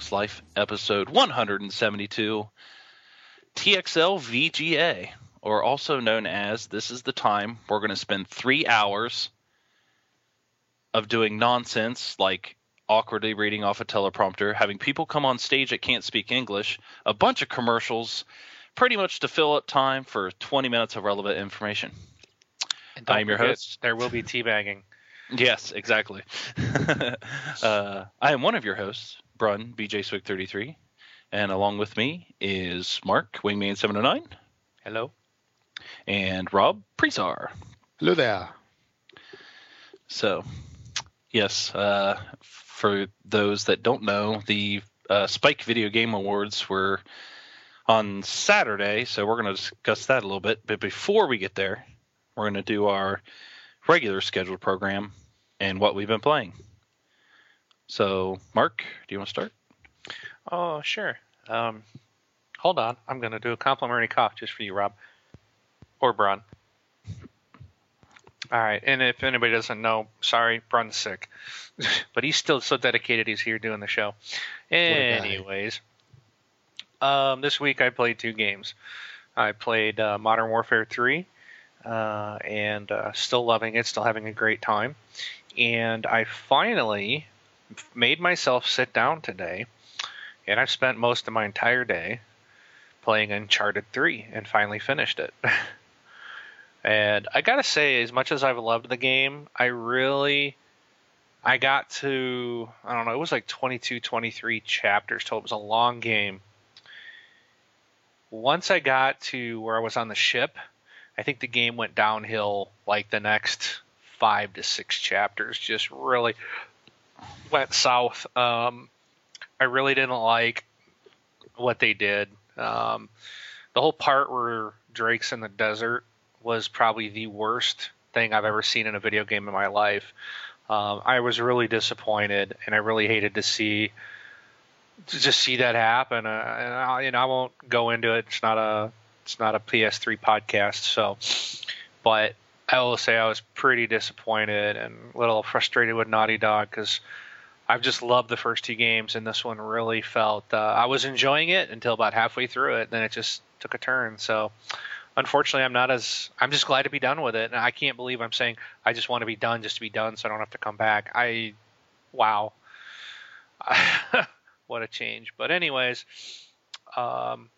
welcome to this Xbox Life episode 172 TXL VGA, or also known as This is the Time. We're going to spend three hours of doing nonsense like awkwardly reading off a teleprompter, having people come on stage that can't speak English, a bunch of commercials, pretty much to fill up time for 20 minutes of relevant information. I'm your host. There will be teabagging. Yes, exactly. uh, I am one of your hosts, Brun BJ Swig 33, and along with me is Mark Wingman 709. Hello. And Rob Presar. Hello there. So, yes, uh, for those that don't know, the uh, Spike Video Game Awards were on Saturday, so we're going to discuss that a little bit. But before we get there, we're going to do our regular scheduled program and what we've been playing. So, Mark, do you want to start? Oh, sure. Um, hold on. I'm going to do a complimentary cough just for you, Rob. Or Bron. All right. And if anybody doesn't know, sorry, Bron's sick. but he's still so dedicated he's here doing the show. Anyways, um, this week I played two games. I played uh, Modern Warfare 3 uh, and uh, still loving it, still having a great time. And I finally made myself sit down today, and I've spent most of my entire day playing Uncharted 3 and finally finished it. and I gotta say, as much as I've loved the game, I really. I got to, I don't know, it was like 22, 23 chapters total. It was a long game. Once I got to where I was on the ship, I think the game went downhill like the next five to six chapters. Just really went south. Um, I really didn't like what they did. Um, the whole part where Drake's in the desert was probably the worst thing I've ever seen in a video game in my life. Um, I was really disappointed, and I really hated to see to just see that happen. Uh, and I, you know, I won't go into it. It's not a it's not a PS3 podcast, so. But I will say I was pretty disappointed and a little frustrated with Naughty Dog because I've just loved the first two games, and this one really felt uh, I was enjoying it until about halfway through it. Then it just took a turn. So, unfortunately, I'm not as I'm just glad to be done with it, and I can't believe I'm saying I just want to be done just to be done, so I don't have to come back. I, wow, what a change. But anyways, um,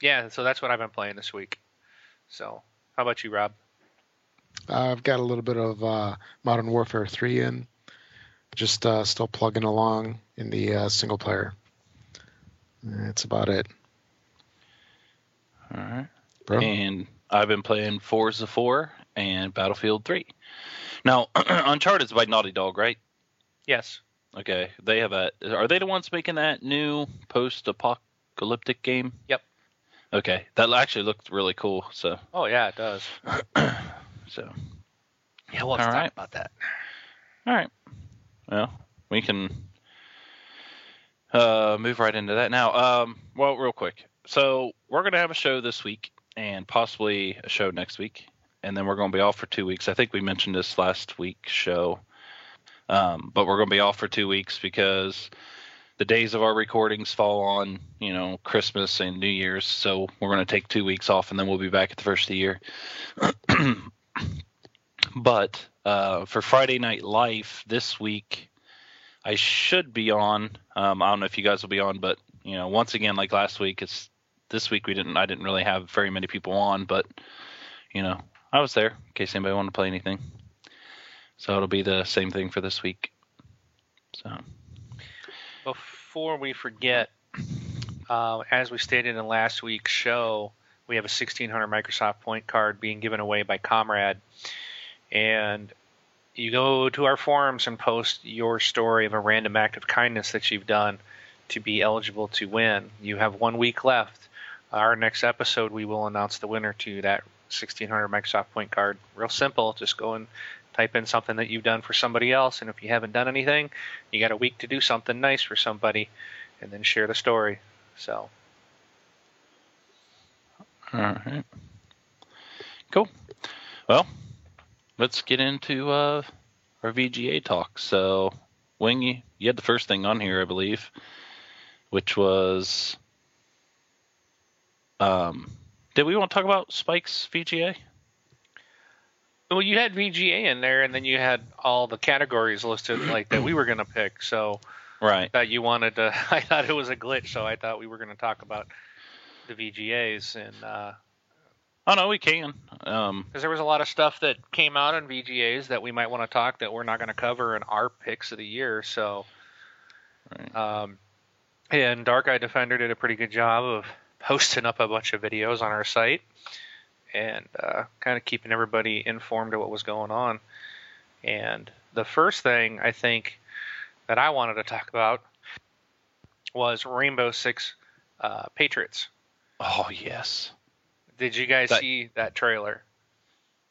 yeah, so that's what I've been playing this week. So, how about you, Rob? I've got a little bit of uh, Modern Warfare 3 in, just uh, still plugging along in the uh, single player. That's about it. All right. Bro? And I've been playing Forza 4 and Battlefield 3. Now, Uncharted is by Naughty Dog, right? Yes. Okay. They have a. Are they the ones making that new post-apocalyptic game? Yep. Okay, that actually looked really cool. So. Oh yeah, it does. so. Yeah, we'll talk right. about that. All right. Well, we can uh, move right into that now. Um, well, real quick. So we're gonna have a show this week and possibly a show next week, and then we're gonna be off for two weeks. I think we mentioned this last week's show, um, but we're gonna be off for two weeks because the days of our recordings fall on you know Christmas and New Year's, so we're going to take two weeks off, and then we'll be back at the first of the year. but uh, for Friday Night Life this week, I should be on. Um, I don't know if you guys will be on, but you know, once again, like last week, it's this week we didn't. I didn't really have very many people on, but you know, I was there in case anybody wanted to play anything. So it'll be the same thing for this week. So before we forget, uh, as we stated in last week's show, we have a 1600 Microsoft point card being given away by Comrade. And you go to our forums and post your story of a random act of kindness that you've done to be eligible to win. You have one week left. Our next episode, we will announce the winner to that 1600 Microsoft point card. Real simple. Just go and type in something that you've done for somebody else, and if you haven't done anything, you got a week to do something nice for somebody, and then share the story. So. All right. Cool. Well, let's get into uh, our VGA talk. So, Wing, you, you had the first thing on here, I believe, which was. Um, did we want to talk about Spike's VGA? Well, you had VGA in there, and then you had all the categories listed like that we were going to pick. So Right. that you wanted to. I thought it was a glitch, so I thought we were going to talk about the VGAs, and because Oh no, we can. Um, there was a lot of stuff that came out on VGAs that we might want to talk that we're not going to cover in our picks of the year. So, Right. um, and Dark Eye Defender did a pretty good job of posting up a bunch of videos on our site and uh, kind of keeping everybody informed of what was going on. And the first thing I think that I wanted to talk about was Rainbow Six uh, Patriots. Oh yes, Did you guys That- see that trailer?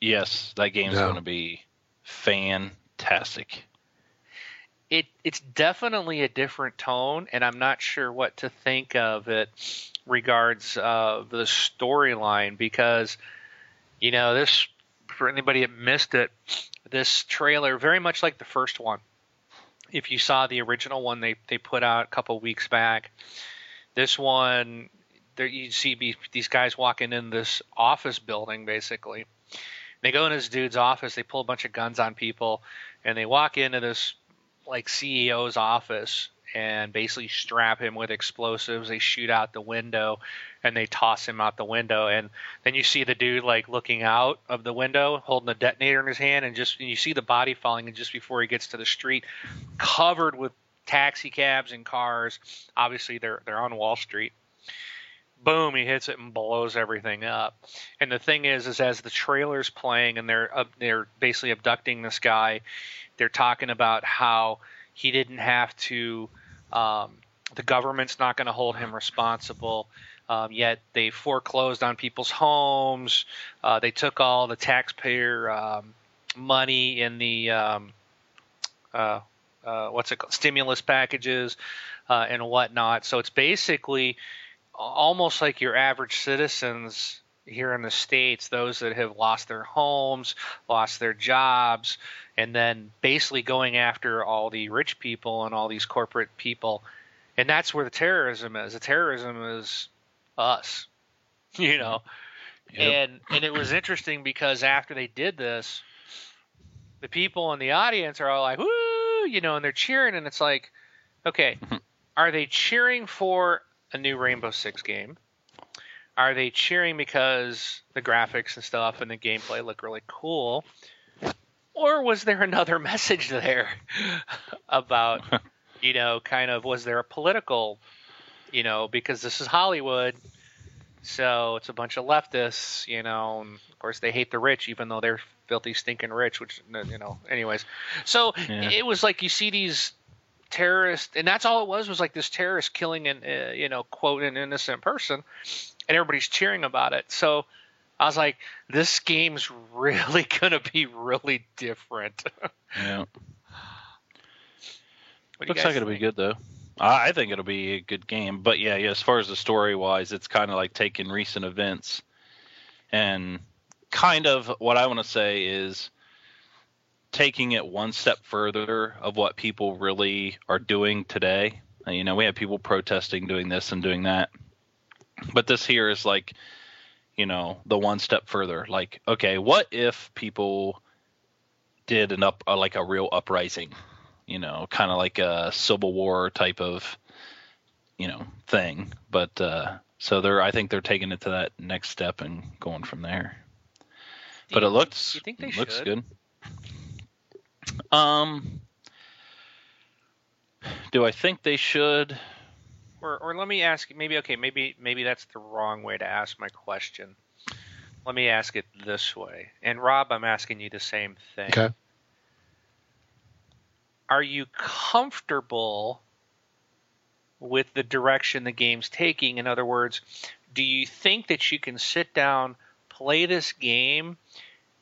yes, that game's No. going to be fantastic. It it's definitely a different tone, and I'm not sure what to think of it regards uh, the storyline because you know this for anybody that missed it, this trailer very much like the first one. If you saw the original one they they put out a couple weeks back, this one there you see these guys walking in this office building basically. They go in this dude's office, they pull a bunch of guns on people, and they walk into this like CEO's office and basically strap him with explosives. They shoot out the window and they toss him out the window. And then you see the dude like looking out of the window, holding a detonator in his hand, and just and you see the body falling. And just before he gets to the street, covered with taxi cabs and cars. Obviously, they're they're on Wall Street. Boom! He hits it and blows everything up. And the thing is, is as the trailer's playing and they're uh, they're basically abducting this guy, they're talking about how he didn't have to. Um, the government's not going to hold him responsible. Um, yet they foreclosed on people's homes. Uh, they took all the taxpayer um, money in the um, uh, uh, what's it called stimulus packages uh, and whatnot. So it's basically almost like your average citizens here in the states, those that have lost their homes, lost their jobs, and then basically going after all the rich people and all these corporate people. And that's where the terrorism is. The terrorism is us, you know. Yep. And and it was interesting because after they did this, the people in the audience are all like, "Woo!" you know, and they're cheering, and it's like, okay, are they cheering for a new Rainbow Six game? Are they cheering because the graphics and stuff and the gameplay look really cool? Or was there another message there about, you know, kind of was there a political, you know, because this is Hollywood, so it's a bunch of leftists, you know, and of course they hate the rich even though they're filthy stinking rich, which you know, anyways. So Yeah. it was like you see these terrorists, and that's all it was was like this terrorist killing an, uh, you know, quote an innocent person, and everybody's cheering about it. So I was like, this game's really gonna be really different. Yeah. What do you Looks like it'll be good though. I I think it'll be a good game, but yeah, yeah. As far as the story wise, it's kind of like taking recent events and kind of what I want to say is taking it one step further of what people really are doing today. Uh, You know, we have people protesting, doing this and doing that, but this here is like, you know, the one step further. Like, okay, what if people did an up, uh, like a real uprising? you know, kind of like a Civil War type of, you know, thing. But uh, so they're, I think they're taking it to that next step and going from there. Do But you- it looks, you think they looks should? good. Um, do I think they should? Or, or let me ask. Maybe okay. Maybe maybe that's the wrong way to ask my question. Let me ask it this way. And Rob, I'm asking you the same thing. Okay. Are you comfortable with the direction the game's taking? In other words, do you think that you can sit down, play this game,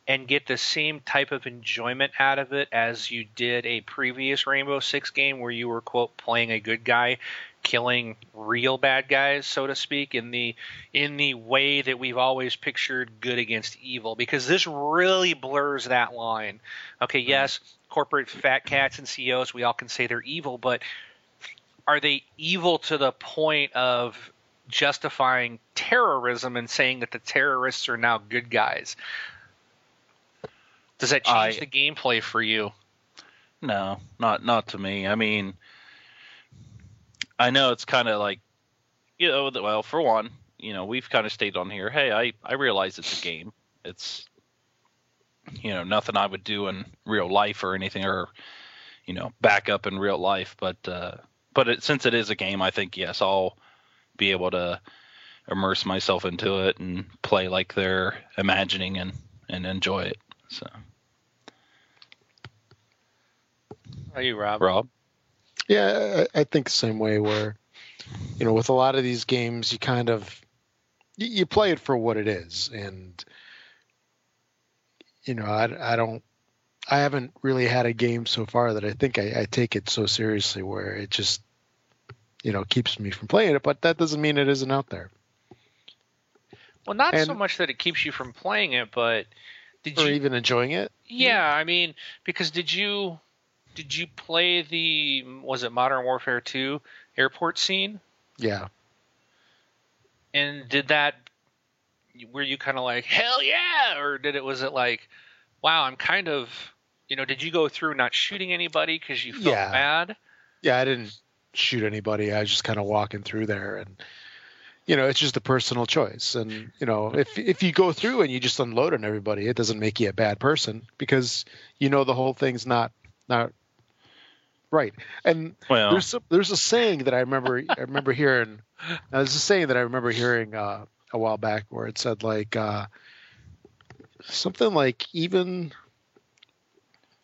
and get the same type of enjoyment out of it as you did a previous Rainbow Six game where you were quote playing a good guy killing real bad guys, so to speak, in the in the way that we've always pictured good against evil, because this really blurs that line. Okay, mm-hmm. yes, corporate fat cats and CEOs, we all can say they're evil, but are they evil to the point of justifying terrorism and saying that the terrorists are now good guys? Does that change I- the gameplay for you? No, not not to me. I mean, I know it's kind of like, you know, well, for one, you know, we've kind of stayed on here. Hey, I I realize it's a game. It's you know nothing I would do in real life or anything or you know back up in real life. But uh, but it, since it is a game, I think yes, I'll be able to immerse myself into it and play like they're imagining and and enjoy it. So, Are you, Rob? Rob. Yeah, I, I think the same way. Where you know, with a lot of these games, you kind of you, you play it for what it is, and you know, I, I don't. I haven't really had a game so far that I think I, I take it so seriously where it just, you know, keeps me from playing it. But that doesn't mean it isn't out there, Well, not so much that it keeps you from playing it, but did or you? even enjoying it. Yeah, I mean, because did you did you play the was it Modern Warfare 2 airport scene? Yeah, And did that were you kind of like hell yeah, or did it was it like wow, I'm kind of you know, did you go through not shooting anybody because you felt Yeah. bad? yeah. I didn't shoot anybody. I was just kind of walking through there, and you know, it's just a personal choice. And you know, if if you go through and you just unload on everybody, it doesn't make you a bad person because you know the whole thing's not not right. And Well, there's some, there's a saying that I remember I remember hearing. There's a saying that I remember hearing uh, a while back where it said like uh, something like even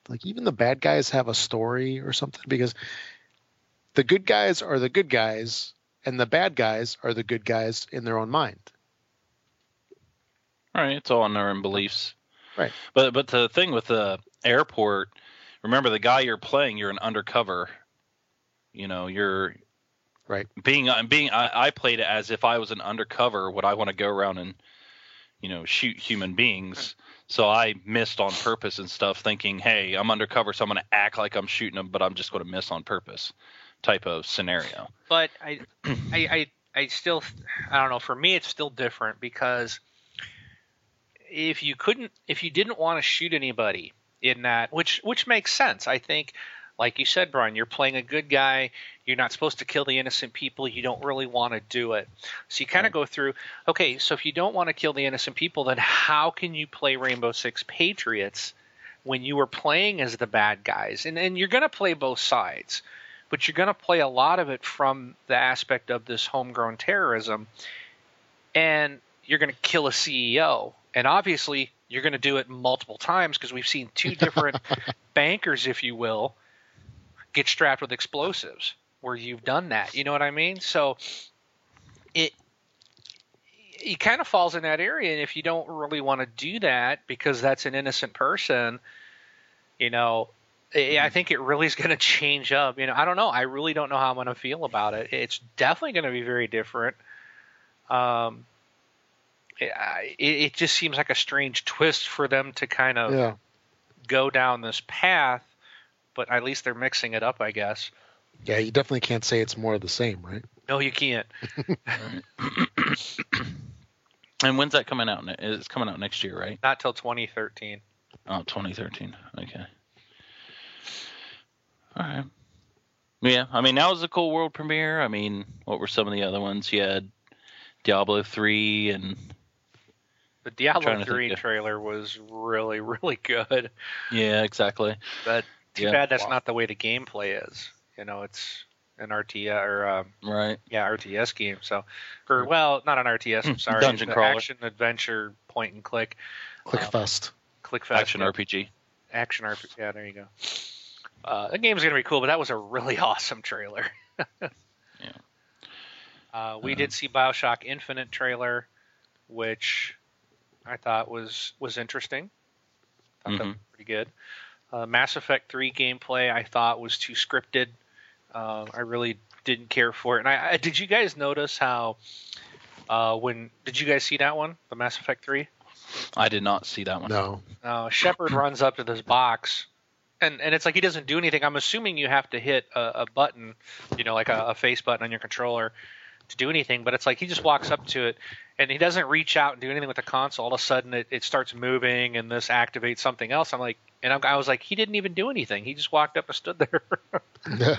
like even the bad guys have a story or something because the good guys are the good guys and the bad guys are the good guys in their own mind. Right, it's all in their own beliefs. Right. But but the thing with the airport, remember the guy you're playing, you're an undercover. You know, you're Right. being I'm being I, I played it as if I was an undercover. Would I want to go around and you know shoot human beings? So I missed on purpose and stuff, thinking, hey, I'm undercover, so I'm going to act like I'm shooting them, but I'm just going to miss on purpose, type of scenario. but I, I, I, I still, I don't know. For me, it's still different because if you couldn't, if you didn't want to shoot anybody in that, which which makes sense. I think, like you said, Brian, you're playing a good guy. You're not supposed to kill the innocent people. You don't really want to do it. So you kind of go through. Okay, so if you don't want to kill the innocent people, then how can you play Rainbow Six Patriots? When you were playing as the bad guys, and, and you're going to play both sides but you're going to play a lot of it from the aspect of this homegrown terrorism and you're going to kill a CEO and obviously you're going to do it multiple times because we've seen two different bankers if you will get strapped with explosives where you've done that. You know what I mean? So it it kind of falls in that area and if you don't really want to do that because that's an innocent person you know I I think it really is going to change up. You know, I don't know. I really don't know how I'm going to feel about it. It's definitely going to be very different. Um, it, it, it just seems like a strange twist for them to kind of Yeah. go down this path, but at least they're mixing it up, I guess. Yeah, you definitely can't say it's more of the same, right? No, you can't. And when's that coming out? It's coming out next year, right? Not till 2013. Oh, 2013. Okay. All right. Yeah, I mean, that was a cool world premiere. I mean, what were some of the other ones? You had Diablo 3 and The Diablo 3 think of- trailer was really, really good. yeah, exactly. But too Yeah. bad that's Wow. not the way the gameplay is. You know, it's an RTS or um, Right. yeah RTS game. So, or well, not an RTS. I'm sorry, Dungeon the crawler. action adventure point and click, Click Uh, fest. click fast Action yeah, RPG. Action RPG. Yeah, there you go. Uh, the game's gonna be cool, but that was a really awesome trailer. Yeah. Uh, we did see Bioshock Infinite trailer, which I thought was was interesting. Thought that Mhm. was pretty good. Uh, Mass Effect 3 gameplay I thought was too scripted. Uh, I really didn't care for it. And I, I did you guys notice how uh, when did you guys see that one, the Mass Effect Three? I did not see that one. No. Uh, Shepard runs up to this box, and and it's like he doesn't do anything. I'm assuming you have to hit a, a button, you know, like a, a face button on your controller to do anything. But it's like he just walks up to it, and he doesn't reach out and do anything with the console. All of a sudden, it, it starts moving, and this activates something else. I'm like, and I'm, I was like, he didn't even do anything. He just walked up and stood there.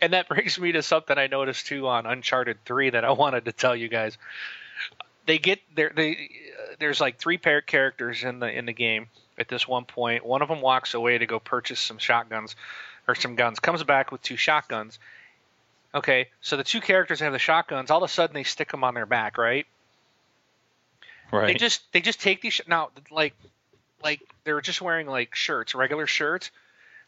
and that brings me to something I noticed too on Uncharted Three that I wanted to tell you guys. They get there. They uh, there's like three pair characters in the in the game at this one point. One of them walks away to go purchase some shotguns or some guns. Comes back with two shotguns. Okay, so the two characters have the shotguns. All of a sudden, they stick them on their back, right? Right. They just they just take these sh- now like like they're just wearing like shirts, regular shirts.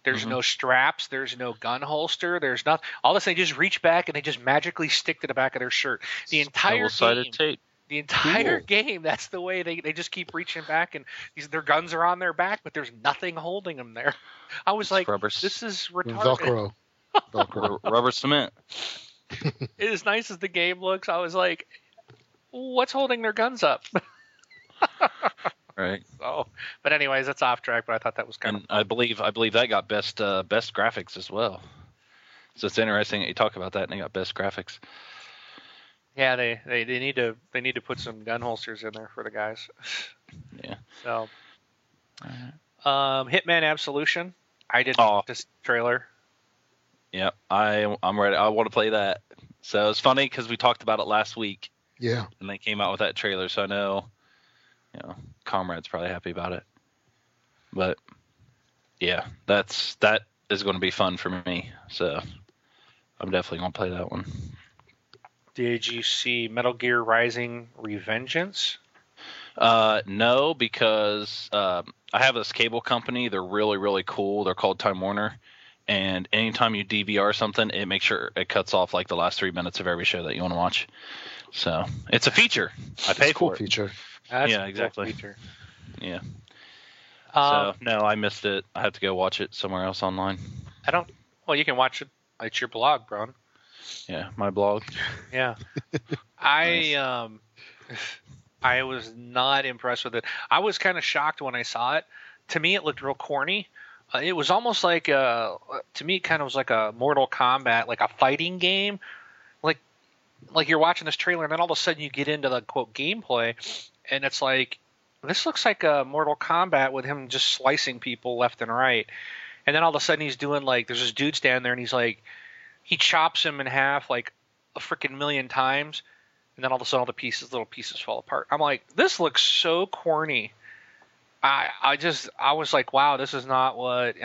There's Mhm. no straps. There's no gun holster. There's not. All of a sudden, they just reach back and they just magically stick to the back of their shirt. The entire Double-sided game, tape. The entire Cool. game, that's the way they, they just keep reaching back and these, their guns are on their back, but there's nothing holding them there. I was like, rubber, this is retarded. Velcro. Velcro. rubber cement. As nice as the game looks, I was like, what's holding their guns up? Right. so, but anyways, that's off track. But I thought that was kind And I believe I believe that got best uh, best graphics as well. So it's interesting that you talk about that and they got best graphics. Of yeah. They, they they need to they need to put some gun holsters in there for the guys. Yeah. So, um, Hitman Absolution. I did Oh. this trailer. Yeah, I I'm ready. I want to play that. So it's funny because we talked about it last week Yeah. and they came out with that trailer. So I know, you know, Comrade's probably happy about it. But yeah, that's that is going to be fun for me. So I'm definitely going to play that one. Did you see Metal Gear Rising Revengeance? Uh, no, because um, I have this cable company. They're really, really cool. They're called Time Warner. And anytime you DVR something, it makes sure it cuts off like the last three minutes of every show that you want to watch. So it's a feature. I pay It's a cool for it. feature. That's Yeah, a cool exactly. feature. Yeah. Um, so no, I missed it. I have to go watch it somewhere else online. I don't. Well, you can watch it. It's your blog, bro. Yeah, my blog. Yeah. I um I was not impressed with it. I was kind of shocked when I saw it. To me, it looked real corny. Uh, it was almost like a to me, it kind of was like a Mortal Kombat, like a fighting game. Like like you're watching this trailer, and then all of a sudden you get into the quote gameplay, and it's like this looks like a Mortal Kombat with him just slicing people left and right. And then all of a sudden he's doing like there's this dude standing there, and he's like he chops him in half like a freaking million times, and then all of a sudden all the pieces, little pieces, fall apart. I'm like, this looks so corny. I I just I was like, wow, this is not what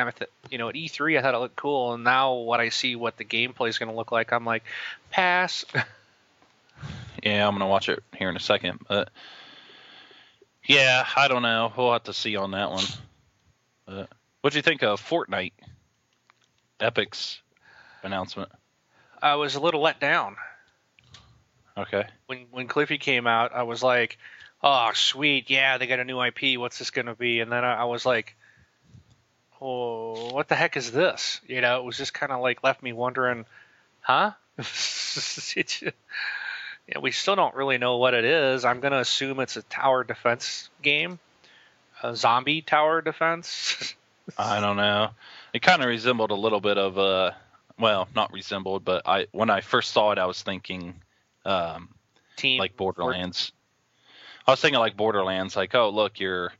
you know at E3 I thought it looked cool, and now what I see what the gameplay is going to look like, I'm like, pass. Yeah, I'm gonna watch it here in a second. But yeah, I don't know. We'll have to see on that one. But what do you think of Fortnite? Epic's announcement. I was a little let down Okay. when when Cliffy came out. I was like, oh sweet, yeah, they got a new IP. What's this going to be? And then I, I was like. Oh, what the heck is this? You know, it was just kind of like left me wondering, huh? Yeah, we still don't really know what it is. I'm going to assume it's a tower defense game, a zombie tower defense. I don't know. It kind of resembled a little bit of uh well, not resembled, but I when I first saw it, I was thinking um, Team like Borderlands. I was thinking like Borderlands, like oh look, you're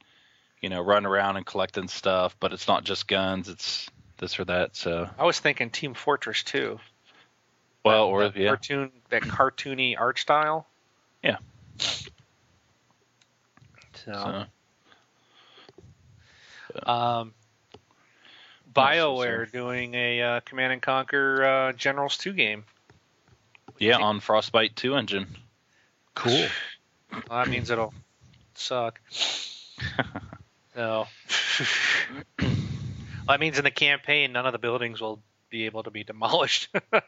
you know running around and collecting stuff, but it's not just guns, it's this or that. So I was thinking Team Fortress too. well, That- or that yeah, cartoon, that cartoony art style. Yeah. So, so um, BioWare doing a uh, Command and Conquer uh, Generals 2 game. yeah, on Frostbite 2 engine. Cool. Well, that means it'll suck. No. well, that means in the campaign, none of the buildings will be able to be demolished.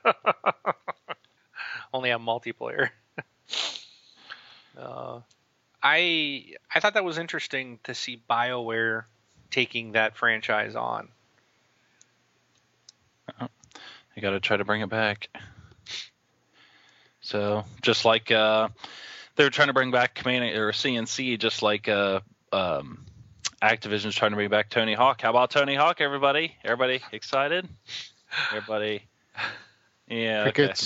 Only on multiplayer. uh, I I thought that was interesting to see BioWare taking that franchise on. You got to try to bring it back. So just like uh, they're trying to bring back Command or CNC, just like uh, um, Activision's trying to bring back Tony Hawk. How about Tony Hawk, everybody? Everybody excited? Everybody. Yeah. okay.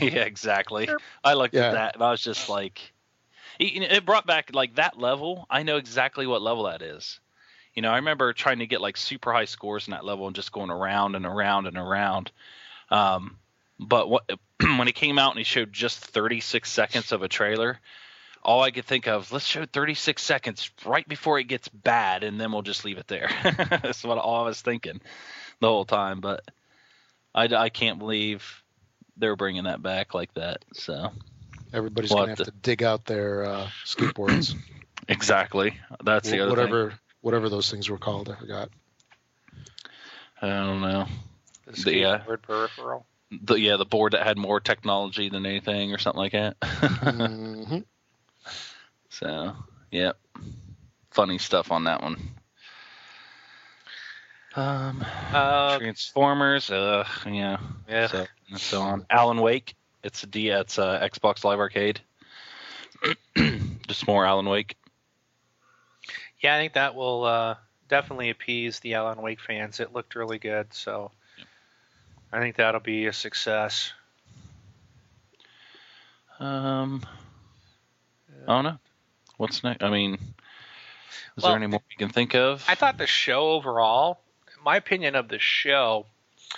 Yeah, exactly. I looked Yeah. at that and I was just like, it, it brought back like that level. I know exactly what level that is. You know, I remember trying to get like super high scores in that level and just going around and around and around. Um, but what, when he came out and he showed just 36 seconds of a trailer, all I could think of, let's show 36 seconds right before it gets bad, and then we'll just leave it there. That's what all I was thinking the whole time. But I, I can't believe they're bringing that back like that. So Everybody's We'll gonna have to- to dig out their uh, skateboards, exactly, that's the other whatever whatever those things were called. I forgot. I don't know. The The, uh, skateboard peripheral. The yeah, the board that had more technology than anything or something like that. hmm so yep, funny stuff on that one. Um, Uh, Transformers, uh, yeah, yeah. so and so on. Alan Wake, it's a D, it's uh, Xbox Live Arcade. Just more Alan Wake. Yeah, I think that will uh, definitely appease the Alan Wake fans. It looked really good, so I think that'll be a success. Um, I don't know. What's next? I mean, is Well, there any more you can think of? I thought the show overall, my opinion of the show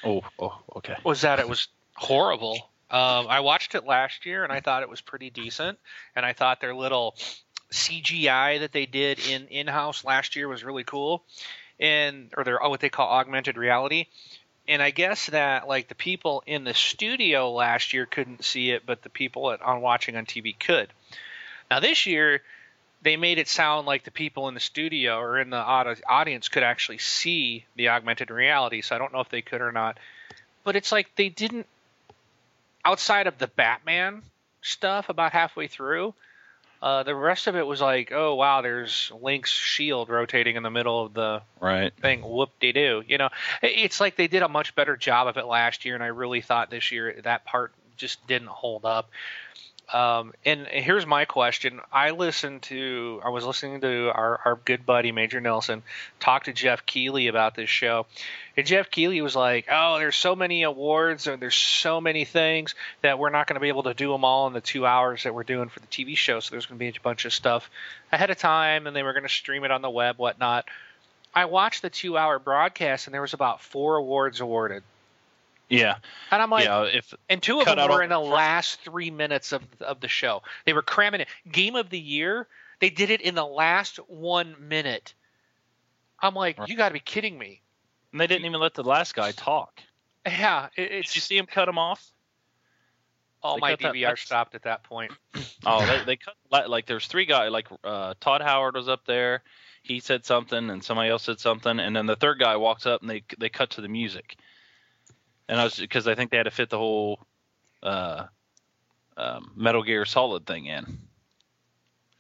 oh, oh, okay. was that it was horrible. Um, I watched it last year and I thought it was pretty decent, and I thought their little CGI that they did in in house last year was really cool, and or their oh, what they call augmented reality. And I guess that like the people in the studio last year couldn't see it, but the people at, on watching on TV could. Now this year, they made it sound like the people in the studio or in the audi- audience could actually see the augmented reality. So I don't know if they could or not. But it's like they didn't. Outside of the Batman stuff, about halfway through, uh, the rest of it was like, oh wow, there's Link's shield rotating in the middle of the Right. thing. Whoop de doo. You know, It- it's like they did a much better job of it last year, and I really thought this year that part just didn't hold up. Um, and here's my question: I listened to, I was listening to our, our good buddy Major Nelson talk to Geoff Keighley about this show, and Geoff Keighley was like, "Oh, there's so many awards and there's so many things that we're not going to be able to do them all in the two hours that we're doing for the TV show. So there's going to be a bunch of stuff ahead of time, and they were going to stream it on the web, whatnot." I watched the two-hour broadcast, and there was about four awards awarded, Yeah. and I'm like, yeah. If and two of them were all in the last three minutes of of the show. They were cramming it. Game of the year, they did it in the last one minute. I'm like, Right. you got to be kidding me. and they didn't even let the last guy talk. Yeah, it, Did you see him cut him off? all they my cut that DVR stopped at that point. Oh, they, they cut like, like there's three guys. Like uh, Todd Howard was up there. He said something, and somebody else said something, and then the third guy walks up, and they they cut to the music. And I was because I think they had to fit the whole uh, um, Metal Gear Solid thing in.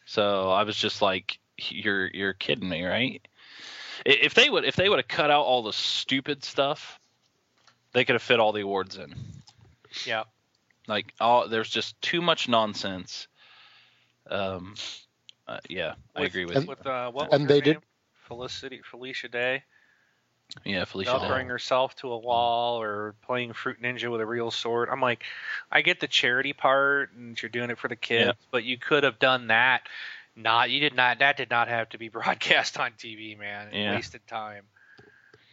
So I was just like, "You're you're kidding me, right?" If they would if they would have cut out all the stupid stuff, they could have fit all the awards in. Yeah, Like, all there's just too much nonsense. Um, uh, yeah, I agree with And- you. with uh, what was and her they name? did- Felicity Felicia Day. Yeah, Felicia. Velcroing herself to a wall or playing Fruit Ninja with a real sword. I'm like, I get the charity part and you're doing it for the kids, Yeah. but you could have done that. Not you did not. That did not have to be broadcast on TV, man. It Yeah. Wasted time.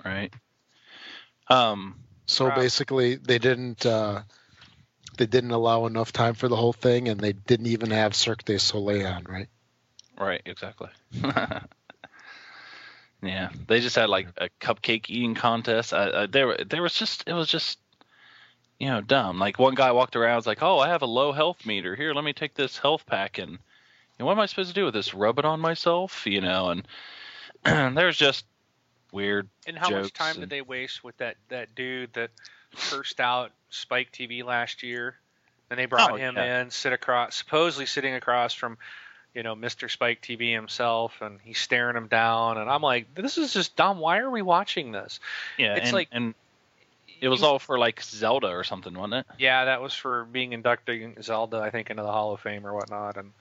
right. Um, So Wow. basically, they didn't uh, they didn't allow enough time for the whole thing, and they didn't even have Cirque du Soleil on, right? right, exactly. yeah, they just had like a cupcake eating contest. I, I, there, there was just, it was just, you know, dumb. Like one guy walked around, was like, "Oh, I have a low health meter. Here, let me take this health pack and." And what am I supposed to do with this? Rub it on myself, you know? And there's just weird And how much time and- did they waste with that that dude that cursed out Spike TV last year? And they brought Oh, him yeah. in, sit across, supposedly sitting across from, you know, Mr. Spike TV himself, and he's staring him down. And I'm like, this is just dumb. Why are we watching this? Yeah, It's and, like- and It was all for like Zelda or something, wasn't it? Yeah, that was for being inducting Zelda, I think, into the Hall of Fame or whatnot, and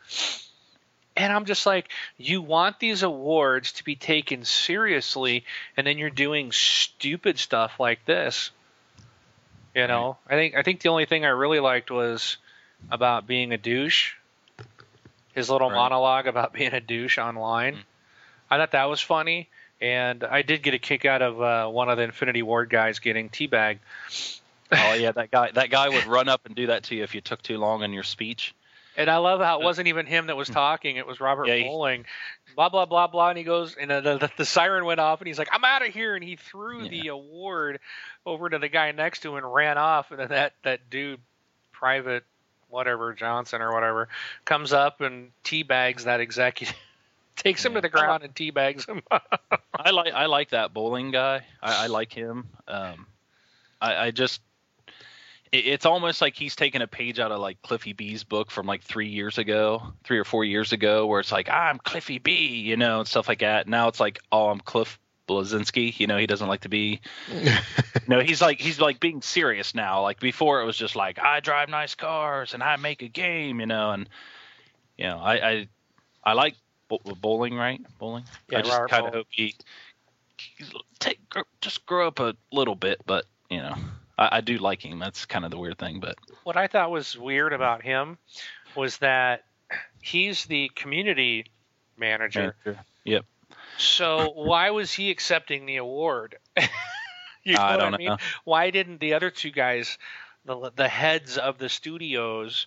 and I'm just like, you want these awards to be taken seriously, and then you're doing stupid stuff like this. You know, I think I think the only thing I really liked was about being a douche. His little Right. monologue about being a douche online. Mm. I thought that was funny, and I did get a kick out of uh, one of the Infinity Ward guys getting teabagged. Oh yeah, that guy that guy would run up and do that to you if you took too long in your speech. And I love how it wasn't even him that was talking; it was Robert Yeah, he- Bowling. Blah blah blah blah, and he goes, and the, the, the siren went off, and he's like, "I'm out of here!" And he threw the award over to the guy next to him and ran off. And then that that dude, Private whatever Johnson or whatever, comes up and teabags that executive, takes him Yeah. to the ground and teabags him. I like I like that bowling guy. I, I like him. Um, I, I just it, it's almost like he's taken a page out of like Cliffy B's book from like three years ago, three or four years ago, where it's like I'm Cliffy B, you know, and stuff like that. Now it's like oh I'm Cliff Bleszinski, you know, he doesn't like to be. No, he's like he's like being serious now. Like before, it was just like I drive nice cars and I make a game, you know, and you know I I, I like bowling, right? Bowling. Yeah, I just kind of hope he take just grow up a little bit, but you know I, I do like him. That's kind of the weird thing, but what I thought was weird about him was that he's the community manager. Yep. So why was he accepting the award? you know I what don't I mean? know. Why didn't the other two guys, the the heads of the studios,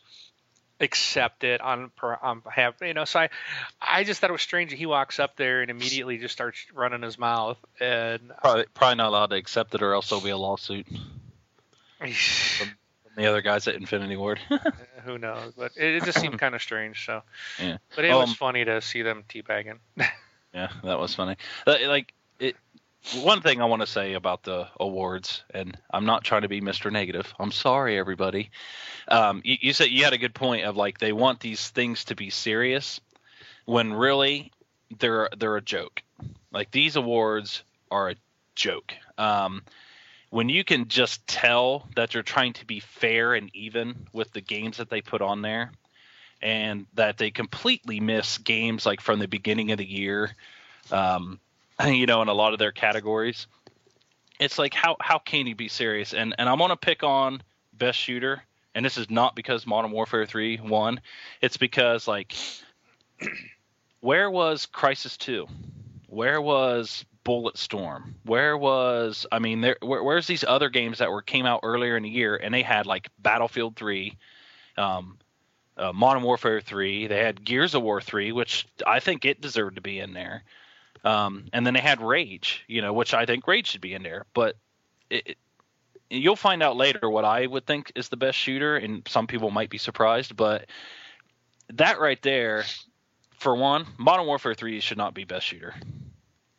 accept it on on behalf? You know, so I, I just thought it was strange that he walks up there and immediately just starts running his mouth and. Probably probably not allowed to accept it, or else there'll be a lawsuit from the other guys at Infinity Ward. Who knows? But it, it just seemed kind of strange. So, Yeah. but it was Um, funny to see them teabagging. Yeah, that was funny. Like it. One thing I want to say about the awards, and I'm not trying to be Mr. Negative. I'm sorry, everybody. Um, you, you said you had a good point of like they want these things to be serious, when really they're they're a joke. Like these awards are a joke. Um, when you can just tell that you're trying to be fair and even with the games that they put on there, and that they completely miss games like from the beginning of the year, um, you know, in a lot of their categories. It's like how how can you be serious? And and I'm gonna pick on best shooter, and this is not because Modern Warfare 3 won. It's because like where was Crysis 2? Where was Bulletstorm? Where was I mean there where, where's these other games that were came out earlier in the year and they had like Battlefield 3, um, uh, Modern Warfare 3. They had Gears of War 3, which I think it deserved to be in there. Um, and then they had Rage, you know, which I think Rage should be in there. But it, it- you'll find out later what I would think is the best shooter, and some people might be surprised. But that right there, for one, Modern Warfare 3 should not be best shooter.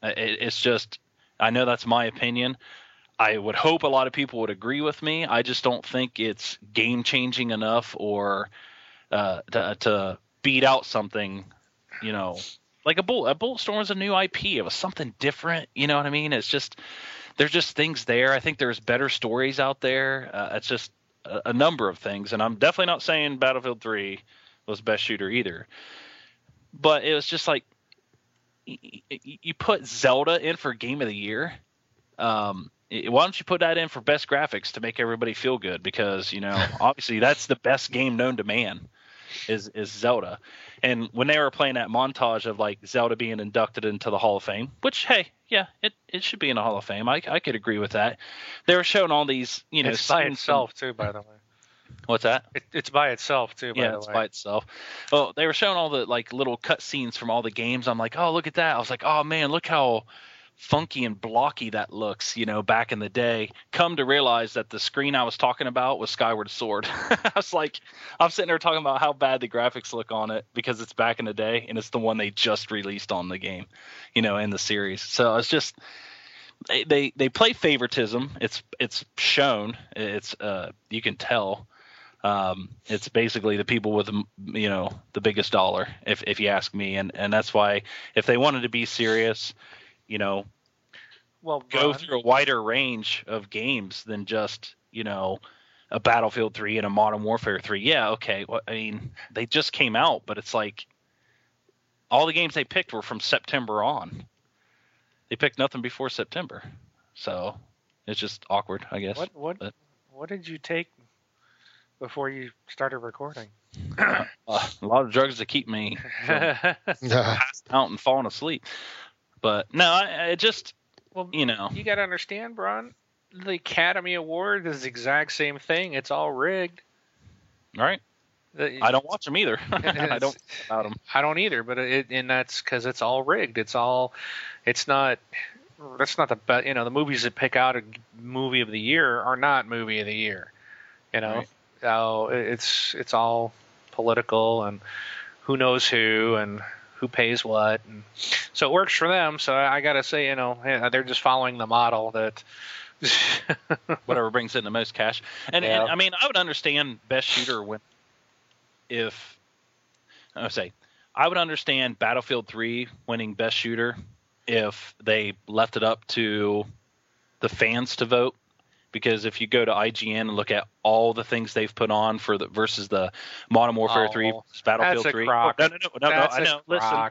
Uh, It, it's just, I know that's my opinion. I would hope a lot of people would agree with me. I just don't think it's game changing enough or uh, to, to beat out something, you know, like a bull. A Bulletstorm was a new IP. It was something different. You know what I mean? It's just there's just things there. I think there's better stories out there. Uh, it's just a, a number of things, and I'm definitely not saying Battlefield 3 was best shooter either. But it was just like you put Zelda in for Game of the Year. Um, why don't you put that in for best graphics to make everybody feel good? Because you know, obviously, that's the best game known to man is is Zelda. And when they were playing that montage of like Zelda being inducted into the Hall of Fame, which hey, yeah, it, it should be in the Hall of Fame. I I could agree with that. They were showing all these, you know, it's by itself too, by the way. What's that? It, it's by itself too, by yeah, the it's way. by itself. Well, they were showing all the like little cut scenes from all the games. I'm like, oh, look at that. I was like, oh man, look how funky and blocky that looks. You know, back in the day. Come to realize that the screen I was talking about was Skyward Sword. I was like, I'm sitting there talking about how bad the graphics look on it because it's back in the day and it's the one they just released on the game, you know, in the series. So it's just they they, they play favoritism. It's it's shown. It's uh you can tell. Um, it's basically the people with you know the biggest dollar, if if you ask me, and and that's why if they wanted to be serious, you know, well, go Ron, through a wider range of games than just you know a Battlefield 3 and a Modern Warfare 3. Yeah, okay. Well, I mean, they just came out, but it's like all the games they picked were from September on. They picked nothing before September, so it's just awkward, I guess. What what but- what did you take before you started recording? Uh, a lot of drugs to keep me from passing out and falling asleep. But no, I, I just well, you know, you got to understand, Bron. The Academy Award is the exact same thing. It's all rigged. all right. The- I don't watch them either. I don't about them. I don't either, but it and that's because it's all rigged. It's all, it's not. That's not the best. You know, the movies that pick out a movie of the year are not movie of the year. You know, Right. so it's it's all political and who knows who and who pays what, and so it works for them. So I got to say, you know, yeah, they're just following the model that. whatever brings in the most cash. And, Yeah. and I mean, I would understand best shooter when if I say I would understand Battlefield 3 winning best shooter if they left it up to the fans to vote because if you go to IGN and look at all the things they've put on for the versus the Modern Warfare 3 Oh, versus Battlefield that's a 3 crock. Oh, no no no no, no That's I a know listen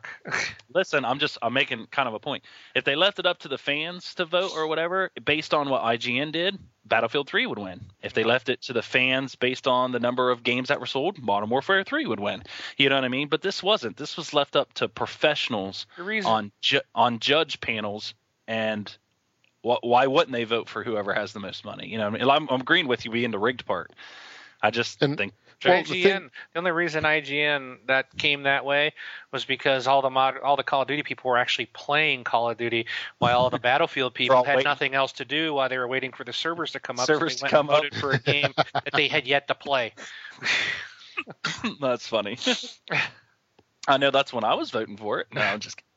listen, I'm just I'm making kind of a point. If they left it up to the fans to vote or whatever, based on what IGN did, Battlefield 3 would win. If they left it to the fans based on the number of games that were sold, Modern Warfare 3 would win. You know what I mean? But this wasn't. This was left up to professionals on ju- on judge panels and why wouldn't they vote for whoever has the most money? You know, I mean? I'm, I'm agreeing with you being the rigged part. I just And- think Well, IGN. the The, only reason IGN that came that way was because all the mod, all the Call of Duty people were actually playing Call of Duty, while all the Battlefield people had waiting- nothing else to do while they were waiting for the servers to come up. Servers so they went come and voted for a game that they had yet to play. that's funny. I know that's when I was voting for it. No, I'm just. kidding.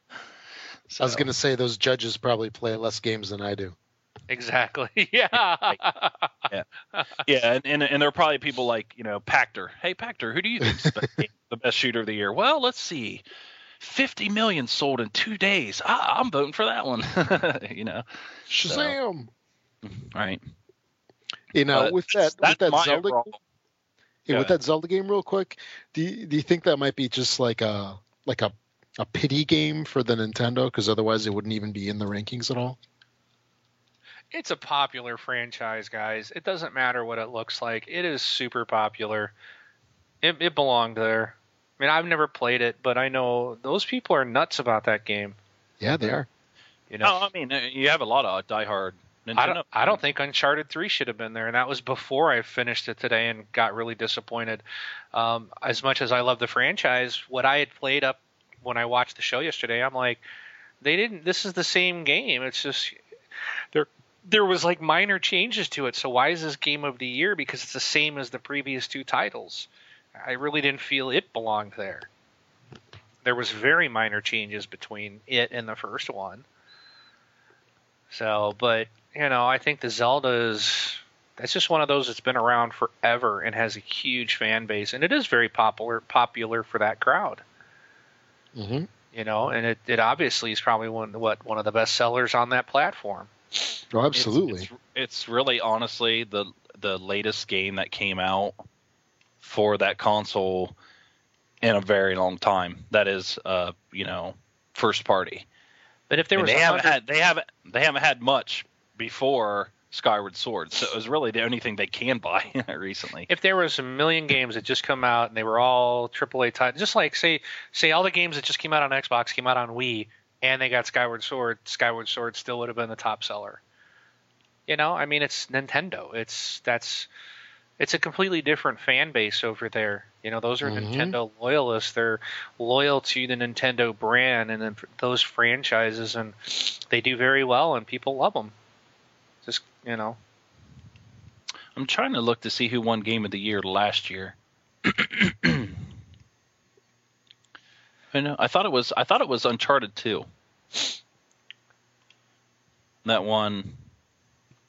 I was going to say those judges probably play less games than I do. Exactly. Yeah. Yeah, and, and and there are probably people like you know Pachter. Hey Pachter, who do you think is the best- the best shooter of the year? Well, let's see, fifty million sold in two days. Ah, I'm voting for that one. you know, Shazam! right? You know, But with that, that's, with that Zelda, overall- yeah, with that Zelda game, real quick, do you, do you think that might be just like a like a a pity game for the Nintendo? Because otherwise, it wouldn't even be in the rankings at all. it's a popular franchise, guys. It doesn't matter what it looks like. It is super popular. It, it belonged there. I mean, I've never played it, but I know those people are nuts about that game. Yeah, they are. You know, No, I mean you have a lot of diehard Nintendo. I don't, I don't think Uncharted 3 should have been there, and that was before I finished it today and got really disappointed. Um, as much as I love the franchise, what I had played up when I watched the show yesterday, I'm like, they didn't. This is the same game. It's just there. There was like minor changes to it. So why is this game of the year? Because it's the same as the previous two titles. I really didn't feel it belonged there. There was very minor changes between it and the first one. So, but you know, I think the Zelda is that's just one of those that's been around forever and has a huge fan base, and it is very popular popular for that crowd. Hmm You know, and it, it obviously is probably one what one of the best sellers on that platform. Oh, absolutely. It's, it's really honestly the the latest game that came out for that console in a very long time. That is, uh, you know, first party. But if there And was they a haven't had they haven't they haven't had much before Skyward Sword, so it was really the only thing they can buy recently. if there was a million games that just come out and they were all AAA titles, just like say say all the games that just came out on Xbox came out on Wii and they got Skyward Sword, Skyward Sword still would have been the top seller. You know, I mean it's Nintendo. It's that's it's a completely different fan base over there. You know, those are Mhm. Nintendo loyalists. They're loyal to the Nintendo brand and then those franchises and they do very well and people love them. Just, you know, I'm trying to look to see who won Game of the Year last year. I know. I thought it was. I thought it was Uncharted 2. That one.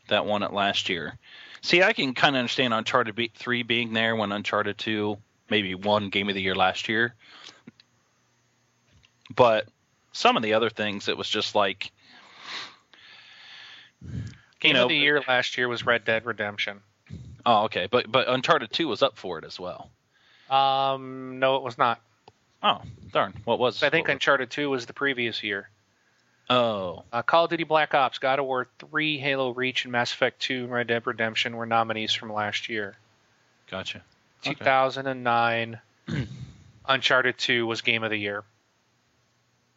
That won it last year. See, I can kind of understand Uncharted 3 being there when Uncharted 2 maybe won Game of the Year last year. But some of the other things, it was just like Game know, of the year last year was Red Dead Redemption. Oh, okay, but but Uncharted Two was up for it as well. Um, no, it was not. Oh, darn! What was? I think what was- Uncharted 2 was the previous year. Oh, Uh, Call of Duty Black Ops, God of War 3, Halo Reach, and Mass Effect 2 and Red Dead Redemption were nominees from last year. gotcha. Okay. 2009, Uncharted 2 was Game of the Year.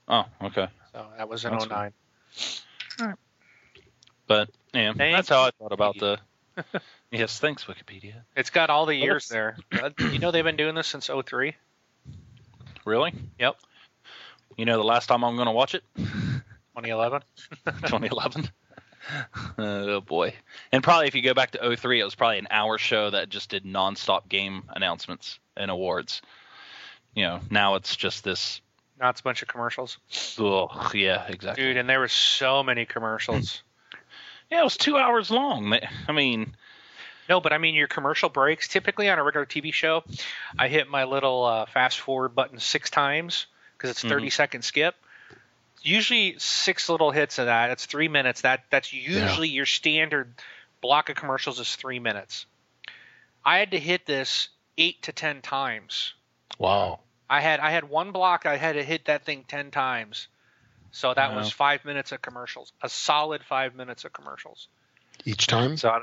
Oh, okay. So that was in That's 09. But yeah, Thank that's how I thought about the. yes, thanks Wikipedia. It's got all the years there. You know they've been doing this since 03? Really? Yep. You know the last time I'm going to watch it? 2011? 2011. oh boy. And probably if you go back to 03, it was probably an hour show that just did nonstop game announcements and awards. You know, now it's just this. Not a bunch of commercials. Oh yeah, exactly. Dude, and there were so many commercials. Yeah, it was two hours long. I mean, No, but I mean your commercial breaks. Typically on a regular TV show, I hit my little uh, fast forward button six times because it's 30 Mhm. second skip. Usually six little hits of that. That's three minutes. That that's usually your standard block of commercials is three minutes. I had to hit this eight to ten times. Wow. I had I had one block. I had to hit that thing ten times. So that Wow. was five minutes of commercials. A solid five minutes of commercials. Each time? So I-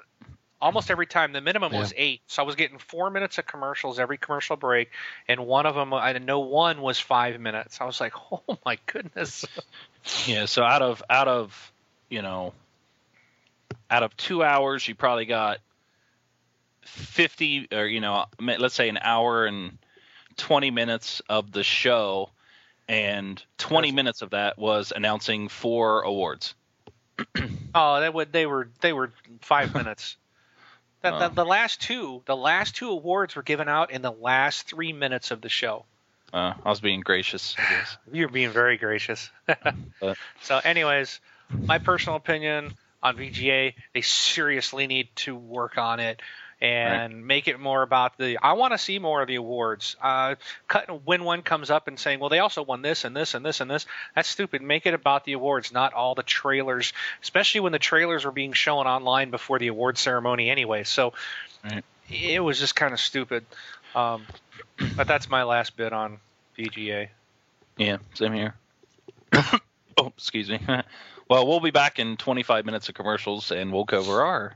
almost every time the minimum was eight. So I was getting four minutes of commercials every commercial break, and one of them I know one was five minutes. I was like, oh my goodness. yeah. So out of out of you know, out of two hours, you probably got fifty or you know, let's say an hour and twenty minutes of the show, and twenty minutes of that was announcing four awards. Oh, they would they were they were five minutes. The, the, Oh. the last two the last two awards were given out in the last three minutes of the show. Uh, I was being gracious, I guess. You're being very gracious. But- so, anyways, my personal opinion on VGA, they seriously need to work on it and make it more about the. I want to see more of the awards. Uh, cut when one comes up and saying, "Well, they also won this and this and this and this." That's stupid. Make it about the awards, not all the trailers. Especially when the trailers were being shown online before the award ceremony, anyway. So, Right. it was just kind of stupid. Um, but that's my last bit on VGA. Yeah, same here. oh, excuse me. well, we'll be back in 25 minutes of commercials, and we'll cover our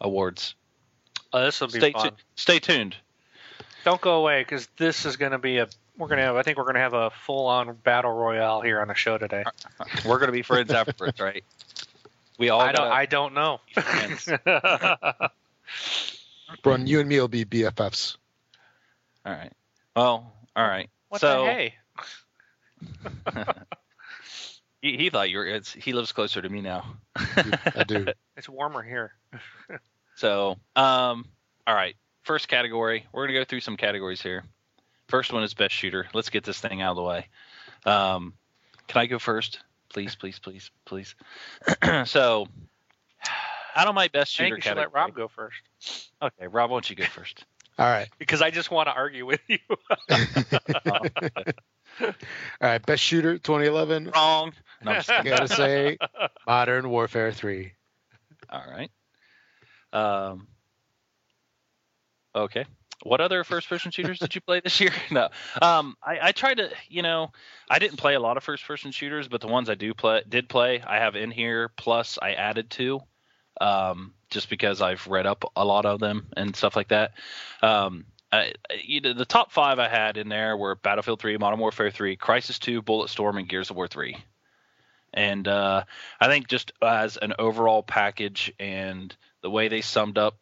awards. Oh, this will be Stay, fun. tu- stay tuned. Don't go away because this is going to be a. We're going to have. I think we're going to have a full-on battle royale here on the show today. We're gonna be friends afterwards, right? We all I don't. I don't know. be. Brun, you and me will be BFFs. all right. Well, all right. what so the hey? he, he thought you were. It's, he lives closer to me now. I do. It's warmer here. So, um, all right. First category. We're gonna go through some categories here. First one is best shooter. Let's get this thing out of the way. Um, can I go first, please, please, please, please? so, out of my best I shooter think you should let Rob go first Okay, Rob, why don't you go first? All right. because I just want to argue with you. All right. Best shooter 2011. Wrong. No, I'm just I kidding. gotta say, Modern Warfare 3. All right. Um. Okay. What other first-person shooters did you play this year? No. Um. I, I tried to. You know, I didn't play a lot of first-person shooters, but the ones I do play did play, I have in here. Plus, I added two, um, just because I've read up a lot of them and stuff like that. Um. I, you know, the top five I had in there were Battlefield 3, Modern Warfare 3, Crysis 2, Bulletstorm, and Gears of War 3. And uh, I think just as an overall package and the way they summed up,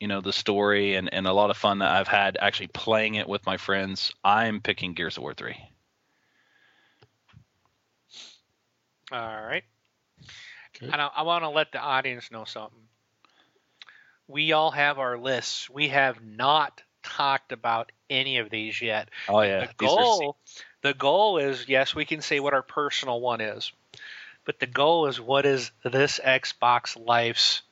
you know, the story and, and a lot of fun that I've had actually playing it with my friends, I'm picking Gears of War 3. All right. Okay. And I, I want to let the audience know something. We all have our lists. We have not talked about any of these yet. Oh yeah, the goal the goal is yes we can say what our personal one is but the goal is what is this xbox life's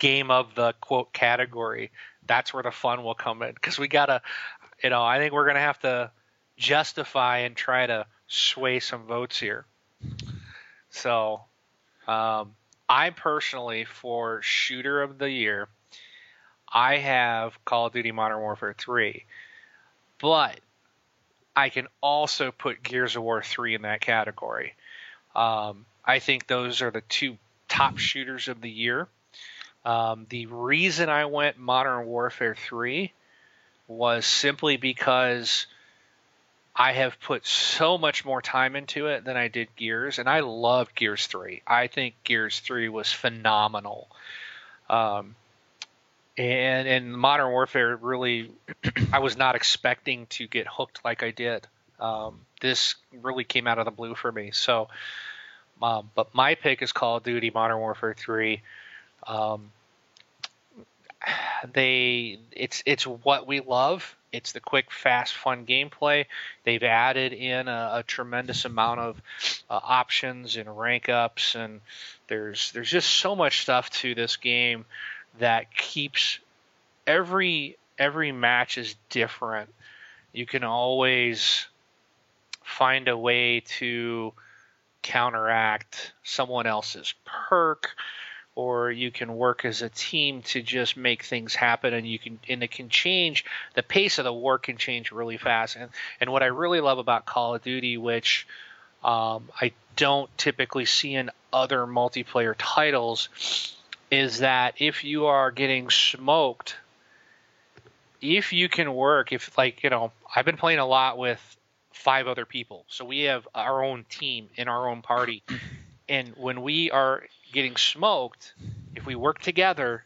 game of the quote category that's where the fun will come in because we gotta you know i think we're gonna have to justify and try to sway some votes here so um I personally, for shooter of the year, I have Call of Duty Modern Warfare 3. But I can also put Gears of War 3 in that category. Um, I think those are the two top shooters of the year. Um, the reason I went Modern Warfare 3 was simply because I have put so much more time into it than I did Gears, and I loved Gears 3. I think Gears 3 was phenomenal. Um, and and Modern Warfare really, I was not expecting to get hooked like I did. Um, this really came out of the blue for me. So, um, but my pick is Call of Duty Modern Warfare 3. Um, they it's it's what we love. It's the quick, fast, fun gameplay. They've added in a, a tremendous amount of uh, options and rank ups, and there's there's just so much stuff to this game that keeps every every match is different. You can always find a way to counteract someone else's perk or you can work as a team to just make things happen and you can and it can change the pace of the war can change really fast. And and what I really love about Call of Duty which um, I don't typically see in other multiplayer titles is that if you are getting smoked if you can work if like you know I've been playing a lot with five other people so we have our own team in our own party. And when we are getting smoked, if we work together,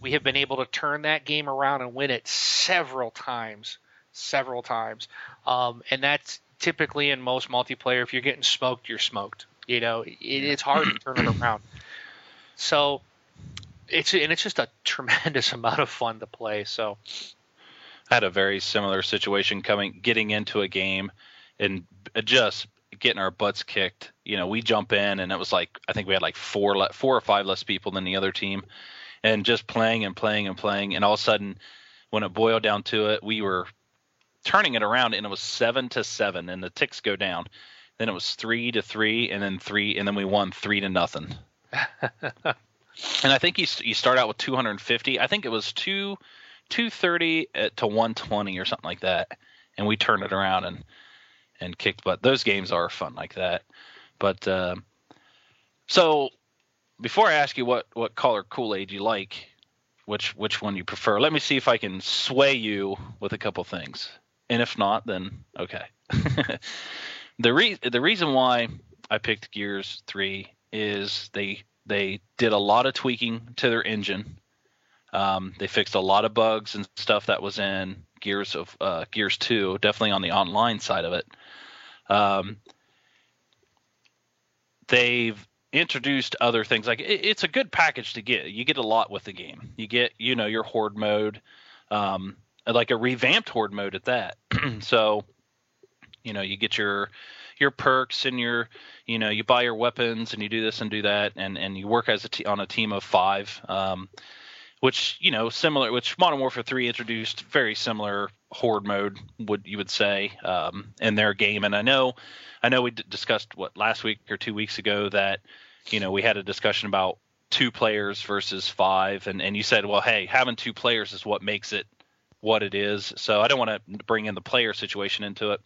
we have been able to turn that game around and win it several times, several times. Um, and that's typically in most multiplayer. If you're getting smoked, you're smoked. You know, it, it's hard to turn it around. So it's and it's just a tremendous amount of fun to play. So I had a very similar situation coming getting into a game and just getting our butts kicked. You know, we jump in and it was like I think we had like four le- four or five less people than the other team, and just playing and playing and playing, and all of a sudden, when it boiled down to it, we were turning it around, and it was seven to seven, and the ticks go down. Then it was three to three, and then three, and then we won three to nothing. and I think you you start out with 250. I think it was two 230 uh, to 120 or something like that, and we turned it around and and kicked butt. Those games are fun like that. But uh, so before I ask you what what color Kool Aid you like, which which one you prefer, let me see if I can sway you with a couple things. And if not, then okay. the re- the reason why I picked Gears Three is they they did a lot of tweaking to their engine. Um, they fixed a lot of bugs and stuff that was in Gears of uh, Gears Two, definitely on the online side of it. Um, they've introduced other things like it, it's a good package to get. You get a lot with the game. You get you know your horde mode, um, like a revamped horde mode at that. so you know you get your your perks and your you know you buy your weapons and you do this and do that and and you work as a t- on a team of five um, which you know similar which modern warfare 3 introduced very similar horde mode would you would say um, in their game. And i know i know we d- discussed what last week or two weeks ago that you know we had a discussion about two players versus five. And, and you said well hey having two players is what makes it what it is. So i don't want to bring in the player situation into it.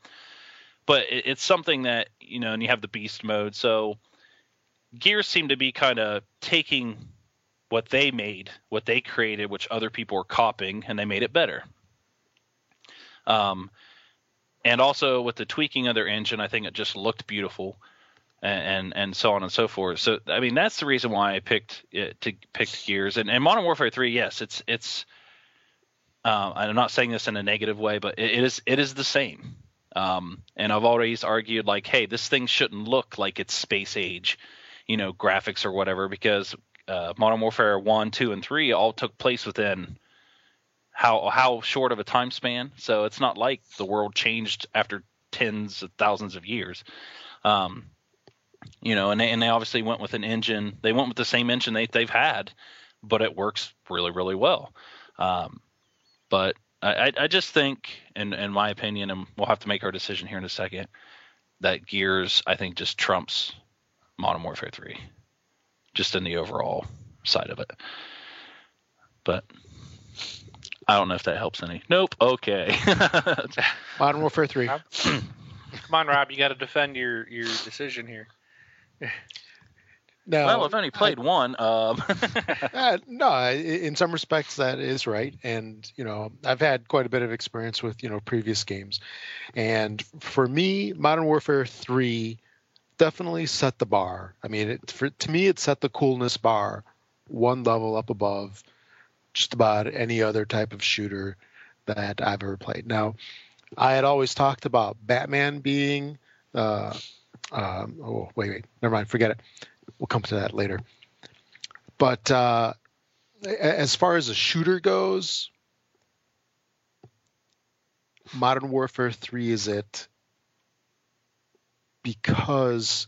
But it, it's something that you know and you have the beast mode. So gears seem to be kind of taking what they made, what they created, which other people were copying, and they made it better. Um, and also with the tweaking of their engine, I think it just looked beautiful, and and, and so on and so forth. So I mean, that's the reason why I picked it to pick Gears. And, and Modern Warfare Three, yes, it's it's. Uh, I'm not saying this in a negative way, but it, it is it is the same. Um, and I've always argued like, hey, this thing shouldn't look like it's space age, you know, graphics or whatever, because uh, Modern Warfare one, two, and three all took place within how how short of a time span. So it's not like the world changed after tens of thousands of years. Um, you know, and they, and they obviously went with an engine. They went with the same engine they they've had, but it works really really well. Um, but I, I just think, in in my opinion, and we'll have to make our decision here in a second, that Gears I think just trumps Modern Warfare three just in the overall side of it. But I don't know if that helps any. Nope. Okay. Modern Warfare 3. Come on, Rob, you got to defend your your decision here. No, well, I've only played one. Um, uh, no, in some respects that is right, and you know I've had quite a bit of experience with you know previous games, and for me, Modern Warfare Three definitely set the bar. I mean, it, for, to me, it set the coolness bar one level up above just about any other type of shooter that I've ever played. Now, I had always talked about Batman being. Uh, um, oh wait, wait, never mind, forget it. We'll come to that later. But uh, as far as a shooter goes, Modern Warfare 3 is it because,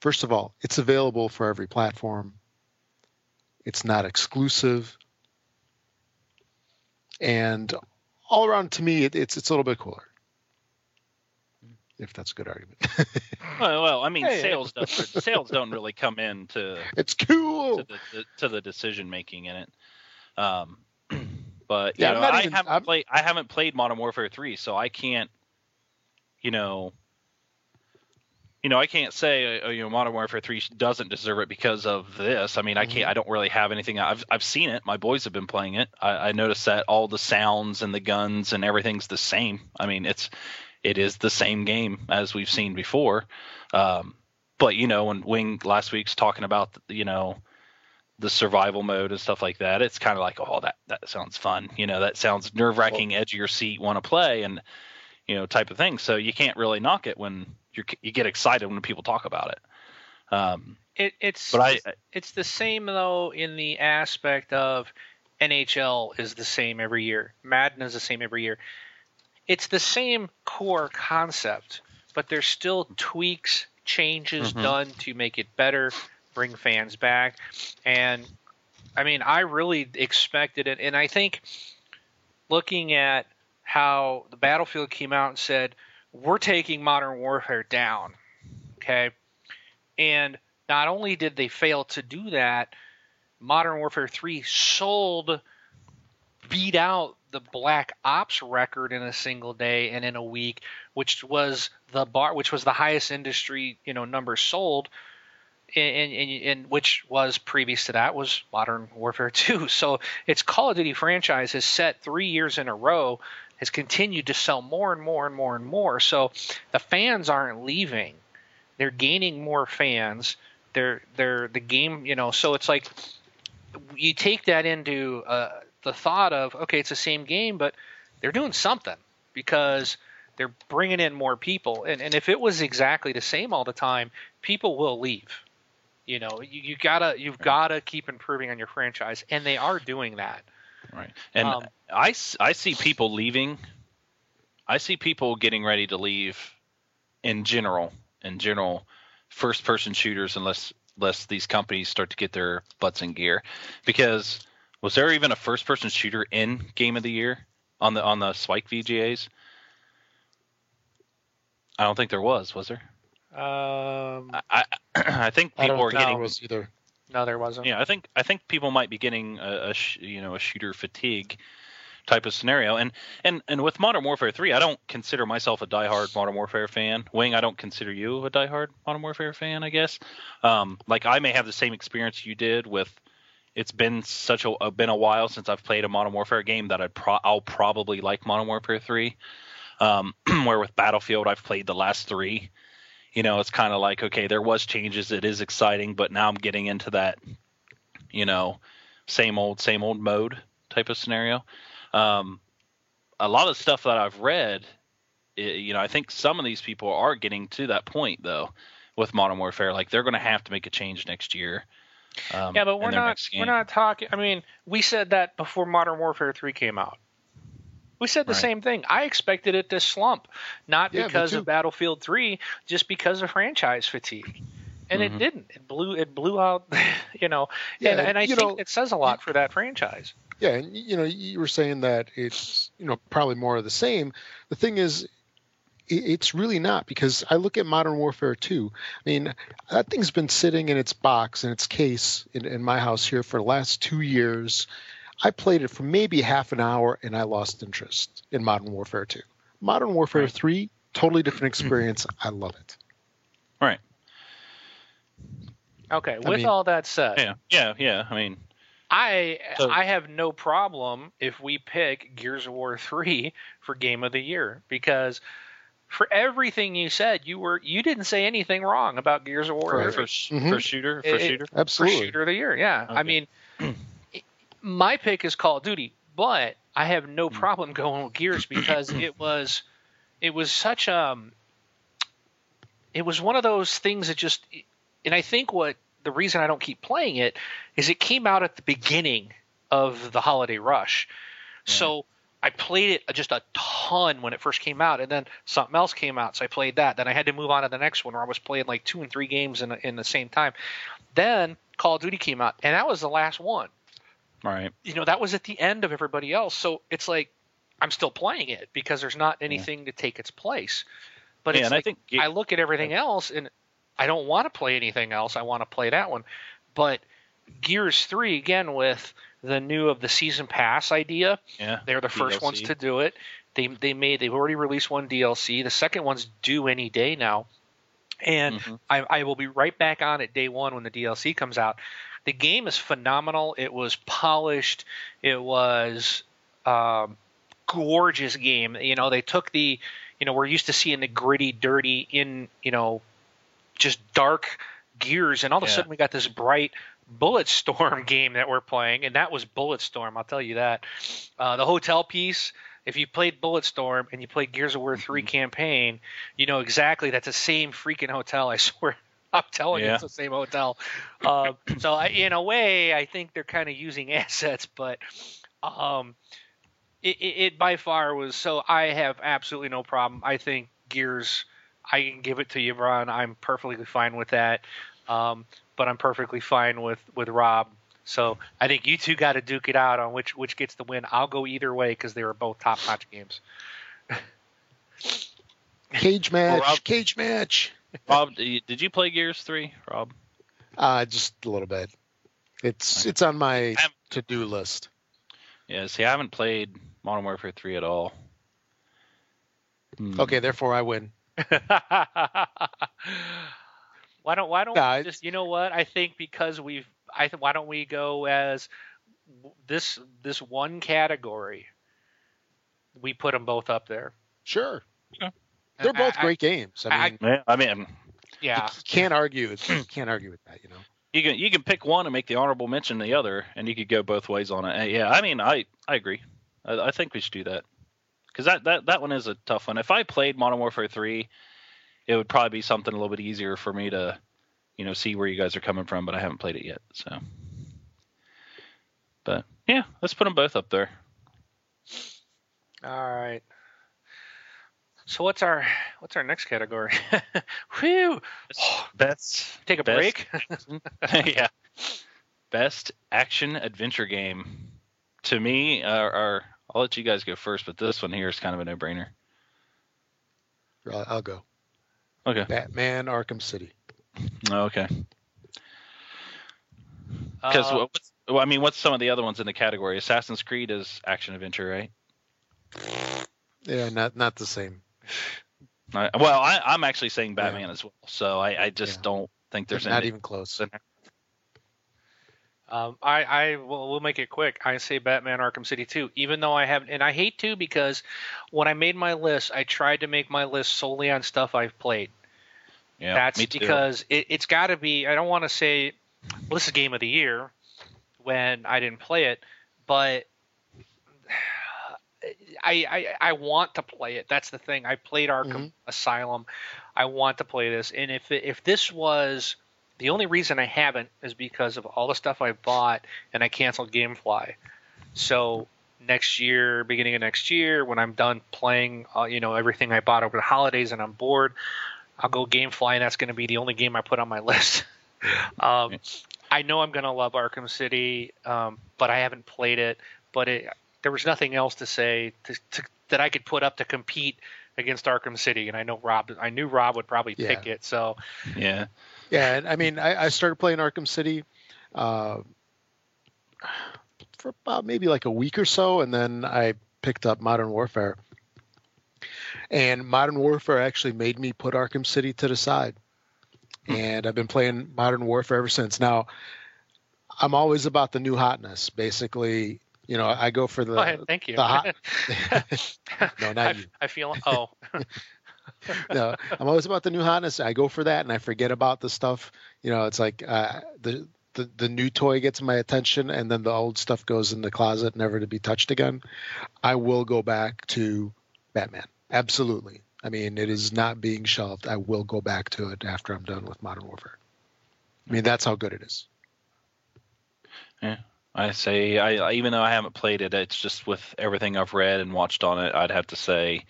first of all, it's available for every platform. It's not exclusive. And all around to me, it, it's, it's a little bit cooler. If that's a good argument. well, well, I mean, Hey, sales don't, sales don't really come in to it's cool. to the, to the decision making in it. Um, but you Yeah, know, not I even- haven't I'm- played I haven't played Modern Warfare three, so I can't, you know, you know, I can't say uh, you know Modern Warfare three doesn't deserve it because of this. I mean, I Mm-hmm. can't. I don't really have anything. I've I've seen it. My boys have been playing it. I, I noticed that all the sounds and the guns and everything's the same. I mean, it's it is the same game as we've seen before. Um, but you know, when Wing last week's talking about you know the survival mode and stuff like that, it's kind of like, oh, that that sounds fun. You know, that sounds nerve wracking, edge of your seat, want to play, and you know, type of thing. So you can't really knock it when you you get excited when people talk about it. Um, It, it's but I, it's the same though in the aspect of NHL is the same every year. Madden is the same every year. It's the same core concept, but there's still tweaks, changes Mhm. done to make it better, bring fans back. And I mean, I really expected it and I think looking at how the Battlefield came out and said, "We're taking Modern Warfare down." Okay? And not only did they fail to do that, Modern Warfare 3 sold, beat out the Black Ops record in a single day and in a week, which was the bar, which was the highest industry you know number sold, and, and, and which was previous to that was Modern Warfare 2. So its Call of Duty franchise has set three years in a row, has continued to sell more and more and more and more. So the fans aren't leaving they're gaining more fans. They're they're the game, you know. So it's like you take that into uh, the thought of okay, it's the same game, but they're doing something because they're bringing in more people. And and if it was exactly the same all the time, people will leave. You know, you, you gotta you've gotta keep improving on your franchise, and they are doing that. Right. And Um, I, I see people leaving. I see people getting ready to leave in general, in general, first person shooters unless unless these companies start to get their butts in gear. Because was there even a first person shooter in game of the year on the on the Spike VGAs? I don't think there was, was there? Um, I I, I think I people don't are getting was either. No, there wasn't. yeah, I think I think people might be getting a, a sh- you know a shooter fatigue type of scenario, and and and with Modern Warfare three, I don't consider myself a diehard Modern Warfare fan. Wing, I don't consider you a diehard Modern Warfare fan. I guess, um, like I may have the same experience you did with. It's been such a been a while since I've played a Modern Warfare game that I'd pro- I'll probably like Modern Warfare three. Um, where with Battlefield, I've played the last three. You know, it's kind of like okay, there was changes. It is exciting, but now I'm getting into that, you know, same old, same old mode type of scenario. Um, a lot of stuff that I've read, i you know, I think some of these people are getting to that point though with Modern Warfare. Like they're going to have to make a change next year. Um, Yeah, but we're not we're not talking. I mean, we said that before Modern Warfare 3 came out. We said the Right. same thing. I expected it to slump, not Yeah, because of Battlefield 3, just because of franchise fatigue. And Mhm. it didn't. It blew it blew out, you know. Yeah, and, and I think know, it says a lot for that franchise. Yeah, and you know, you were saying that it's you know probably more of the same. The thing is, it's really not because I look at Modern Warfare 2. I mean, that thing's been sitting in its box in its case in, in my house here for the last two years. I played it for maybe half an hour and I lost interest in Modern Warfare 2. Modern Warfare Right. 3, totally different experience. I love it. Right. Okay. With mean- all that said, Yeah. Yeah. Yeah. I mean, I So- I have no problem if we pick Gears of War three for Game of the Year because for everything you said, you were you didn't say anything wrong about Gears of War. Right. for, sh- Mhm. for shooter, for It- it- shooter. for Absolutely. shooter of the year. Yeah, I mean, it- my pick is Call of Duty, but I have no Hmm. problem going with Gears because it was it was such um it was one of those things that just and I think what the reason I don't keep playing it is it came out at the beginning of the holiday rush. So I played it just a ton when it first came out, and then something else came out, so I played that. Then I had to move on to the next one, where I was playing like two and three games in in the same time. Then Call of Duty came out, and that was the last one. Right. You know, that was at the end of everybody else. So it's like I'm still playing it because there's not anything to take its place. But yeah, it's and I like, think I look at everything else and I don't want to play anything else. I want to play that one. But Gears 3 again with the new of the season pass idea. yeah, They're the first ones to do it. They they made they've already released one DLC. The second one's due any day now. And Mhm. I, I will be right back on it day one when the DLC comes out. The game is phenomenal. It was polished. It was um, gorgeous game. You know, they took the, you know, we're used to seeing the gritty, dirty, in you know, just dark gears, and all of a sudden we got this bright Bulletstorm game that we're playing, and that was Bulletstorm. I'll tell you that. Uh, the hotel piece. If you played Bulletstorm and you played Gears of War 3 campaign, you know exactly that's the same freaking hotel. I swear. I'm telling you, it's the same hotel. Uh, so I, in a way, I think they're kind of using assets, but um, it, it, it by far was. So I have absolutely no problem. I think Gears. I can give it to you, Ron. I'm perfectly fine with that. Um, but I'm perfectly fine with with Rob. So I think you two got to duke it out on which which gets the win. I'll go either way because they were both top notch games. Cage match. Rob- cage match. Rob, did you- play Gears Three, Rob? Uh, just a little bit. It's it's on my to do list. Yeah. See, I haven't played Modern Warfare Three at all. Hmm. Okay, therefore I win. why don't why don't Yeah, we just you know what I think because we've I th- why don't we go as this this one category we put them both up there. Sure. Okay. They're both I- I- great games. I I- mean, Yeah, I mean, Yeah, you can't argue. with- You can't argue with that. You know. you can you can pick one and make the honorable mention the other, and you could go both ways on it. Yeah, I mean, I I agree. I, I think we should do that because that, that that one is a tough one. If I played Modern Warfare Three, it would probably be something a little bit easier for me to, you know, see where you guys are coming from. But I haven't played it yet, so. But yeah, let's put them both up there. All right. So what's our what's our next category? Whew. Best Take a Best- break. yeah. Best action adventure game. To me, uh, or I'll let you guys go first, but this one here is kind of a no-brainer. I'll, I'll go. Okay. Batman: Arkham City. Oh, Okay. Because Uh, well, I mean, what's some of the other ones in the category? Assassin's Creed is action adventure, right? Yeah, not not the same. I, well, I, I'm actually saying Batman as well, so I, I just Yeah. don't think there's not any. even close. Um, I, I will we'll make it quick. I say Batman Arkham City 2, even though I have, and I hate to because when I made my list, I tried to make my list solely on stuff I've played. Yeah, That's me too. because it, it's got to be. I don't want to say, well, this is game of the year when I didn't play it, but I, I I want to play it. That's the thing. I played Arkham Mhm. Asylum. I want to play this, and if if this was the only reason I haven't is because of all the stuff I bought and I canceled GameFly. So next year, beginning of next year, when I'm done playing, uh, you know, everything I bought over the holidays and I'm bored, I'll go GameFly, and that's going to be the only game I put on my list. um, I know I'm going to love Arkham City, um, but I haven't played it. But it, there was nothing else to say to, to, that I could put up to compete against Arkham City, and I know Rob. I knew Rob would probably Yeah. pick it. So Yeah. Yeah, and I mean, I, I started playing Arkham City uh, for about maybe like a week or so, and then I picked up Modern Warfare. And Modern Warfare actually made me put Arkham City to the side, and I've been playing Modern Warfare ever since. Now, I'm always about the new hotness. Basically, you know, I go for the go ahead. Thank you. the hot. no, not I, you. I feel. Oh, no, I'm always about the new hotness. I go for that, and I forget about the stuff. You know, it's like uh, the, the the new toy gets my attention, and then the old stuff goes in the closet, never to be touched again. I will go back to Batman. Absolutely. I mean, it is not being shelved. I will go back to it after I'm done with Modern Warfare. I mean, that's how good it is. I say, I I- even though I haven't played it, it's just with everything I've read and watched on it, I'd have to say,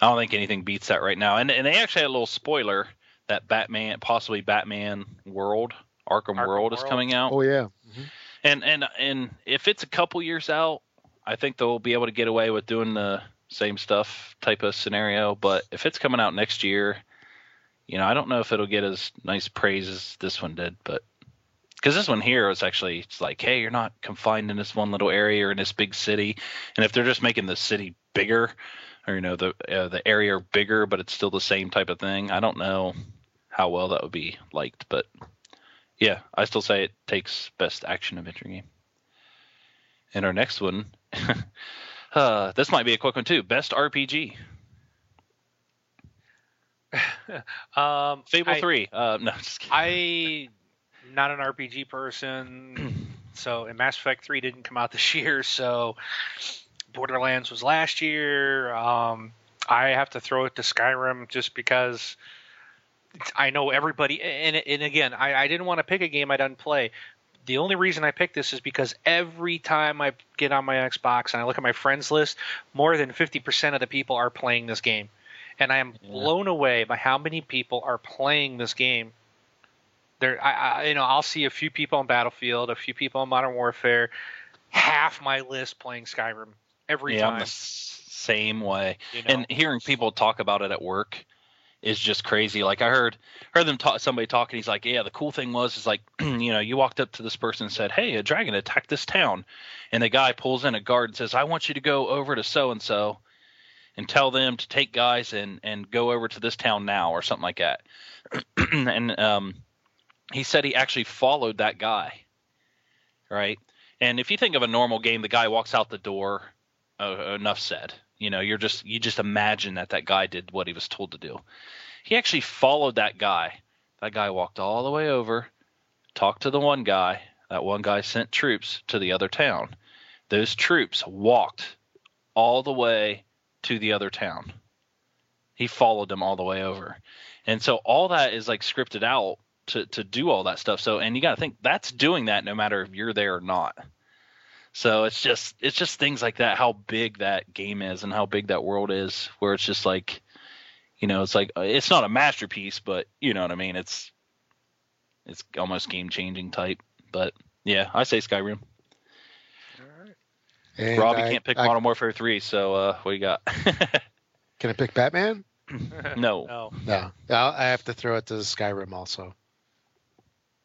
I don't think anything beats that right now. And and they actually had a little spoiler that Batman, possibly Batman World, Arkham, Arkham World is coming out. Oh yeah. Mm-hmm. And and and if it's a couple years out, I think they'll be able to get away with doing the same stuff type of scenario. But if it's coming out next year, you know, I don't know if it'll get as nice praise as this one did, but because this one here is actually it's like, hey, you're not confined in this one little area or in this big city, and if they're just making the city bigger, or you know the uh, the area bigger, but it's still the same type of thing, I don't know how well that would be liked, but yeah, I still say it takes best action adventure game. And our next one, uh, this might be a quick one too. Best RPG, um, Fable I, Three. Uh, no, just kidding. I not an RPG person, so and Mass Effect Three didn't come out this year, so Borderlands was last year. Um, I have to throw it to Skyrim just because I know everybody. And, and again, I, I didn't want to pick a game I didn't play. The only reason I picked this is because every time I get on my Xbox and I look at my friends list, more than 50% of the people are playing this game. And I am Yeah. blown away by how many people are playing this game. There, I, I, you know, I'll see a few people on Battlefield, a few people on Modern Warfare, half my list playing Skyrim every yeah, I'm time. the same way. you know? And hearing people talk about it at work is just crazy. Like I heard heard them talk somebody talking. He's like, yeah, the cool thing was is like, you know, you walked up to this person and said, hey, a dragon attacked this town, and the guy pulls in a guard and says, I want you to go over to so and so and tell them to take guys and and go over to this town now or something like that. and um, he said he actually followed that guy, right? And if you think of a normal game, the guy walks out the door. Uh, enough said. You know, you're just you just imagine that that guy did what he was told to do. He actually followed that guy. That guy walked all the way over, talked to the one guy. That one guy sent troops to the other town. Those troops walked all the way to the other town. He followed them all the way over. And so all that is like scripted out to to do all that stuff. So and you got to think that's doing that no matter if you're there or not. So it's just it's just things like that how big that game is and how big that world is where it's just like you know it's like it's not a masterpiece but you know what I mean it's it's almost game changing type but yeah I say Skyrim And Rob you I- can't pick I- Modern Warfare 3 so uh what do you got Can I pick Batman? no no. No, I'll, I have to throw it to Skyrim also.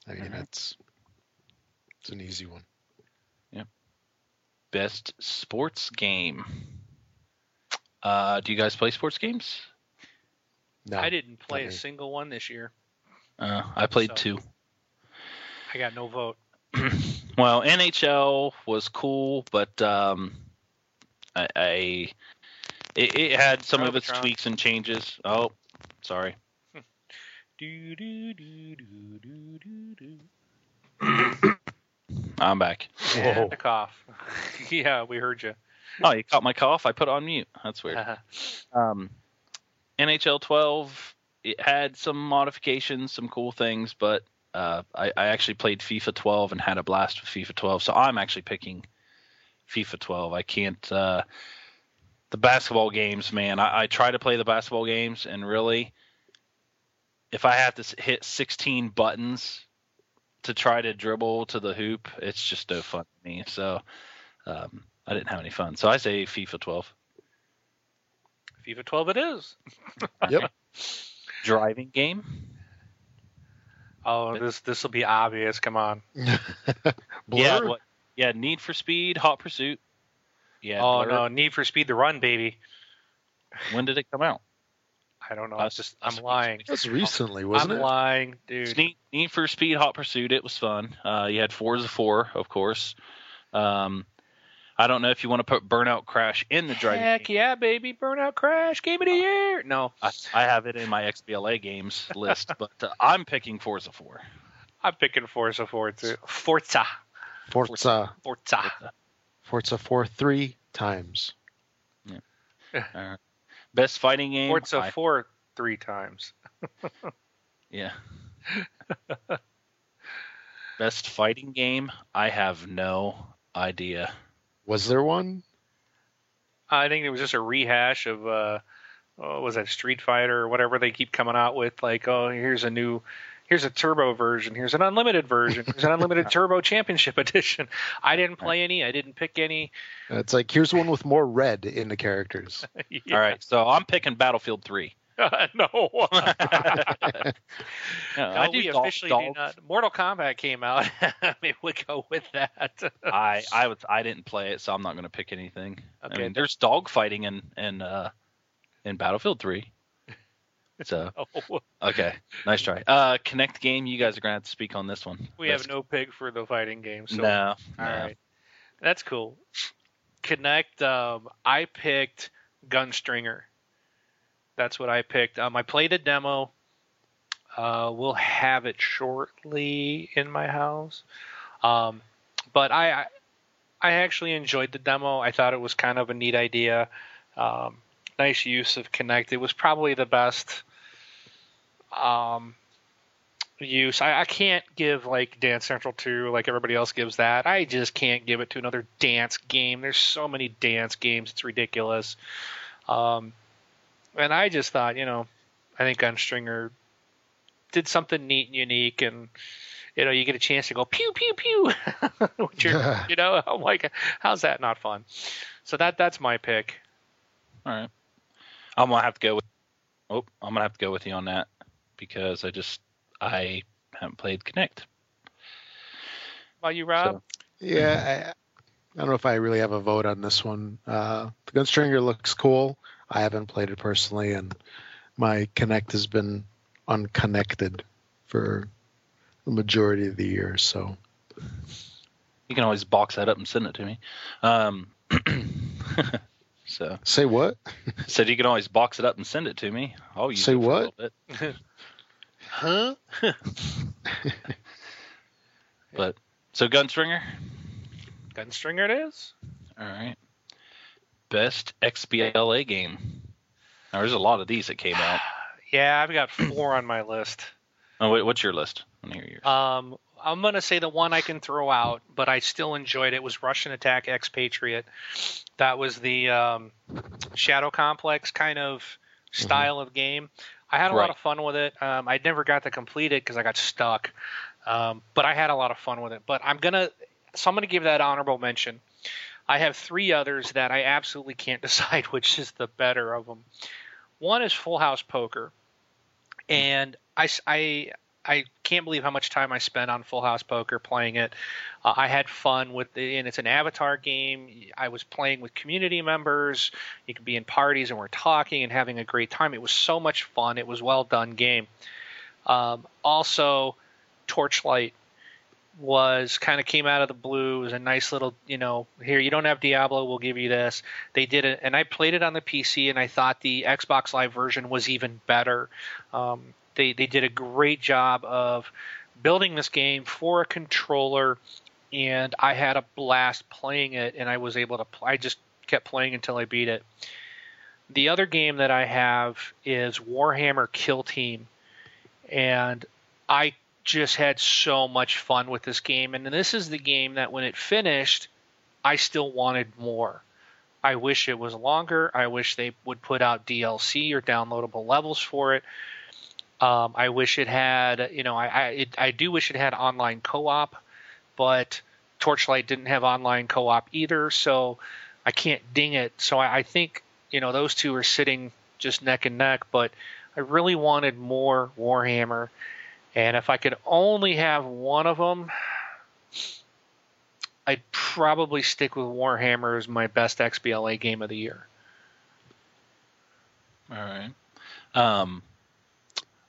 I mean, Mhm. it's it's an easy one. Yeah. Best sports game uh do you guys play sports games No, I didn't play a me. single one this year. uh I played So- two I got no vote. well, NHL was cool, but um, I, I it, it had some of its Robotron. tweaks and changes. Oh, sorry. Do, do, do, do, do, do, do. I'm back. Whoa. And the cough. yeah, we heard you. Oh, you caught my cough. I put it on mute. That's weird. Um, NHL 12 it had some modifications, some cool things, but uh, I, I actually played FIFA 12 and had a blast with FIFA 12. So I'm actually picking FIFA 12. I can't. Uh, the basketball games, man. I, I try to play the basketball games, and really, if I have to hit 16 buttons to try to dribble to the hoop, it's just no fun to me. So um, I didn't have any fun. So I say FIFA 12. FIFA 12 it is. Yep. Driving game. Oh, this this will be obvious. Come on. Yeah, what, yeah. Need for Speed, Hot Pursuit. Yeah. oh Blur. no, Need for Speed The Run, baby. When did it come out? I don't know. Us- just I'm lying. That's recently, wasn't I'm it? lying, dude. Need, Need for Speed, Hot Pursuit. It was fun. Uh, you had Forza 4, of course. Um, I don't know if you want to put Burnout Crash in the driving. Heck game. yeah, baby! Burnout Crash, game of the year. No, I, I have it in my XBLA games list, but uh, I'm picking Forza 4. I'm picking Forza 4 too. Forza, Forza. Forza. Forza 4 three times. Uh, best fighting game. Forza I- 4 three times. Yeah. Best fighting game? I have no idea. Was there one? I think it was just a rehash of uh, what was that Street Fighter or whatever they keep coming out with. Like, oh, here's a new, here's a turbo version, here's an unlimited version, here's an unlimited turbo championship edition. I didn't play any, I didn't pick any. It's like here's one with more red in the characters. All right, so I'm picking Battlefield 3. no. No, I No, do we Dol- officially Dol- did not. Mortal Kombat came out. Maybe we go with that. I I was I didn't play it, so I'm not going to pick anything. I mean, there's dogfighting in in uh, in Battlefield 3. So Oh, okay, nice try. Uh, Kinect game. You guys are to have to speak on this one. we have no pick for the fighting game. So no. All no. right, that's cool. Kinect. Um, I picked Gunstringer. That's what I picked. Um, I played a demo. Uh, we'll have it shortly in my house. Um, but I, I, I actually enjoyed the demo. I thought it was kind of a neat idea. Um, nice use of Kinect. It was probably the best um, use. I, I can't give like Dance Central 2 like everybody else gives that. I just can't give it to another dance game. There's so many dance games. It's ridiculous. Um, and I just thought, you know, I think Gunstringer did something neat and unique and you know, you get a chance to go pew pew pew. You're, you know, I'm like, how's that not fun? So that that's my pick. All right. I'm gonna have to go with. Oh, I'm gonna have to go with you on that because I just I haven't played Kinect. While you, Rob? So, Yeah, I, I don't know if I really have a vote on this one. Uh, the Gunstringer looks cool. I haven't played it personally, and my Kinect has been unconnected for the majority of the year. So you can always box that up and send it to me. Um, so say what? said you can always box it up and send it to me. I'll use Say what? a little bit. Huh? But so Gunstringer. Gunstringer it is. All right. Best XBLA game. Now, there's a lot of these that came out. Yeah, I've got four on my list. Oh, wait, what's your list? Let me hear yours. Um, I'm gonna say the one I can throw out, but I still enjoyed it was Rush'n Attack Expatriate. That was the um, Shadow Complex kind of style of game. I had a lot of fun with it. Um, I never got to complete it because I got stuck, um, but I had a lot of fun with it. But I'm gonna, so I'm gonna give that honorable mention. I have three others that I absolutely can't decide which is the better of them. One is Full House Poker, and I, I- I can't believe how much time I spent on Full House Poker playing it. Uh, I had fun with it, and it's an avatar game. I was playing with community members. You could be in parties, and we're talking and having a great time. It was so much fun. It was well done game. Um, also, Torchlight was kind of came out of the blue. It was a nice little, you know, here you don't have Diablo, we'll give you this. They did it, and I played it on the PC, and I thought the Xbox Live version was even better. Um, they they did a great job of building this game for a controller, and I had a blast playing it, and I was able to. I just kept playing until I beat it. The other game that I have is Warhammer Kill Team, and I just had so much fun with this game. And this is the game that when it finished, I still wanted more. I wish it was longer. I wish they would put out DLC or downloadable levels for it. Um, I wish it had, you know, I I, it, I do wish it had online co-op, but Torchlight didn't have online co-op either, so I can't ding it. So I, I think you know, those two are sitting just neck and neck, but I really wanted more Warhammer. And if I could only have one of them, I'd probably stick with Warhammer as my best XBLA game of the year. All right. Um,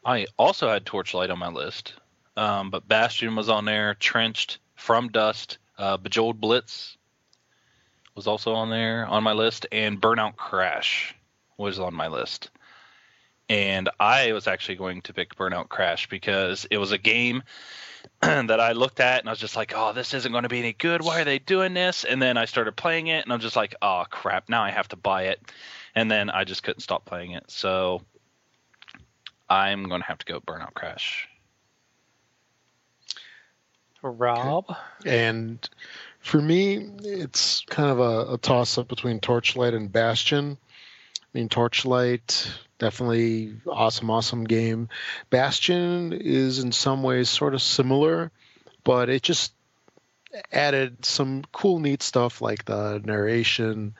I also had Torchlight on my list, um, but Bastion was on there. Trenched, From Dust, uh, Bejeweled Blitz was also on there on my list, and Burnout Crash was on my list. And I was actually going to pick Burnout Crash because it was a game that I looked at and I was just like, oh, this isn't going to be any good. Why are they doing this? And then I started playing it and I'm just like, oh, crap, now I have to buy it. And then I just couldn't stop playing it. So I'm going to have to go Burnout Crash. Rob? And for me, it's kind of a, a toss up between Torchlight and Bastion. I mean, Torchlight, definitely awesome, awesome game. Bastion is in some ways sort of similar, but it just added some cool, neat stuff like the narration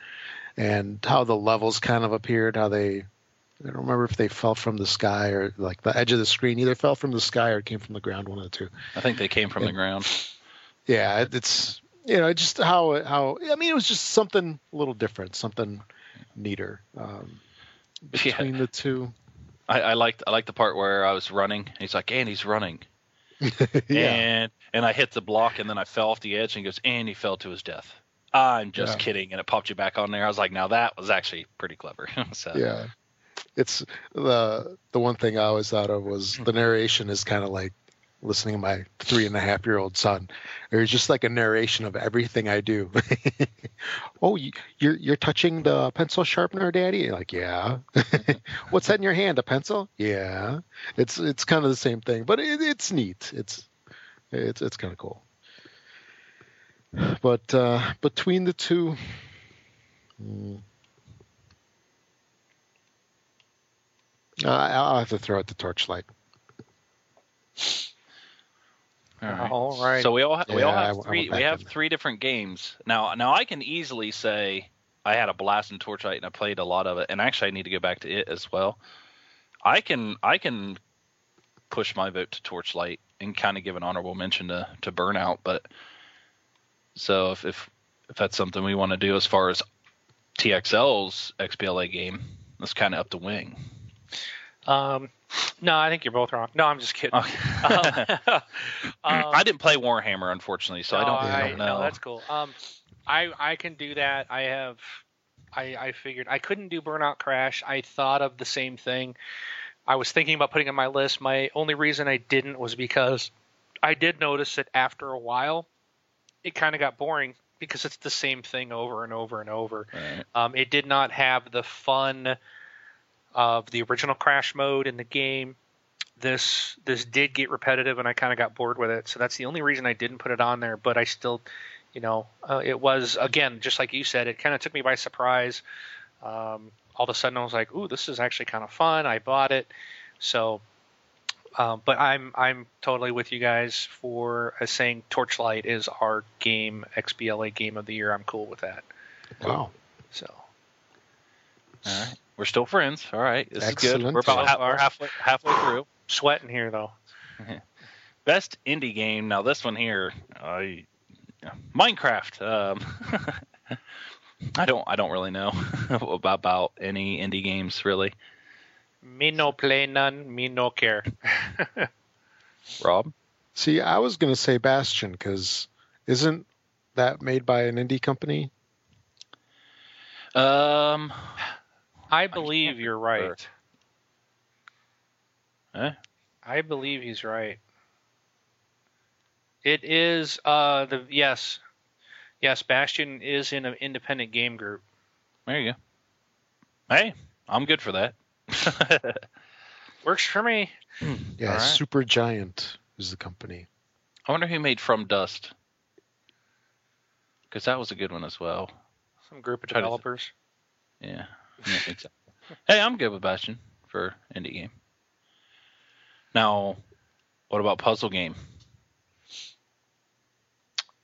and how the levels kind of appeared, how they. I don't remember if they fell from the sky or like the edge of the screen either fell from the sky or came from the ground, one of the two. I think they came from the ground. Yeah, it's you know just how how I mean it was just something a little different, something neater um, between Yeah. the two. I, I liked I liked the part where I was running. He's like, and he's running. yeah, And and I hit the block and then I fell off the edge and he goes, and he fell to his death. I'm just Yeah. kidding. And it popped you back on there. I was like, now that was actually pretty clever. so yeah. It's the the one thing I always thought of was the narration is kind of like listening to my three and a half year old son. There's just like a narration of everything I do. oh, you, you're you're touching the pencil sharpener, Daddy? You're like, yeah. What's that in your hand? A pencil? Yeah. It's it's kind of the same thing, but it, it's neat. It's it's it's kind of cool. But uh, between the two, hmm, uh, I'll have to throw out the torchlight. all right. All right. So we all ha- we all Yeah, I- I have three we have in. three different games now. Now I can easily say I had a blast in Torchlight and I played a lot of it, and actually I need to go back to it as well. I can I can push my vote to Torchlight and kind of give an honorable mention to to Burnout, but so if if, if that's something we want to do as far as TXL's XBLA game, that's kind of up to Wing. Um, no, I think you're both wrong. No, I'm just kidding. Okay. Um, I didn't play Warhammer unfortunately, so I don't, I- I don't know. No, that's cool. Um, I I can do that. I have. I I figured I couldn't do Burnout Crash. I thought of the same thing. I was thinking about putting on my list. My only reason I didn't was because I did notice that after a while, it kind of got boring because it's the same thing over and over and over. Right. Um, it did not have the fun of the original Crash mode in the game. This this did get repetitive, and I kind of got bored with it. So that's the only reason I didn't put it on there. But I still, you know, uh, it was again just like you said. It kind of took me by surprise. Um, all of a sudden, I was like, "Ooh, this is actually kind of fun." I bought it. So, um, but I'm I'm totally with you guys for uh, saying Torchlight is our game XBLA game of the year. I'm cool with that. Wow. So. All right. We're still friends. All right. This is good. We're about half, we're halfway halfway through. sweating here though. Best indie game. Now this one here, I Minecraft. Um, I don't I don't really know about, about any indie games really. Me no play none, me no care. Rob. See, I was going to say Bastion because isn't that made by an indie company? Um. I believe you're remember. right. Eh? I believe he's right. It is uh the yes. Yes, Bastion is in an independent game group. There you go. Hey, I'm good for that. Works for me. Yeah, All right. Supergiant is the company. I wonder who made From Dust. Because that was a good one as well. Some group of Try to- developers. Yeah. Yeah exactly. hey, I'm good with Bastion for indie game. Now, what about puzzle game?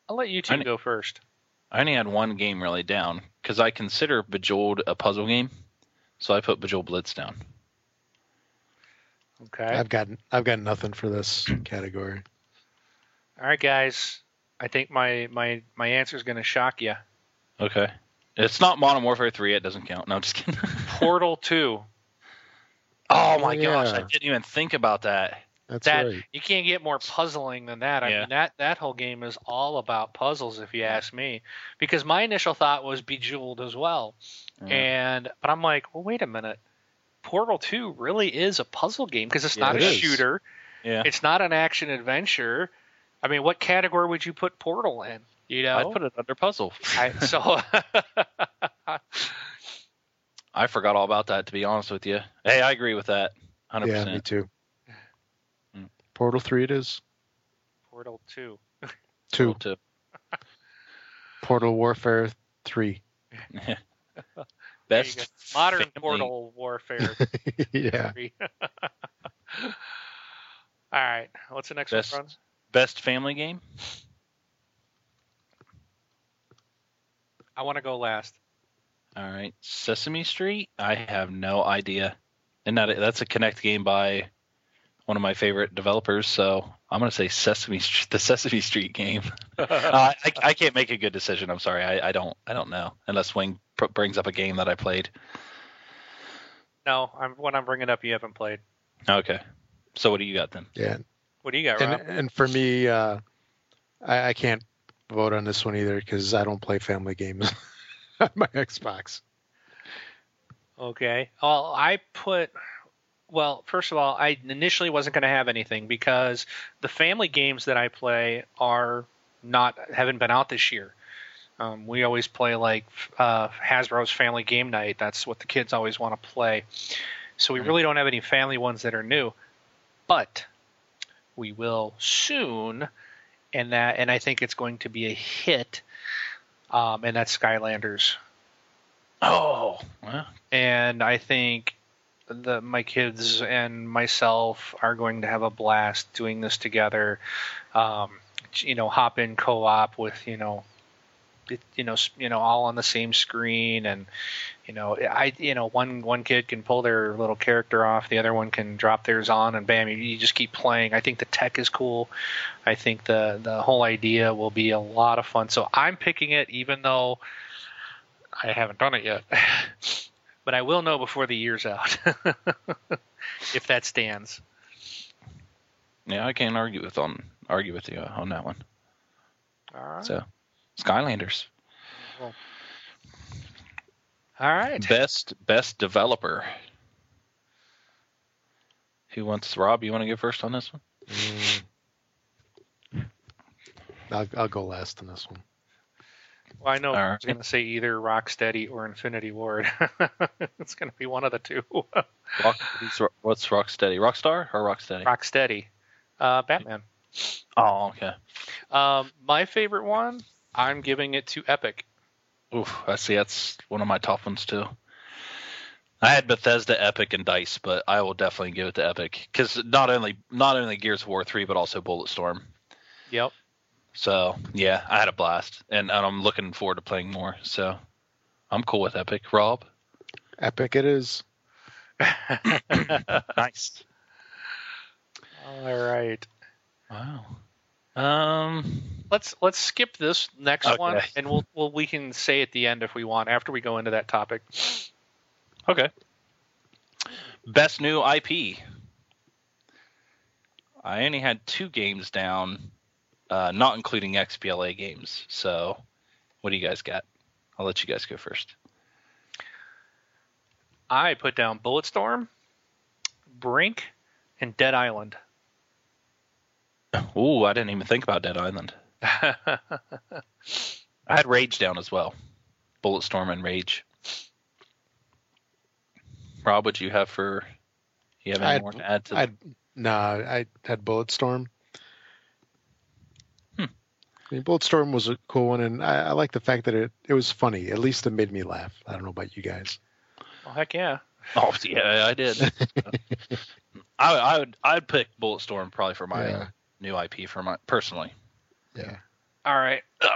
I'll let you two kn- go first. I only had one game really down because I consider Bejeweled a puzzle game. so I put Bejeweled Blitz down. Okay. I've got I've got nothing for this category. All right, guys. I think my my my answer is going to shock you. Okay. It's not Modern Warfare 3. It doesn't count. No, I'm just kidding. Portal Two. oh my Oh, gosh, I didn't even think about that. That's that right. you can't get more puzzling than that. I Yeah. mean that that whole game is all about puzzles, if you ask me. Because my initial thought was Bejeweled as well, Yeah. and but I'm like, well, wait a minute. Portal Two really is a puzzle game because it's Yeah, not it a is. shooter. Yeah. It's not an action adventure. I mean, what category would you put Portal in? You know, I'd put it under puzzle. I, so I forgot all about that, to be honest with you. Hey, I agree with that. 100%. Yeah, me too. Mm. Portal three it is. Portal Two. Two. Too. Portal Warfare three. There Best. Modern family- Portal Warfare. yeah. Three. All right, what's the next Best- one, Franz? Best family game? I want to go last. All right. Sesame Street? I have no idea. And that that's a Kinect game by one of my favorite developers, so I'm going to say Sesame Street, the Sesame Street game. uh, I, I can't make a good decision. I'm sorry. I, I don't I don't know unless Wing pr- brings up a game that I played. No, I'm what I'm bringing up. You haven't played. Okay. So what do you got then? Yeah. What do you got, And Rob? and for me, uh, I, I can't vote on this one either because I don't play family games on my Xbox. Okay. Well, I put. Well, first of all, I initially wasn't going to have anything because the family games that I play are not haven't been out this year. Um, we always play like uh, Hasbro's Family Game Night. That's what the kids always want to play. So we Mhm. really don't have any family ones that are new, but we will soon, and that and I think it's going to be a hit. Um, and that's Skylanders Oh, well, and I think the my kids and myself are going to have a blast doing this together. Um, you know, hop in co-op with you know, you know, you know, all on the same screen, and you know, I you know, one one kid can pull their little character off, the other one can drop theirs on, and bam, you, you just keep playing. I think the tech is cool. I think the the whole idea will be a lot of fun. So I'm picking it, even though I haven't done it yet. but I will know before the year's out if that stands. yeah, I can't argue with on argue with you on that one. All right. So, Skylanders. All right. Best best developer. Who wants Rob? You want to go first on this one? Mm. I'll, I'll go last on this one. Well, I know All I was right. going to say either Rocksteady or Infinity Ward. it's going to be one of the two. Rock, who's, what's Rocksteady? Rockstar or Rocksteady? Rocksteady. Uh, Batman. Oh, okay. Um, my favorite one, I'm giving it to Epic. Oof, I see. That's one of my top ones too. I had Bethesda, Epic, and Dice, but I will definitely give it to Epic because not only not only Gears of War three, but also Bulletstorm. Yep. So yeah, I had a blast, and, and I'm looking forward to playing more. So I'm cool with Epic. Rob, Epic it is. nice. All right. Wow. Um. Let's let's skip this next Okay. one, and we'll, we'll we can say at the end if we want after we go into that topic. Okay. Best new IP. I only had two games down, uh, not including XBLA games. So, what do you guys got? I'll let you guys go first. I put down Bulletstorm, Brink, and Dead Island. Ooh, I didn't even think about Dead Island. I had Rage down as well. Bulletstorm and Rage. Rob, what do you have for? You have any I'd- more to add to? I no, I had Bulletstorm. Hmm. I mean, Bulletstorm was a cool one, and I, I like the fact that it, it was funny. At least it made me laugh. I don't know about you guys. well, heck yeah. Oh yeah, I did. I, I would I'd pick Bulletstorm probably for my Yeah. New IP for my personally. Yeah. All right. Ugh.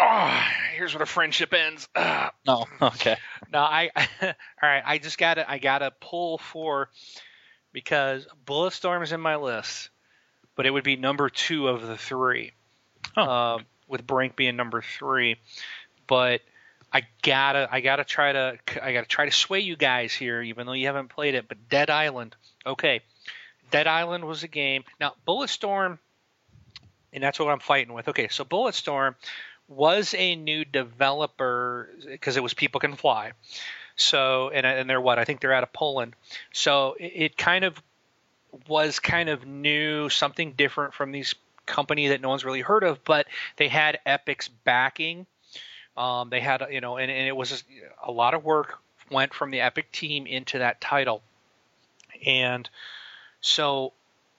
Oh, here's where the friendship ends. Ugh. No, okay. no, I all right. I just gotta I gotta pull for because Bulletstorm is in my list, but it would be number two of the three, Oh. um, with Brink being number three. But I gotta I gotta try to I gotta try to sway you guys here, even though you haven't played it. But Dead Island, okay, Dead Island was a game. Now Bulletstorm, and that's what I'm fighting with. Okay, so Bulletstorm was a new developer because it was People Can Fly. So and and they're what I think they're out of Poland. So it, it kind of was kind of new, something different from these company that no one's really heard of, but they had Epic's backing. Um, they had you know, and, and it was a lot of work went from the Epic team into that title, and so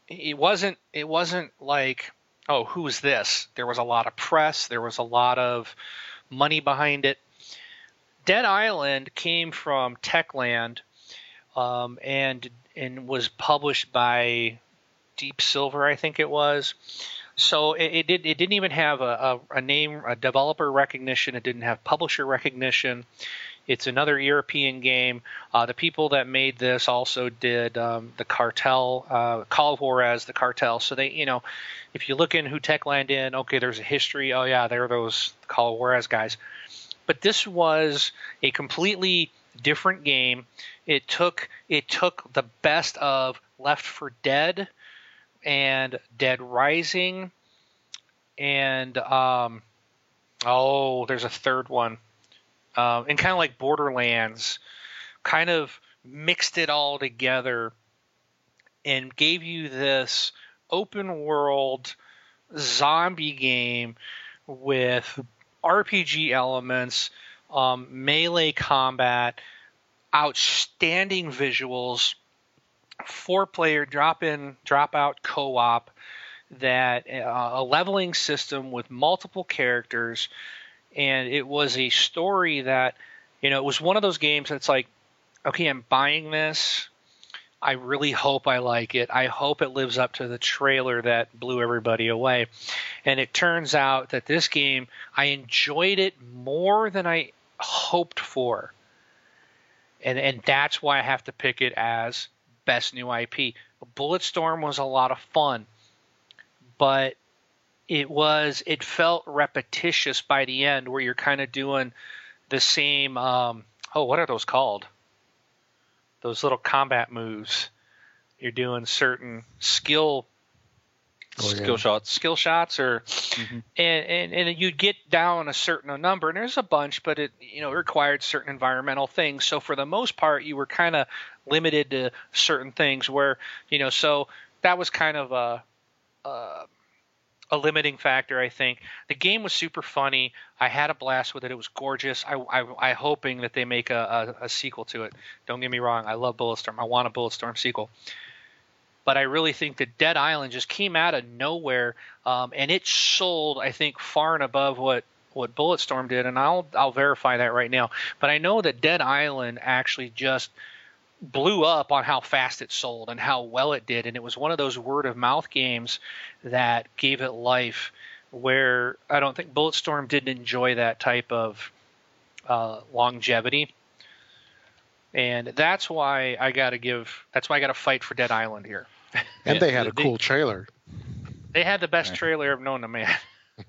it wasn't it wasn't like oh who's this? There was a lot of press, there was a lot of money behind it. Dead Island came from Techland, um, and and was published by Deep Silver, I think it was. So it, it did. It didn't even have a, a, a name, a developer recognition. It didn't have publisher recognition. It's another European game. Uh, the people that made this also did um, the Cartel, uh, Call of Juarez, the Cartel. So they, you know, if you look in who Techland in, okay, there's a history. Oh yeah, they're those Call of Juarez guys. But this was a completely different game. It took it took the best of Left 4 Dead and Dead Rising and um, oh, there's a third one, um, and kind of like Borderlands, kind of mixed it all together and gave you this open world zombie game with RPG elements, um, melee combat, outstanding visuals, four player drop in, drop out co op, that uh, a leveling system with multiple characters, and it was a story that, you know, it was one of those games that's like, okay, I'm buying this. I really hope I like it. I hope it lives up to the trailer that blew everybody away. And it turns out that this game, I enjoyed it more than I hoped for. And and that's why I have to pick it as best new IP. Bulletstorm was a lot of fun, but it was it felt repetitious by the end where you're kind of doing the same um, oh what are those called? Those little combat moves. You're doing certain skill Oh, yeah. Skill shots. skill shots or Mhm. and, and and you'd get down a certain number and there's a bunch but it you know required certain environmental things so for the most part you were kind of limited to certain things where you know so that was kind of a, a a limiting factor i think. The game was super funny. I had a blast with it. It was gorgeous. I i, I hoping that they make a, a, a sequel to it. Don't get me wrong. I love bulletstorm. I want a bulletstorm sequel. But I really think that Dead Island just came out of nowhere, um, and it sold, I think, far and above what what Bulletstorm did, and I'll I'll verify that right now. But I know that Dead Island actually just blew up on how fast it sold and how well it did, and it was one of those word of mouth games that gave it life. Where I don't think Bulletstorm didn't enjoy that type of uh, longevity and that's why I got to give. That's why I got to fight for Dead Island here. And they had a they- cool trailer. They had the best Right. trailer I've known to man.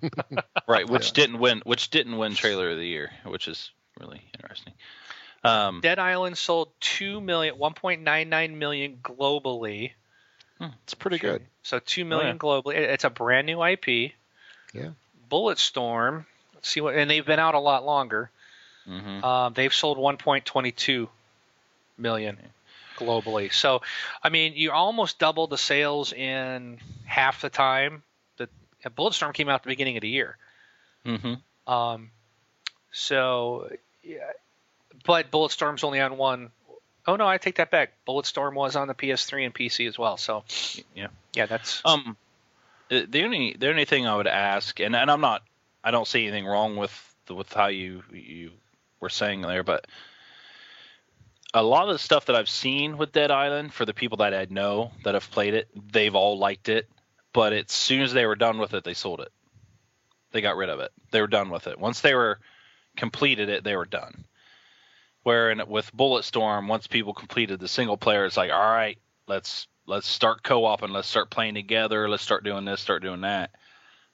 Right, which didn't win. Which didn't win trailer of the year, which is really interesting. Um, Dead Island sold two million, 1.99 million globally. It's pretty good. So two million Oh, yeah. globally. It's a brand new IP. Yeah. Bulletstorm. Let's see what, and they've been out a lot longer. Mm-hmm. Um, they've sold 1.22 million globally. So, I mean, you almost doubled the sales in half the time. that Bulletstorm came out at the beginning of the year. Mm-hmm. Um, so, yeah, but Bulletstorm's only on one oh no, I take that back. Bulletstorm was on the PS3 and PC as well. So, Yeah. yeah, that's Um, the only the only thing I would ask, and, and I'm not, I don't see anything wrong with the, with how you you were saying there, but a lot of the stuff that I've seen with Dead Island, for the people that I know that have played it, they've all liked it. But as soon as they were done with it, they sold it. They got rid of it. They were done with it. Once they were completed it, they were done. Where in, with Bulletstorm, once people completed the single player, it's like, all right, let's let's start co-op and let's start playing together. Let's start doing this, start doing that.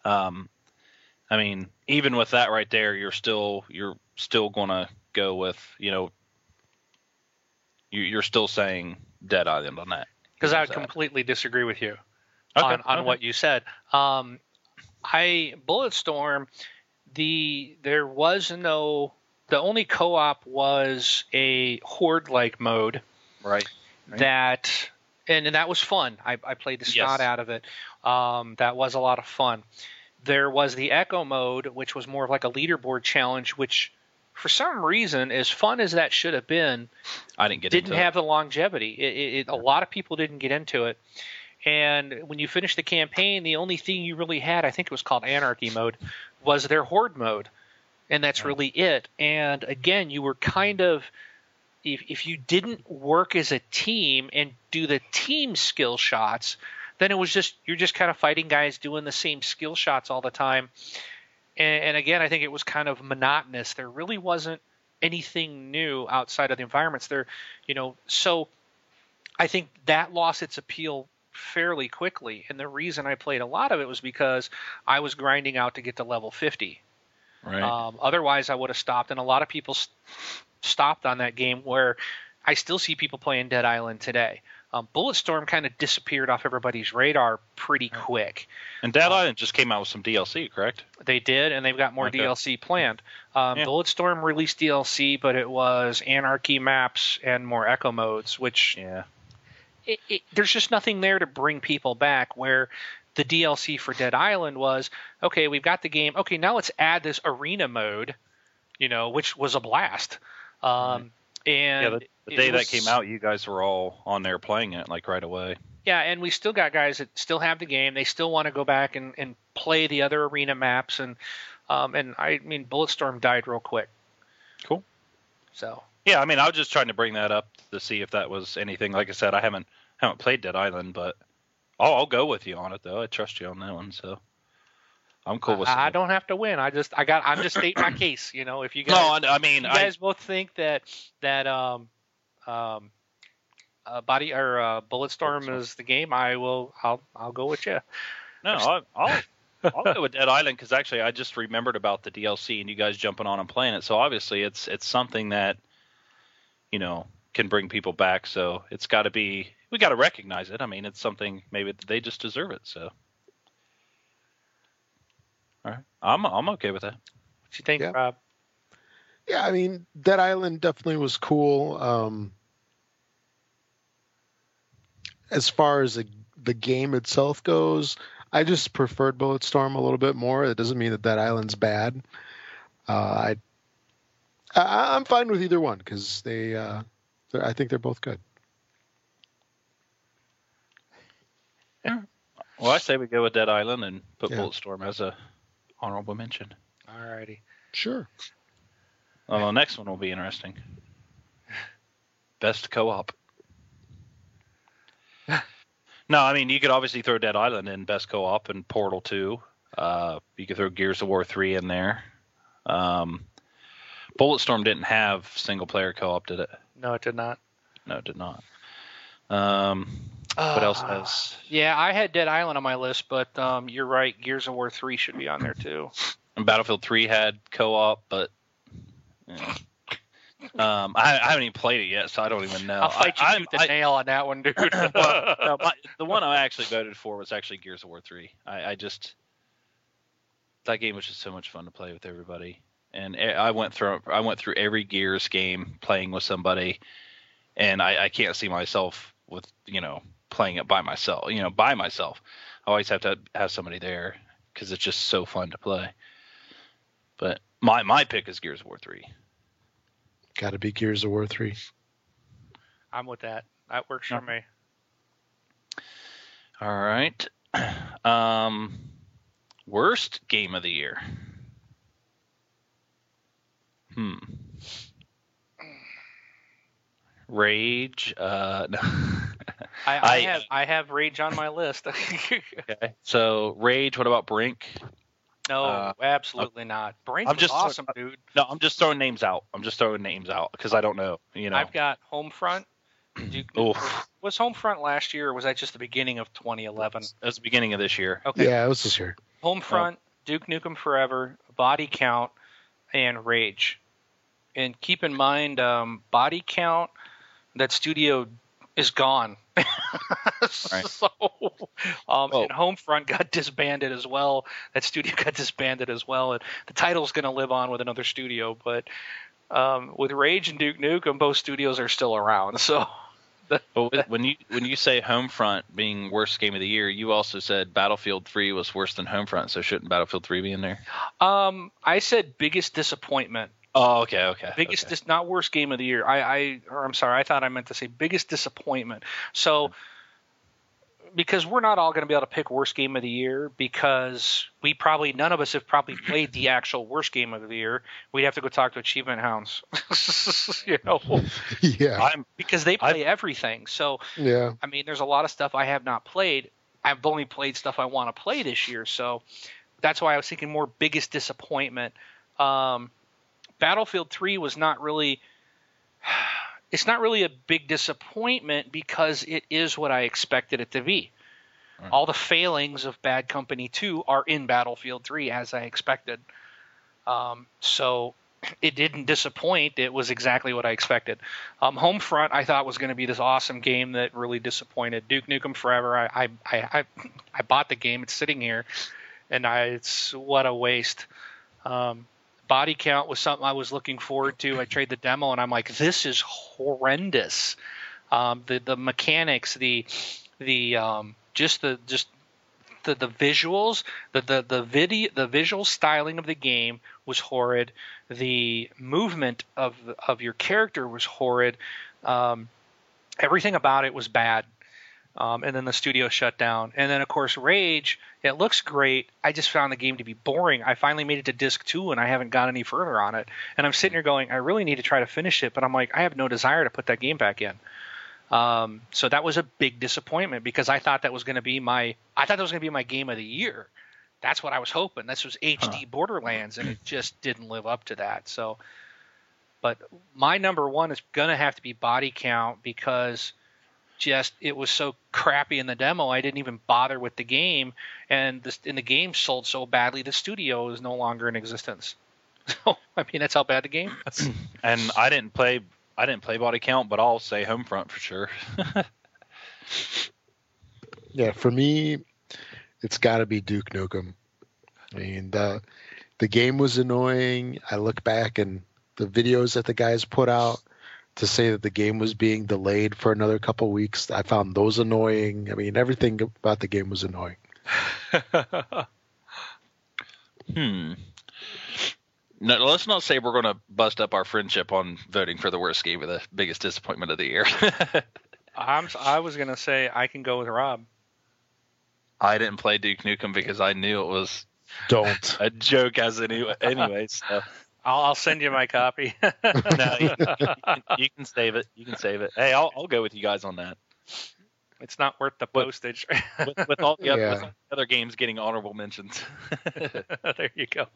Um, I mean, even with that right there, you're still you're still gonna go with you know you, you're still saying Dead Island on that. because I would That. completely disagree with you Okay, on, on okay. what you said. Um, I Bulletstorm, the there was no the only co-op was a horde-like mode right. Right. that and, and that was fun. I, I played the snot Yes. out of it. Um, that was a lot of fun. There was the Echo mode, which was more of like a leaderboard challenge, which for some reason, as fun as that should have been, I didn't get didn't into it. have the longevity. It, it, it, a lot of people didn't get into it. And when you finished the campaign, the only thing you really had, I think it was called Anarchy mode, was their Horde mode. And that's really it. And again, you were kind of, if, if you didn't work as a team and do the team skill shots, then it was just, you're just kind of fighting guys doing the same skill shots all the time. And, and again, I think it was kind of monotonous. There really wasn't anything new outside of the environments there you know so i think that lost its appeal fairly quickly and the reason i played a lot of it was because i was grinding out to get to level 50 right. um, otherwise i would have stopped and a lot of people s stopped on that game where i still see people playing dead island today um, bulletstorm kind of disappeared off everybody's radar pretty quick and Dead Island just came out with some DLC, correct? they did, and they've got more Okay. DLC planned. Um, Yeah. Bulletstorm released DLC, but it was Anarchy maps and more Echo modes, which Yeah. it, it, there's just nothing there to bring people back. Where the DLC for Dead Island was okay, we've got the game. Okay, now let's add this arena mode, you know, which was a blast. Um, and Yeah, the, the day was- that came out, you guys were all on there playing it like right away. Yeah, and we still got guys that still have the game. They still want to go back and, and play the other arena maps, and um, and I mean, Bulletstorm died real quick. Cool. So Yeah, I mean, I was just trying to bring that up to see if that was anything. Like I said, I haven't haven't played Dead Island, but I'll, I'll go with you on it though. I trust you on that one, so I'm cool with. I, I don't have to win. I just I got I'm just stating my case. You know, if you No, guys I, I mean, you I, guys both think that that um um uh, body or uh, Bulletstorm Bulletstorm. is the game, I will I'll I'll go with you. no, I, I'll I'll go with Dead Island because actually I just remembered about the DLC and you guys jumping on and playing it. So obviously it's it's something that you know can bring people back. So it's got to be we got to recognize it. I mean, it's something maybe they just deserve it. So. All right, I'm I'm okay with that. What you think, Yeah. Rob? Yeah, I mean, Dead Island definitely was cool. Um, as far as the, the game itself goes, I just preferred Bulletstorm a little bit more. It doesn't mean that Dead Island's bad. Uh, I, I I'm fine with either one because they, uh, I think they're both good. Well, I say we go with Dead Island and put Yeah. Bulletstorm as a honorable mention. Alrighty. Sure. Well, the next one will be interesting. Best co-op. no, I mean you could obviously throw Dead Island in best co-op and Portal Two. Uh, you could throw Gears of War Three in there. Um, Bulletstorm didn't have single player co-op, did it? No, it did not. No, it did not. Um, what else Uh, has? Yeah, I had Dead Island on my list, but um, you're right. Gears of War three should be on there too. And Battlefield 3 had co-op, but yeah. um, I, I haven't even played it yet, so I don't even know. I'll fight you I, tooth I, nail on that one, dude. well, no, my, the one I actually voted for was actually Gears of War 3. I, I just that game was just so much fun to play with everybody, and I went through I went through every Gears game playing with somebody, and I, I can't see myself with you know playing it by myself. You know, by myself, I always have to have somebody there because it's just so fun to play. But my my pick is Gears of War 3. Got to be Gears of War three. I'm with that. That works for me. All right. Um, worst game of the year. Hmm. Rage. Uh, no. I, I, I- have I have Rage on my list. okay. So Rage. What about Brink? No, Uh, absolutely not. Brink I'm was just- awesome, dude. No, I'm just throwing names out. I'm just throwing names out because I don't know. You know. I've got Homefront. Duke Oof. Was Homefront last year, or was that just the beginning of 2011? It was the beginning of this year. Okay. Yeah, it was this year. Homefront, Duke Nukem Forever, Body Count, and Rage. And keep in mind, um, Body Count, that studio is gone. So, um, Oh. and Homefront got disbanded as well. That studio got disbanded as well. And the title's going to live on with another studio, but um, with Rage and Duke Nukem, both studios are still around. So, But when you when you say Homefront being worst game of the year, you also said Battlefield 3 was worse than Homefront. So shouldn't Battlefield 3 be in there? um, I said biggest disappointment Oh, okay, okay. biggest okay. dis- not worst game of the year i i or i'm sorry i thought i meant to say biggest disappointment so because we're not all going to be able to pick worst game of the year because we probably none of us have probably played the actual worst game of the year we'd have to go talk to achievement hounds you know yeah, I'm because they play everything so yeah. I mean, there's a lot of stuff I have not played. I've only played stuff I want to play this year, so that's why I was thinking more biggest disappointment. Um, Battlefield 3 was not really. It's not really a big disappointment because it is what I expected it to be. Right. All the failings of Bad Company 2 are in Battlefield 3 as I expected. Um, so it didn't disappoint. It was exactly what I expected. Um, Homefront, I thought was going to be this awesome game that really disappointed. Duke Nukem Forever, I, I, I, I, I bought the game. It's sitting here, and I, it's what a waste. Um, Body Count was something I was looking forward to. I tried the demo, and I'm like, this is horrendous. Um, the the mechanics, the the um, just the just the, the visuals, the, the the video, the visual styling of the game was horrid. The movement of of your character was horrid. Um, everything about it was bad. Um, and then the studio shut down. And then of course Rage, it looks great. I just found the game to be boring. I finally made it to disc two, and I haven't got any further on it. And I'm sitting here going, I really need to try to finish it, but I'm like, I have no desire to put that game back in. Um, so that was a big disappointment because I thought that was going to be my I thought that was going to be my game of the year. That's what I was hoping. This was HD Borderlands, and it just didn't live up to that. So, but my number one is going to have to be Body Count because just it was so crappy in the demo. I didn't even bother with the game, and the and the game sold so badly. The studio is no longer in existence. So I mean, that's how bad the game. was. and I didn't play I didn't play Body Count, but I'll say Homefront for sure. Yeah, for me, it's got to be Duke Nukem. I mean, the the game was annoying. I look back and the videos that the guys put out to say that the game was being delayed for another couple weeks, I found those annoying. I mean, everything about the game was annoying. Hmm. No, let's not say we're going to bust up our friendship on voting for the worst game of the biggest disappointment of the year. I'm I was gonna say I can go with Rob. I didn't play Duke Nukem because I knew it was Don't. a joke as any anyway. So I'll, I'll send you my copy. no, you, you can, you can save it. You can save it. Hey, I'll, I'll go with you guys on that. it's not worth the postage. With, with all the other, Yeah. with all the other games getting honorable mentions. there you go.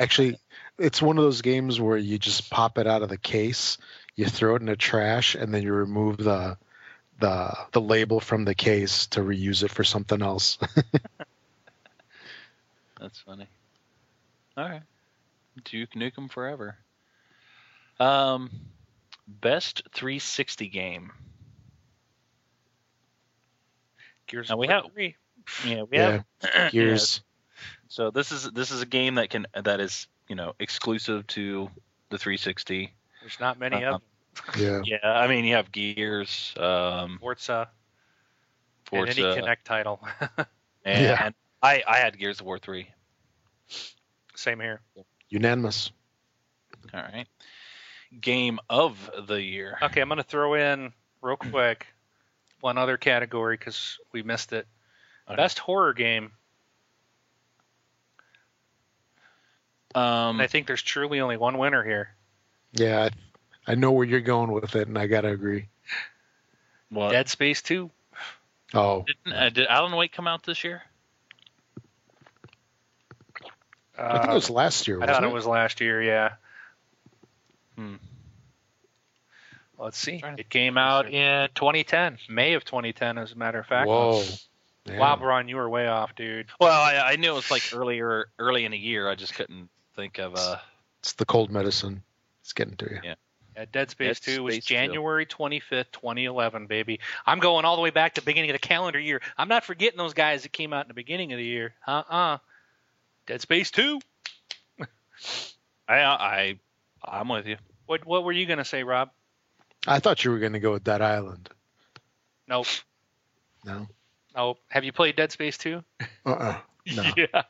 Actually, it's one of those games where you just pop it out of the case, you throw it in the trash, and then you remove the the the label from the case to reuse it for something else. That's funny. All right, Duke Nukem forever. Um, best 360 game. Gears Now we have- 3. Yeah, we yeah, have Gears. So this is this is a game that can that is you know exclusive to the 360. There's not many Uh-huh. of them. Yeah. Yeah, I mean you have Gears, um, Forza, Forza, and any Kinect title. and, Yeah. and I I had Gears of War three. Same here. Unanimous. All right, game of the year. Okay, I'm gonna throw in real quick one other category because we missed it. Okay. Best horror game. Um, I think there's truly only one winner here. Yeah, I, I know where you're going with it, and I gotta agree. what Dead Space 2. Oh, didn't, uh, did Alan Wake come out this year? I think it Uh, was last year. I Wasn't thought it it was last year. Yeah. Hmm. Let's see. It came out in 2010, May of 2010, as a matter of fact. Whoa. Damn. Wow, Braun, you were way off, dude. Well, I, I knew it was like earlier, early in the year. I just couldn't think of. Uh, It's the cold medicine. It's getting to you. Yeah. Yeah, Dead Space Dead 2 was Space 2. January 25th, 2011, baby. I'm going all the way back to the beginning of the calendar year. I'm not forgetting those guys that came out in the beginning of the year. Uh-uh. Dead Space 2. I, I, I'm with you. What what were you going to say, Rob? I thought you were going to go with Dead Island. Nope. No. Nope. Have you played Dead Space 2? Uh-uh. No. Yeah.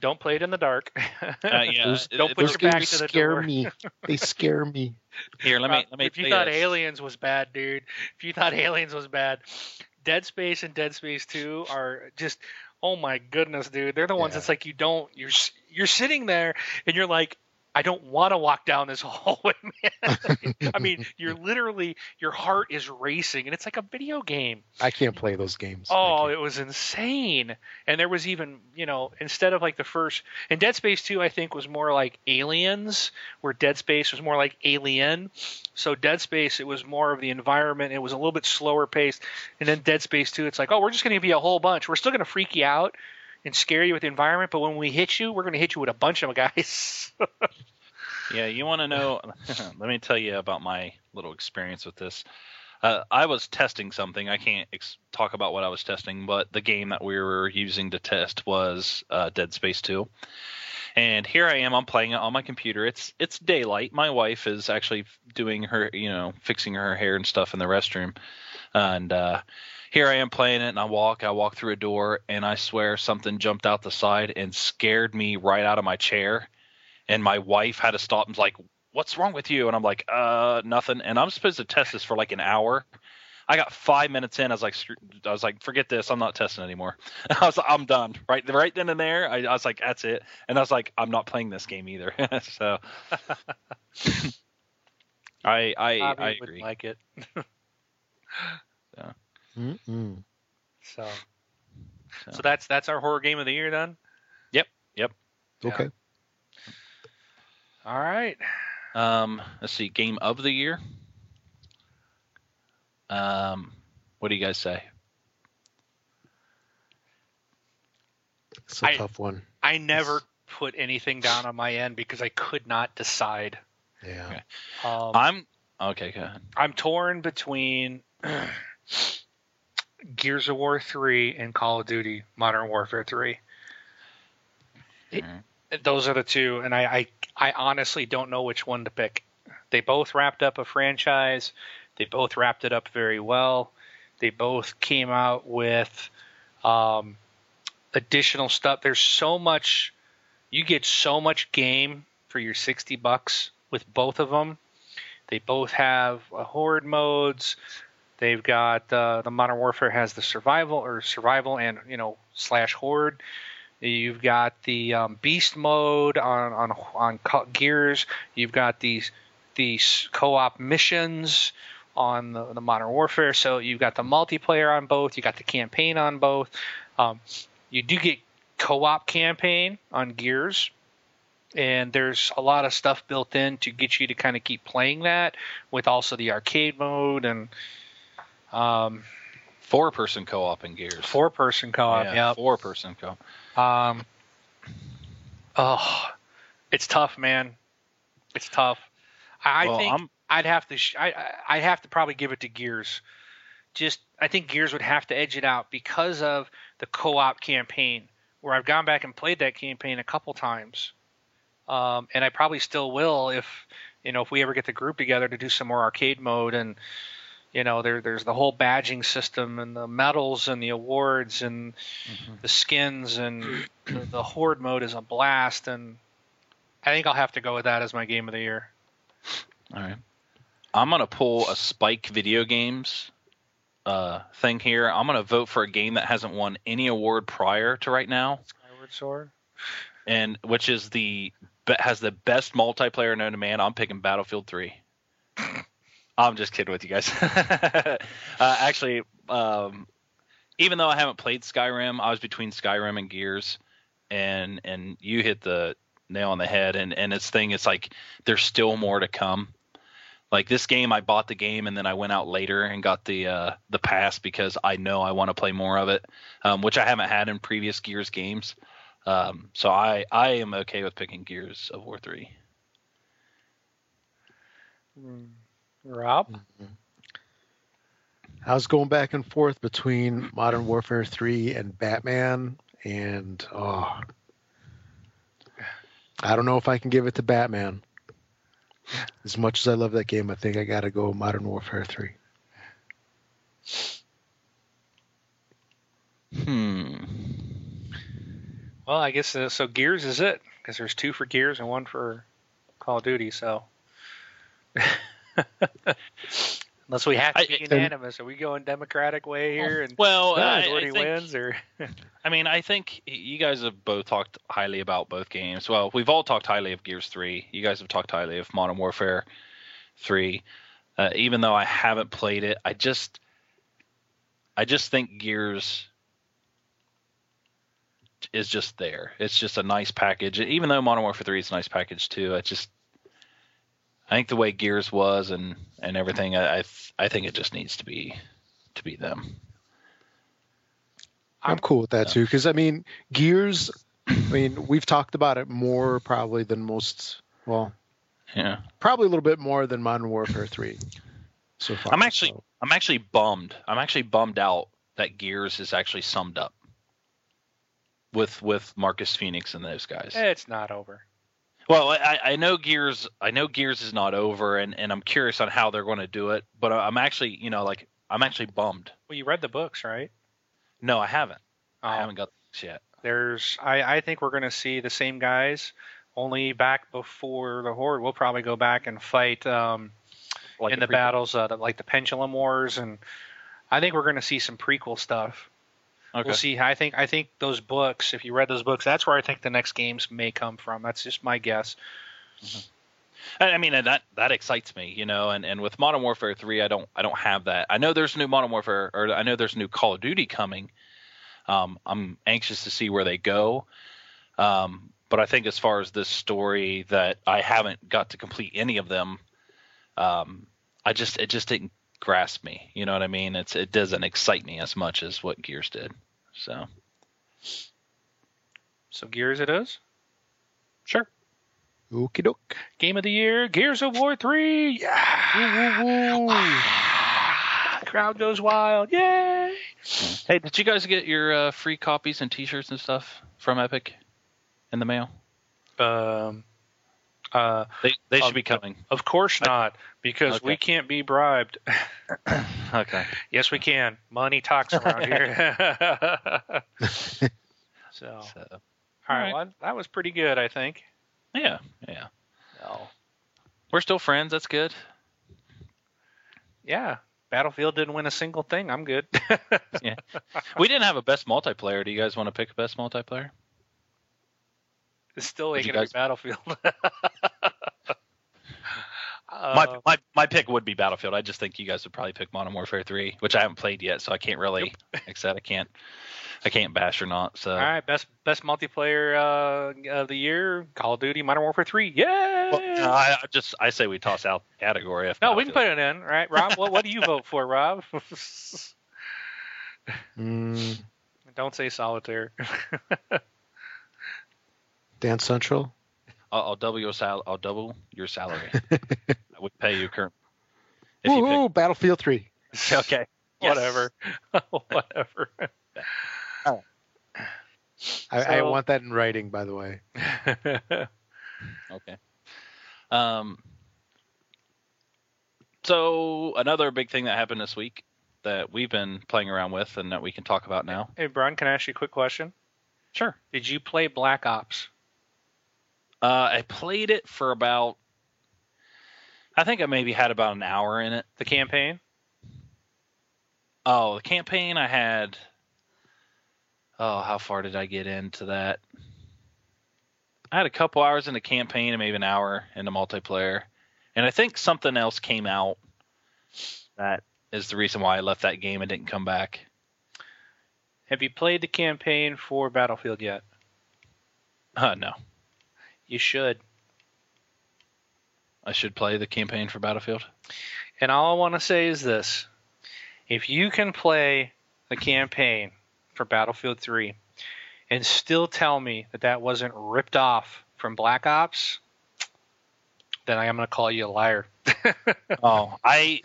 Don't play it in the dark. Uh, yeah, Those- don't it- put Those your back games to the scare door. me. They scare me. here. Let me Rob, let me. if you thought this. Aliens was bad, dude, if you thought Aliens was bad, Dead Space and Dead Space 2 are just oh my goodness, dude. They're the ones Yeah. that's like you don't you're you're sitting there and you're like I don't want to walk down this hallway, man. I mean, you're literally your heart is racing and it's like a video game. I can't play those games. Oh, it was insane. And there was even, you know, instead of like the first, and Dead Space 2, I think, was more like Aliens, where Dead Space was more like Alien. So Dead Space, it was more of the environment. It was a little bit slower paced. And then Dead Space 2, it's like, oh, we're just going to you a whole bunch. We're still going to freak you out and scare you with the environment, but when we hit you, we're going to hit you with a bunch of guys. Yeah, you want to know? let me tell you about my little experience with this. Uh, I was testing something. I can't ex- talk about what I was testing, but the game that we were using to test was uh, Dead Space 2. And here I am. I'm playing it on my computer. It's it's daylight. My wife is actually doing her, you know, fixing her hair and stuff in the restroom. And uh, here I am playing it, and I walk. I walk through a door, and I swear something jumped out the side and scared me right out of my chair and my wife had to stop and was like, "What's wrong with you?" And I'm like, "Uh, nothing." And I'm supposed to test this for like an hour. I got five minutes in. I was like, I was like, "Forget this. I'm not testing anymore." I was, like, "I'm done." Right, right then and there, I, I was like, "That's it." And I was like, "I'm not playing this game either." so, I I I wouldn't agree. like it. Mm-mm. So, So. so that's that's our horror game of the year then. Yep. Yep. Okay. All right. Um, let's see, game of the year. Um, what do you guys say? It's a I- tough one. I never put anything down on my end because I could not decide. Yeah. Okay. Um, I'm okay. Go ahead. I'm torn between Gears of War 3 and Call of Duty Modern Warfare 3. It- Alright. Those are the two, and I, I I honestly don't know which one to pick. They both wrapped up a franchise. They both wrapped it up very well. They both came out with um, additional stuff. There's so much. You get so much game for your 60 bucks with both of them. They both have uh, horde modes. They've got uh, the Modern Warfare has the survival or survival and you know slash horde. You've got the um, beast mode on on on co- Gears. You've got these these co-op missions on the, the Modern Warfare. So you've got the multiplayer on both. You got the campaign on both. Um, you do get co-op campaign on Gears, and there's a lot of stuff built in to get you to kind of keep playing that with also the arcade mode and um, Four person co op in Gears. four person co-op. yeah, yep. four person co op. Um, oh, it's tough, man. It's tough. I, I Well, think I'm- I'd have to. Sh- I I- I'd have to probably give it to Gears. Just I think Gears would have to edge it out because of the co-op campaign, where I've gone back and played that campaign a couple times, um, and I probably still will if you know if we ever get the group together to do some more arcade mode and you know there there's the whole badging system and the medals and the awards and the skins and the, the horde mode is a blast and I think I'll have to go with that as my game of the year. All right. I'm gonna pull a Spike Video Games uh, thing here. I'm gonna vote for a game that hasn't won any award prior to right now, Skyward Sword. and which is the has the best multiplayer known to man. I'm picking Battlefield 3. I'm just kidding with you guys. uh, actually, um, even though I haven't played Skyrim, I was between Skyrim and Gears, and and you hit the nail on the head. And and its thing, it's like there's still more to come. Like this game, I bought the game and then I went out later and got the uh, the pass because I know I want to play more of it, um, which I haven't had in previous Gears games. Um, so I I am okay with picking Gears of War three. Rob? I was going back and forth between Modern Warfare 3 and Batman, and oh, I don't know if I can give it to Batman. As much as I love that game, I think I got to go Modern Warfare 3. Hmm. Well, I guess uh, so. Gears is it because there's two for Gears and one for Call of Duty. So, unless we have to be and- unanimous, are we going Democratic way here and Well, I, I think- wins or? I mean, I think you guys have both talked highly about both games. Well, we've all talked highly of Gears 3. You guys have talked highly of Modern Warfare 3. Uh, even though I haven't played it, I just I just think Gears is just there. It's just a nice package. Even though Modern Warfare 3 is a nice package too, I just I think the way Gears was and and everything, I I, th- I think it just needs to be to be them. I'm cool with that too, because I mean, Gears. I mean, we've talked about it more probably than most. Well, Yeah. probably a little bit more than Modern Warfare 3 so far. I'm actually so. I'm actually bummed. I'm actually bummed out that Gears is actually summed up with with Marcus Phoenix and those guys. it's not over. Well, I, I know Gears I know Gears is not over, and, and I'm curious on how they're going to do it. But I'm actually you know like I'm actually bummed. Well, you read the books, right? No, I haven't. I Um, haven't got this yet. There's, I, I think we're going to see the same guys, only back before the Horde. We'll probably go back and fight um, Like in the battles, uh, like the Pendulum Wars, and I think we're going to see some prequel stuff. Okay. We'll see. I think, I think those books. If you read those books, that's where I think the next games may come from. That's just my guess. I I mean, and that that excites me, you know. And, and with Modern Warfare three, I don't I don't have that. I know there's new Modern Warfare, or I know there's new Call of Duty coming. Um, I'm anxious to see where they go. Um, but I think as far as this story, that I haven't got to complete any of them. Um, I just it just didn't grasp me. You know what I mean? It's it doesn't excite me as much as what Gears did. So So Gears, it is. sure. Okie doke. Game of the year, Gears of War three. Yeah. Crowd goes wild. Yay! Hey, did you guys get your uh, free copies and T-shirts and stuff from Epic in the mail? Um. Uh. They they should Um, be coming. Of course not, because we can't be bribed. Okay. yes, we can. Money talks around here. so, So, all right. right. Well, that was pretty good, I think. yeah, yeah. No. We're still friends. That's good. Yeah. Battlefield didn't win a single thing. I'm good. yeah. We didn't have a best multiplayer. Do you guys want to pick a best multiplayer? It still ain't gonna guys- be Battlefield. my, Uh, my my pick would be Battlefield. I just think you guys would probably pick Modern Warfare 3, which I haven't played yet, so I can't really. Like I said, I can't I can't bash or not. So all right, best best multiplayer uh, of the year: Call of Duty, Modern Warfare Three. Yeah. Well, no, I, I just I say we toss out category. If no, we can put it in, right? Rob, what, what do you vote for, Rob? Mm, Don't say solitaire. Dance Central. I'll, I'll double your sal. I'll double your salary. I would pay you current. If you Ooh, Battlefield 3. okay. Yes. Whatever. Whatever. I, I So- want that in writing, by the way. Okay. Um. So another big thing that happened this week that we've been playing around with and that we can talk about now. hey, Brian, can I ask you a quick question? Sure. Did you play Black Ops? Uh, I played it for about. I think I maybe had about an hour in it. The campaign? Oh, the campaign I had. Oh, how far did I get into that? I had a couple hours in the campaign and maybe an hour in the multiplayer. And I think something else came out that is the reason why I left that game and didn't come back. Have you played the campaign for Battlefield yet? Uh, no, You should. I should play the campaign for Battlefield. And all I want to say is this: if you can play the campaign for Battlefield 3 and still tell me that that wasn't ripped off from Black Ops, then I am going to call you a liar. Oh, I,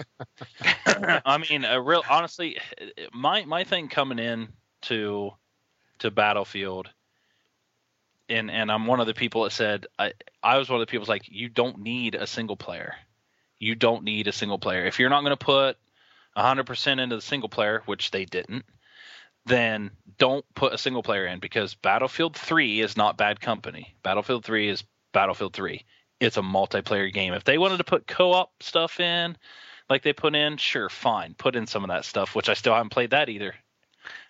I mean, a real honestly, my my thing coming in to to Battlefield, and and I'm one of the people that said I I was one of the people like you don't need a single player, you don't need a single player if you're not going to put 100% into the single player, which they didn't, then don't put a single player in because Battlefield 3 is not bad company. Battlefield 3 is Battlefield 3 it's a multiplayer game. If they wanted to put co-op stuff in, like they put in, sure, fine, put in some of that stuff. Which I still haven't played that either.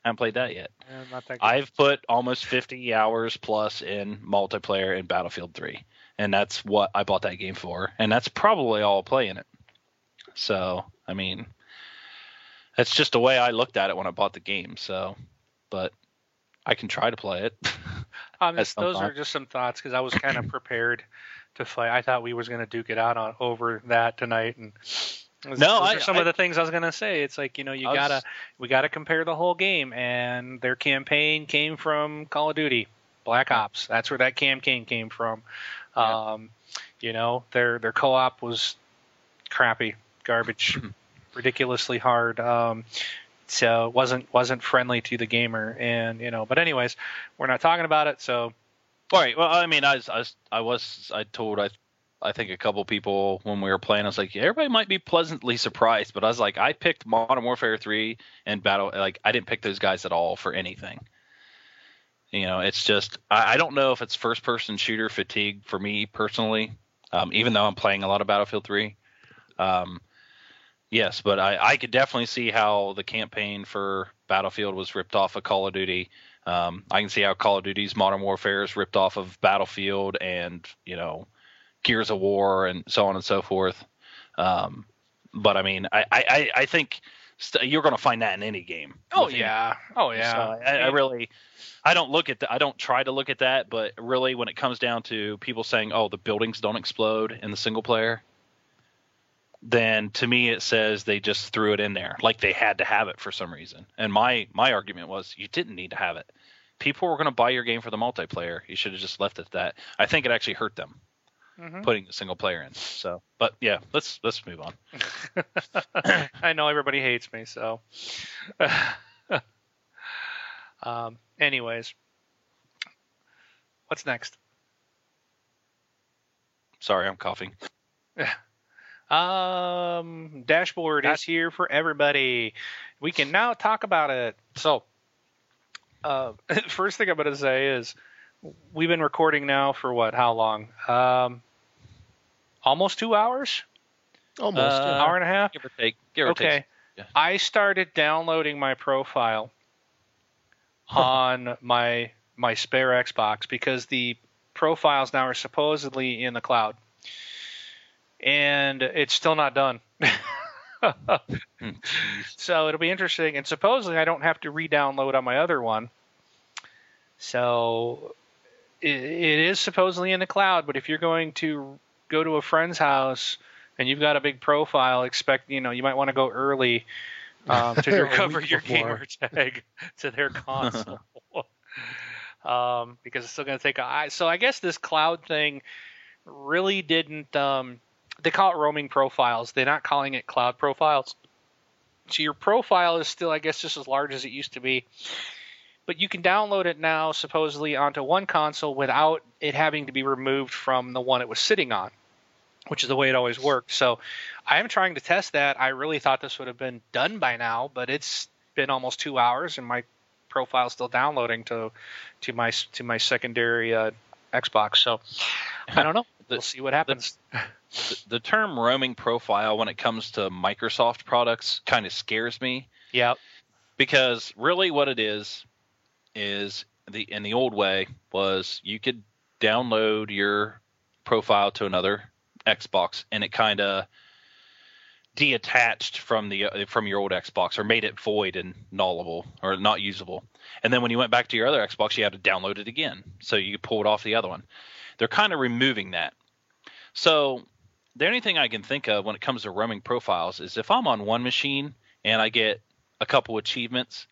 I haven't played that yet. Not that. I've put almost 50 hours plus in multiplayer in Battlefield 3, and that's what I bought that game for, and that's probably all I'll play in it. So, I mean, that's just the way I looked at it when I bought the game. So, but I can try to play it. Um, those are just some thoughts because I was kind of prepared to fight. I thought we was going to duke it out on over that tonight, and those No, are I- some I- of the things I was going to say. It's like you know you was- gotta we gotta compare the whole game, and their campaign came from Call of Duty, Black Ops. That's where that campaign came from. Yeah. Um, you know their their co-op was crappy, garbage, ridiculously hard. Um, so it wasn't wasn't friendly to the gamer, and you know. But anyways, we're not talking about it, so All right. Well, I mean, I was, I was, I was, I told, I, I think a couple people when we were playing, I was like, yeah, everybody might be pleasantly surprised, but I was like, I picked Modern Warfare 3 and Battle, like, I didn't pick those guys at all for anything. You know, it's just, I, I don't know if it's first person shooter fatigue for me personally, um, even though I'm playing a lot of Battlefield 3. Um, yes, but I, I could definitely see how the campaign for Battlefield was ripped off of Call of Duty. Um, I can see how Call of Duty's Modern Warfare is ripped off of Battlefield and you know Gears of War and so on and so forth. Um, but I mean, I I, I- think st- you're going to find that in any game. Oh With any- yeah, oh yeah. So I, I really, I don't look at I don't try to look at that, but really, when it comes down to people saying, "Oh, the buildings don't explode in the single player," then to me it says they just threw it in there, like they had to have it for some reason. And my my argument was, you didn't need to have it. People were going to buy your game for the multiplayer. You should have just left it at that. I think it actually hurt them Mhm. putting a single player in. So, but yeah, let's let's move on. I know everybody hates me, so. um. Anyways, what's next? Sorry, I'm coughing. Um, dashboard is here for everybody. We can now talk about it. So, uh, first thing I'm going to say is we've been recording now for what? How long? Um, almost two hours. Almost. Uh, yeah. hour and a half. Give or take. Give or Okay. take. yeah. I started downloading my profile on my my spare Xbox because the profiles now are supposedly in the cloud. And it's still not done. Hmm, so it'll be interesting and supposedly I don't have to re-download on my other one. So it, is supposedly in the cloud, but if you're going to go to a friend's house and you've got a big profile, expect you know you might want to go early um, to recover your before. gamer tag to their console. um, because it's still going to take a. So I guess this cloud thing really didn't. Um, they call it roaming profiles. They're not calling it cloud profiles. So your profile is still, I guess, just as large as it used to be. But you can download it now, supposedly, onto one console without it having to be removed from the one it was sitting on, which is the way it always worked. So I am trying to test that. I really thought this would have been done by now, but it's been almost two hours, and my profile's still downloading to to my to my secondary uh, Xbox. So I don't know. The- we'll see what happens. the, the term roaming profile when it comes to Microsoft products kind of scares me Yeah. because really what it is is the in the old way was you could download your profile to another Xbox and it kind of detached from the uh, from your old Xbox or made it void and nullable or not usable. And then when you went back to your other Xbox, you had to download it again, so you could pull it off the other one. They're kind of removing that. So the only thing I can think of when it comes to roaming profiles is if I'm on one machine and I get a couple achievements,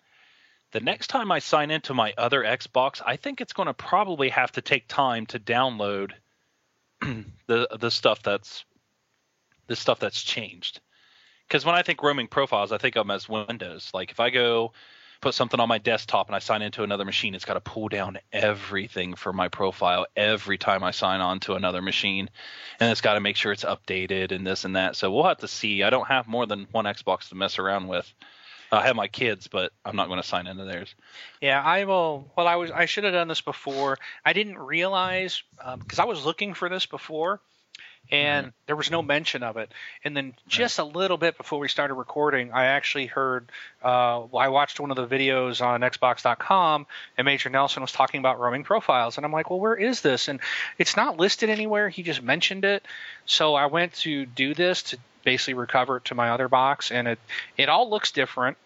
the next time I sign into my other Xbox, I think it's going to probably have to take time to download the the stuff that's the stuff that's changed. Because when I think roaming profiles, I think of them as windows. Like if I go put something on my desktop and I sign into another machine, it's got to pull down everything for my profile every time I sign on to another machine, and it's got to make sure it's updated and this and that. So we'll have to see. I don't have more than one Xbox to mess around with. I have my kids, but I'm not going to sign into theirs. Yeah, I will. Well, I was. I should have done this before. I didn't realize because um, I was looking for this before, and mm-hmm. there was no mention of it. And then just right. a little bit before we started recording, I actually heard. Uh, I watched one of the videos on Xbox.com, and Major Nelson was talking about roaming profiles, and I'm like, well, where is this? And it's not listed anywhere. He just mentioned it, so I went to do this to basically recover it to my other box, and it it all looks different.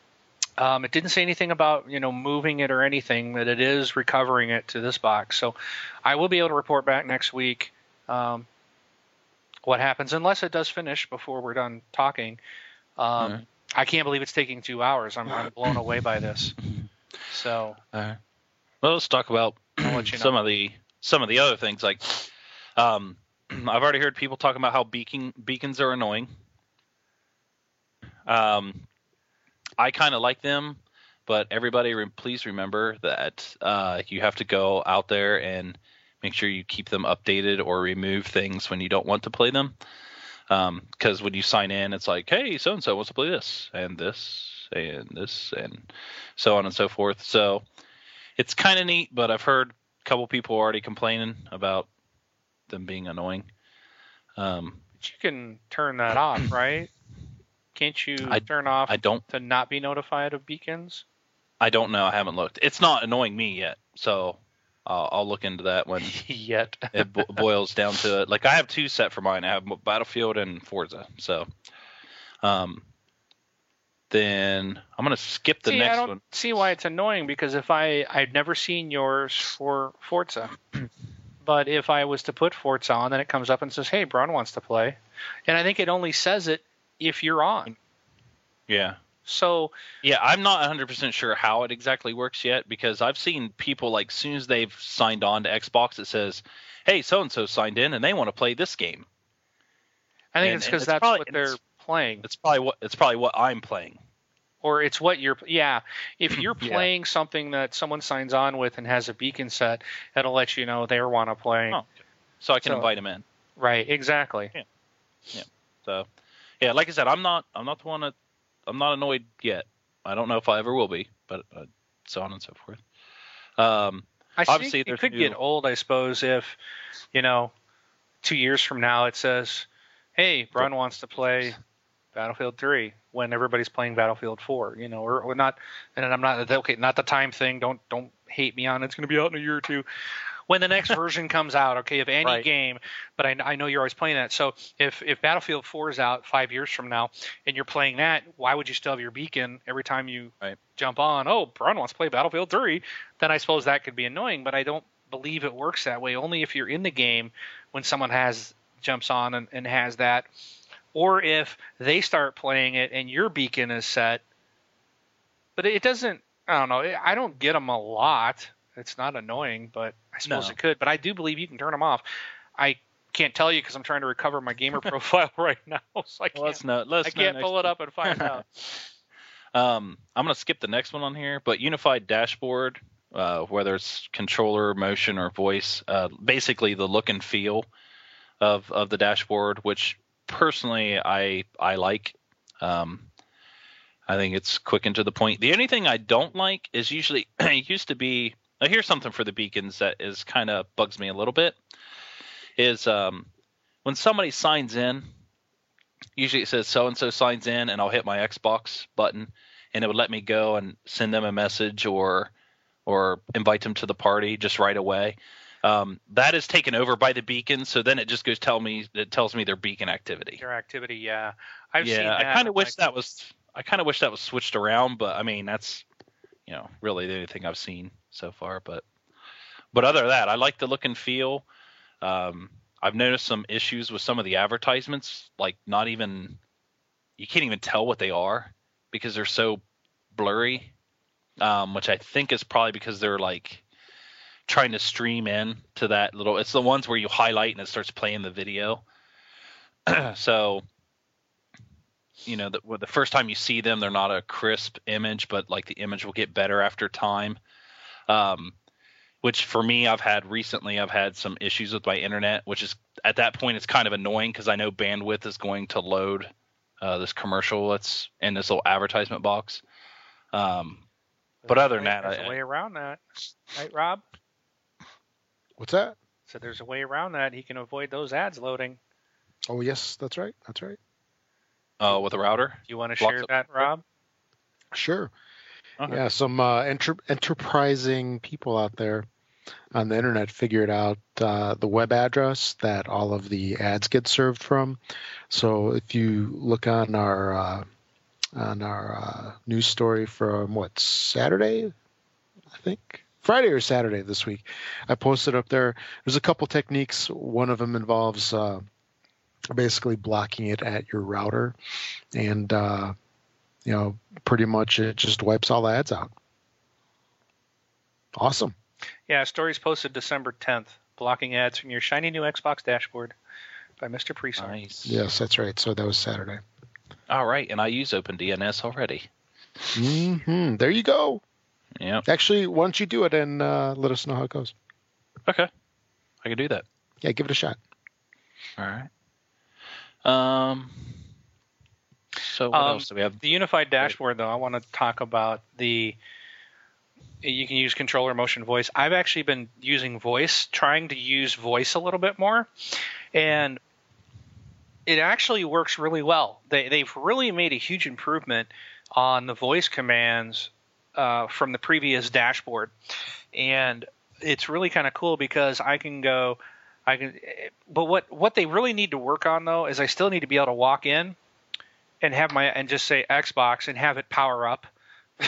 Um, it didn't say anything about you know moving it or anything. That it is recovering it to this box. So I will be able to report back next week. Um, what happens unless it does finish before we're done talking. Um, right. I can't believe it's taking two hours. I'm, I'm blown away by this. So, well, let's talk about you know. some of the some of the other things. Like, um, I've already heard people talking about how beacon beacons are annoying. Um, I kind of like them, but everybody, re- please remember that uh, you have to go out there and make sure you keep them updated or remove things when you don't want to play them. Because um, when you sign in, it's like, hey, so and so wants to play this and this and this and so on and so forth. So it's kind of neat, but I've heard a couple people already complaining about them being annoying. Um, but you can turn that off, right? Can't you I, turn off I don't to not be notified of beacons? I don't know. I haven't looked. It's not annoying me yet, so I'll, I'll look into that when yet it bo- boils down to it. Like I have two set for mine. I have Battlefield and Forza. So, um, then I'm gonna skip the see, next I don't one. See why it's annoying because if I I've never seen yours for Forza, but if I was to put Forza on, then it comes up and says, "Hey, Braun wants to play," and I think it only says it if you're on. Yeah. So yeah, I'm not 100% sure how it exactly works yet because I've seen people like as soon as they've signed on to Xbox, it says, "Hey, so and so signed in and they want to play this game." I think and, it's because that's probably, what they're playing. It's probably what it's probably what I'm playing. Or it's what you're yeah. If you're playing yeah. something that someone signs on with and has a beacon set, it'll let you know they want to play. Oh, so I can so, invite them in. Right. Exactly. Yeah. Yeah. So yeah, like I said, I'm not I'm not the one that I'm not annoyed yet. I don't know if I ever will be, but uh, so on and so forth. Um, I obviously, it could new... get old, I suppose, if you know, two years from now it says, "Hey, Brun wants to play Battlefield 3," when everybody's playing Battlefield 4. You know, or, or not. And I'm not okay. Not the time thing. Don't don't hate me on. It. It's going to be out in a year or two when the next version comes out, okay, of any right. game. But I, I, know you're always playing that. So if if Battlefield 4 is out five years from now and you're playing that, why would you still have your beacon every time you right. jump on? Oh, Braun wants to play Battlefield 3. Then I suppose that could be annoying. But I don't believe it works that way. Only if you're in the game when someone has jumps on and, and has that, or if they start playing it and your beacon is set. But it doesn't. I don't know. I don't get them a lot. It's not annoying, but I suppose no. it could. But I do believe you can turn them off. I can't tell you because I'm trying to recover my gamer profile right now, so I can't. let's know. Let's I can't pull it up and find out. Um, I'm going to skip the next one on here, but unified dashboard, uh, whether it's controller, motion, or voice, uh, basically the look and feel of of the dashboard, which personally I I like. Um, I think it's quick and to the point. The only thing I don't like is usually it used to be now, here's something for the beacons that is kind of bugs me a little bit. Is um, when somebody signs in, usually it says so and so signs in, and I'll hit my Xbox button, and it would let me go and send them a message or or invite them to the party just right away. Um, that is taken over by the beacon, so then it just goes tell me it tells me their beacon activity. Their activity, yeah. I've yeah, seen that. I kind of wish like, that was. I kind of wish that was switched around, but I mean that's, you know, really the only thing I've seen so far. But, but other than that, I like the look and feel. Um, I've noticed some issues with some of the advertisements, like not even, you can't even tell what they are because they're so blurry. Um, which I think is probably because they're like trying to stream in to that little. It's the ones where you highlight and it starts playing the video. so you know, the, well, the first time you see them, they're not a crisp image, but like the image will get better after time. Um, which for me, I've had recently, I've had some issues with my internet, which is at that point, it's kind of annoying because I know bandwidth is going to load uh, this commercial that's in this little advertisement box. Um, but there's a other than that, there's I- a way around that, right, Rob? What's that? So there's a way around that. He can avoid those ads loading. Oh yes, that's right. That's right. Uh, with a router. Do you want to share that, Rob? Sure. Okay. Yeah, some uh, enter- enterprising people out there on the internet figured out uh, the web address that all of the ads get served from. So if you look on our uh, on our uh, news story from what Saturday, I think Friday or Saturday this week, I posted up there. There's a couple techniques. One of them involves uh, basically blocking it at your router, and uh, you know, pretty much it just wipes all the ads out. Awesome. Yeah, stories posted December 10th. Blocking ads from your shiny new Xbox dashboard by Mr. Presar. Nice. Yes, that's right. So that was Saturday. All right, and I use OpenDNS already. hmm There you go. Yeah. Actually, why don't you do it and uh, let us know how it goes? Okay. I can do that. Yeah, give it a shot. All right. Um. So what Um, else do we have? The unified dashboard, though, I want to talk about the. You can use controller motion voice. I've actually been using voice, trying to use voice a little bit more, and it actually works really well. They they've really made a huge improvement on the voice commands uh, from the previous dashboard, and it's really kind of cool because I can go. I can, but what what they really need to work on though is I still need to be able to walk in and have my and just say Xbox and have it power up.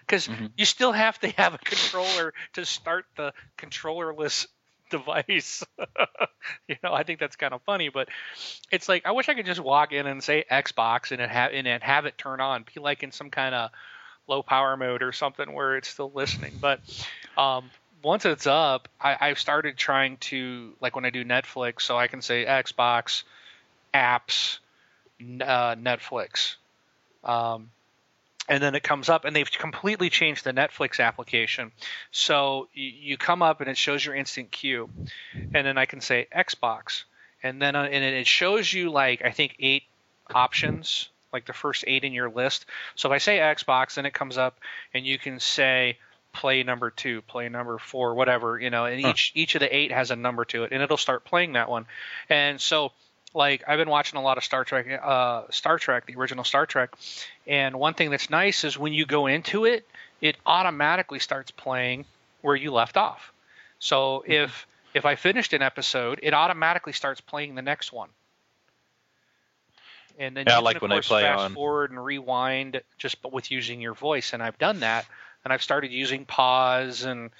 Because Mhm. you still have to have a controller to start the controllerless device. you know, I think that's kind of funny, but it's like I wish I could just walk in and say Xbox and it have and it have it turn on, be like in some kind of low power mode or something where it's still listening. But um, once it's up, I, I've started trying to like when I do Netflix, so I can say Xbox, apps, uh, Netflix. Um, and then it comes up, and they've completely changed the Netflix application. So you, you come up, and it shows your instant queue, and then I can say Xbox, and then uh, and it shows you like I think eight options, like the first eight in your list. So if I say Xbox, then it comes up, and you can say play number two, play number four, whatever, you know, and Huh. each each of the eight has a number to it, and it'll start playing that one. And so like I've been watching a lot of Star Trek, uh, Star Trek, the original Star Trek, and one thing that's nice is when you go into it, it automatically starts playing where you left off. So if if I finished an episode, it automatically starts playing the next one. And then Yeah, I you like can, of when I course, play fast on- forward and rewind just with using your voice, and I've done that, and I've started using pause, and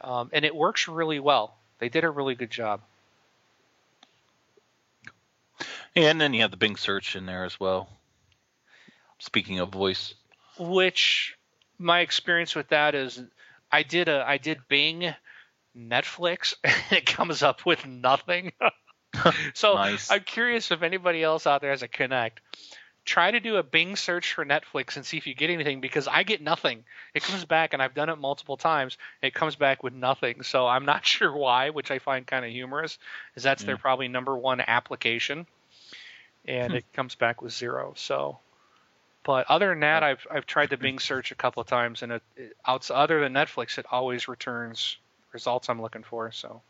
um, and it works really well. They did a really good job. And then you have the Bing search in there as well. Speaking of voice. which my experience with that is I did a I did Bing Netflix and it comes up with nothing. so Nice. I'm curious if anybody else out there has a Kinect. Try to do a Bing search for Netflix and see if you get anything because I get nothing. It comes back and I've done it multiple times. It comes back with nothing. So I'm not sure why, which I find kind of humorous, is that's their probably number one application, and it comes back with zero. So but other than that, I've I've tried the Bing search a couple of times, and it, it other than Netflix, it always returns results I'm looking for. So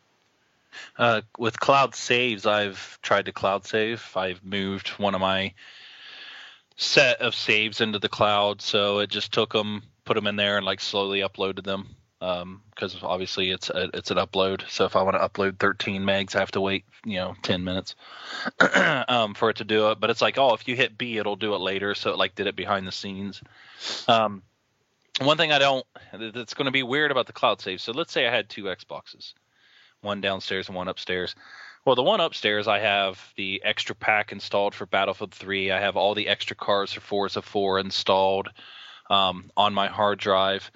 Uh, with cloud saves, I've tried to cloud save. I've moved one of my set of saves into the cloud, so it just took them, put them in there, and like slowly uploaded them. because obviously it's a, it's an upload. So if I want to upload 13 megs, I have to wait you know 10 minutes um, for it to do it. But it's like oh, if you hit B, it'll do it later. So it like did it behind the scenes. Um, one thing I don't that's going to be weird about the cloud save. So let's say I had two Xboxes, one downstairs and one upstairs. Well, the one upstairs, I have the extra pack installed for Battlefield 3. I have all the extra cars for Forza 4 installed um, on my hard drive.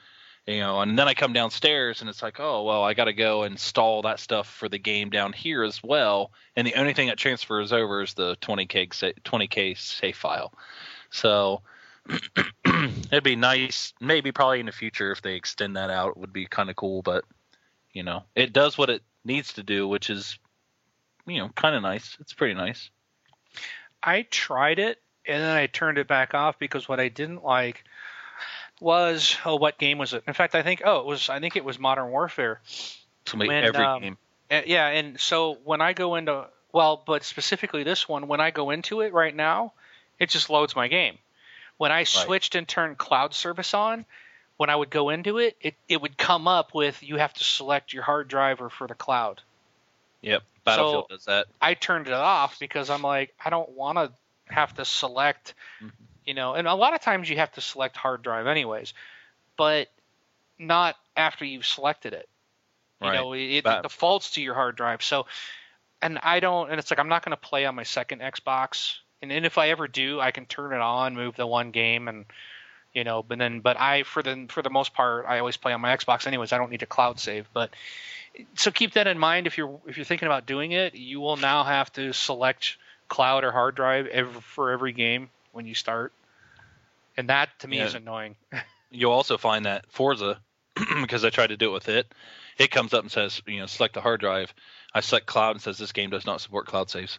You know, and then I come downstairs and it's like, oh well, I got to go install that stuff for the game down here as well. And the only thing that transfers over is the 20k 20k save file. So it'd be nice, maybe probably in the future if they extend that out, it would be kind of cool. But you know, it does what it needs to do, which is you know kind of nice. It's pretty nice. I tried it and then I turned it back off because what I didn't like was oh what game was it? In fact, I think oh it was I think it was Modern Warfare. Somebody When, every um, game. Uh, yeah, and so when I go into well, but specifically this one, when I go into it right now, it just loads my game. When I switched and turned cloud service on, when I would go into it, it, it would come up with you have to select your hard drive or for the cloud. Yep, Battlefield does that. I turned it off because I'm like, I don't want to have to select, Mhm. you know, and a lot of times you have to select hard drive anyways, but not after you've selected it. You Right. know, it, But- it defaults to your hard drive. So, and I don't, and it's like I'm not going to play on my second Xbox. And, and if I ever do, I can turn it on, move the one game, and you know, but then, but I for the for the most part, I always play on my Xbox anyways. I don't need to cloud save, but so keep that in mind if you're if you're thinking about doing it. You will now have to select cloud or hard drive every, for every game when you start, and that to me Yeah. is annoying. You'll also find that Forza, because I tried to do it with it, it comes up and says, you know, select the hard drive. I select cloud and says this game does not support cloud saves.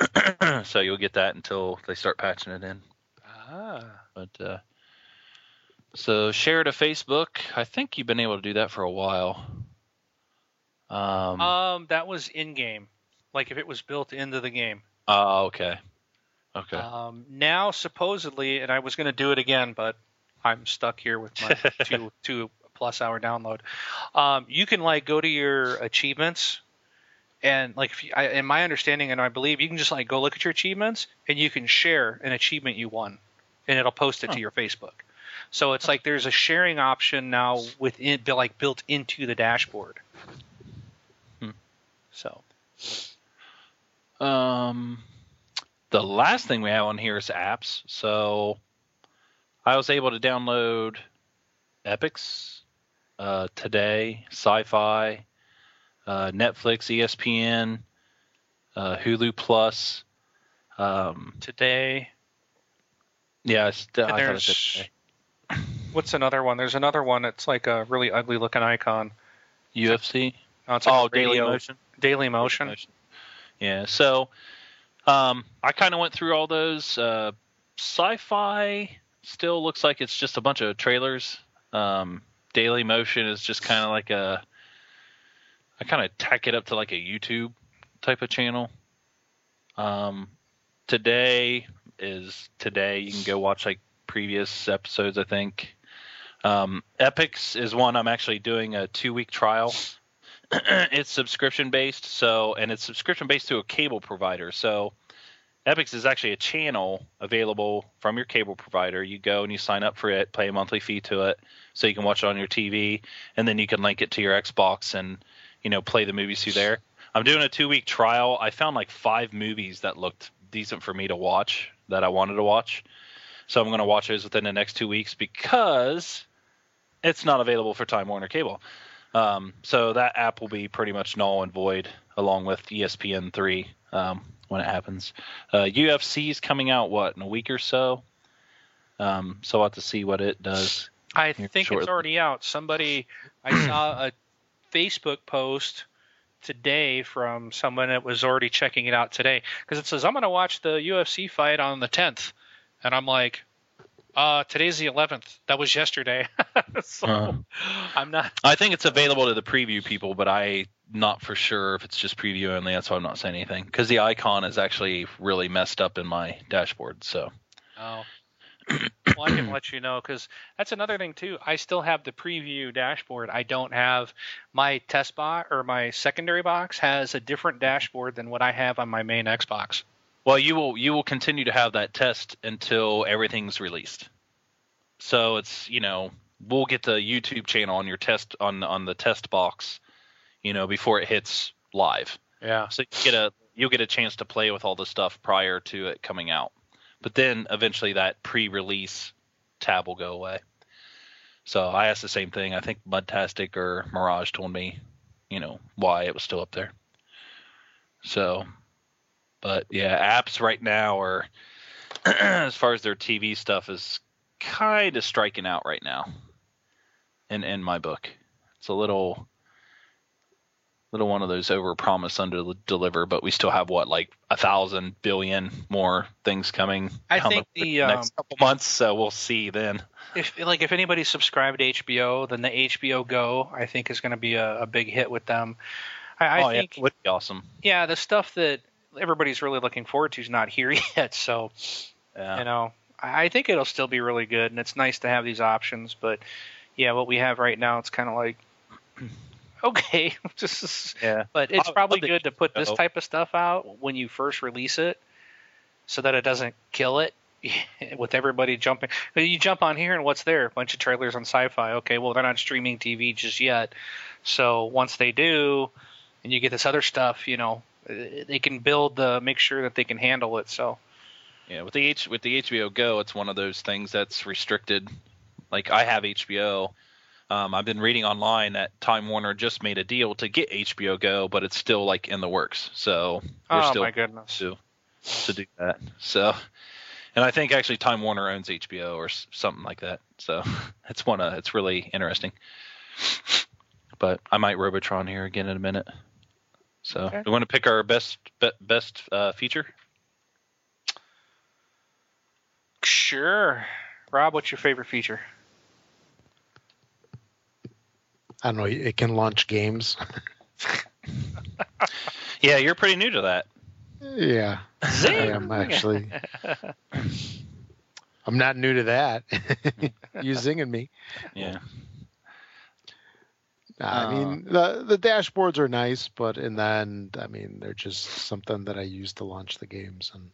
so you'll get that until they start patching it in. Ah. But uh, so share to Facebook. I think you've been able to do that for a while. Um. Um, that was in game, like if it was built into the game. oh, okay. Okay. Um, now supposedly, and I was going to do it again, but I'm stuck here with my two two plus hour download. Um, you can like go to your achievements, and like if you, I, in my understanding, and I believe you can just like go look at your achievements, and you can share an achievement you won, and it'll post it Huh. to your Facebook. So it's like there's a sharing option now within, like built into the dashboard. So Um, the last thing we have on here is apps. So I was able to download Epix uh, today, Sci-Fi, uh, Netflix, ESPN, uh, Hulu Plus. Um, today, yeah, it's, I thought it said today. what's another one? There's another one. It's like a really ugly looking icon. UFC. Oh, it's like Oh, a Daily Motion. Daily Motion. Yeah. So, um, I kind of went through all those. Uh, sci-fi still looks like it's just a bunch of trailers. Um, Daily Motion is just kind of like a. I kind of tack it up to like a YouTube type of channel. Um, today is today. You can go watch like previous episodes. I think. Um, Epix is one I'm actually doing a two week trial it's subscription based so and it's subscription based to a cable provider. So Epix is actually a channel available from your cable provider. You go and you sign up for it pay a monthly fee to it so you can watch it on your tv and then you can link it to your xbox and you know play the movies through there. I'm doing a two week trial. I found like five movies that looked decent for me to watch that i wanted to watch. So i'm going to watch those within the next two weeks because it's not available for time warner cable um, so that app will be pretty much null and void along with ESPN three um, when it happens. Uh, UFC is coming out what in a week or so. Um, so I'll have to see what it does. I think shortly. it's already out. Somebody, I saw a Facebook post today from someone that was already checking it out today because it says I'm going to watch the UFC fight on the 10th, and I'm like, uh, today's the 11th. That was yesterday. so Uh. I'm not. I think it's available to the preview people, but I not for sure if it's just preview only. That's why I'm not saying anything because the icon is actually really messed up in my dashboard. So Oh. Well, I can let you know because that's another thing too. I still have the preview dashboard. I don't have my test box or my secondary box has a different dashboard than what I have on my main Xbox. Well, you will you will continue to have that test until everything's released. So it's you know we'll get the YouTube channel on your test on on the test box, you know, before it hits live. Yeah. So you get a you'll get a chance to play with all the stuff prior to it coming out. But then eventually that pre-release tab will go away. So I asked the same thing. I think Mudtastic or Mirage told me, you know, why it was still up there. So, but yeah, apps right now are, as far as their TV stuff is kind of striking out right now. In in my book, it's a little little one of those over promise under deliver but we still have what like a thousand billion more things coming I think the, the, next um, couple months so we'll see then If like if anybody's subscribed to HBO, then the HBO Go I think is going to be a, a big hit with them. I, I oh think yeah it would be awesome yeah, the stuff that everybody's really looking forward to is not here yet. So yeah you know, I think it'll still be really good, and it's nice to have these options. But yeah, what we have right now, it's kind of like okay, just yeah but it's I'll- probably I'll good to put this oh. type of stuff out when you first release it, so that it doesn't kill it with everybody jumping. You jump on here and what's there? A bunch of trailers on Sci-Fi. Okay, well they're not streaming TV just yet. So once they do, and you get this other stuff, you know, they can build the make sure that they can handle it. So yeah with the H with the HBO Go it's one of those things that's restricted like I have HBO um, I've been reading online that Time Warner just made a deal to get HBO Go but it's still like in the works so we're oh still my goodness. to to do that. So, and I think actually Time Warner owns HBO or something like that. So it's one of it's really interesting. But I might Robotron here again in a minute. So Okay. we want to pick our best be, best uh, feature. Sure. Rob, what's your favorite feature? I don't know. It can launch games. Yeah, you're pretty new to that. yeah, I am actually. I'm not new to that. you zinging me. Yeah. I Uh. mean, the the dashboards are nice, but in the end, I mean, they're just something that I use to launch the games. And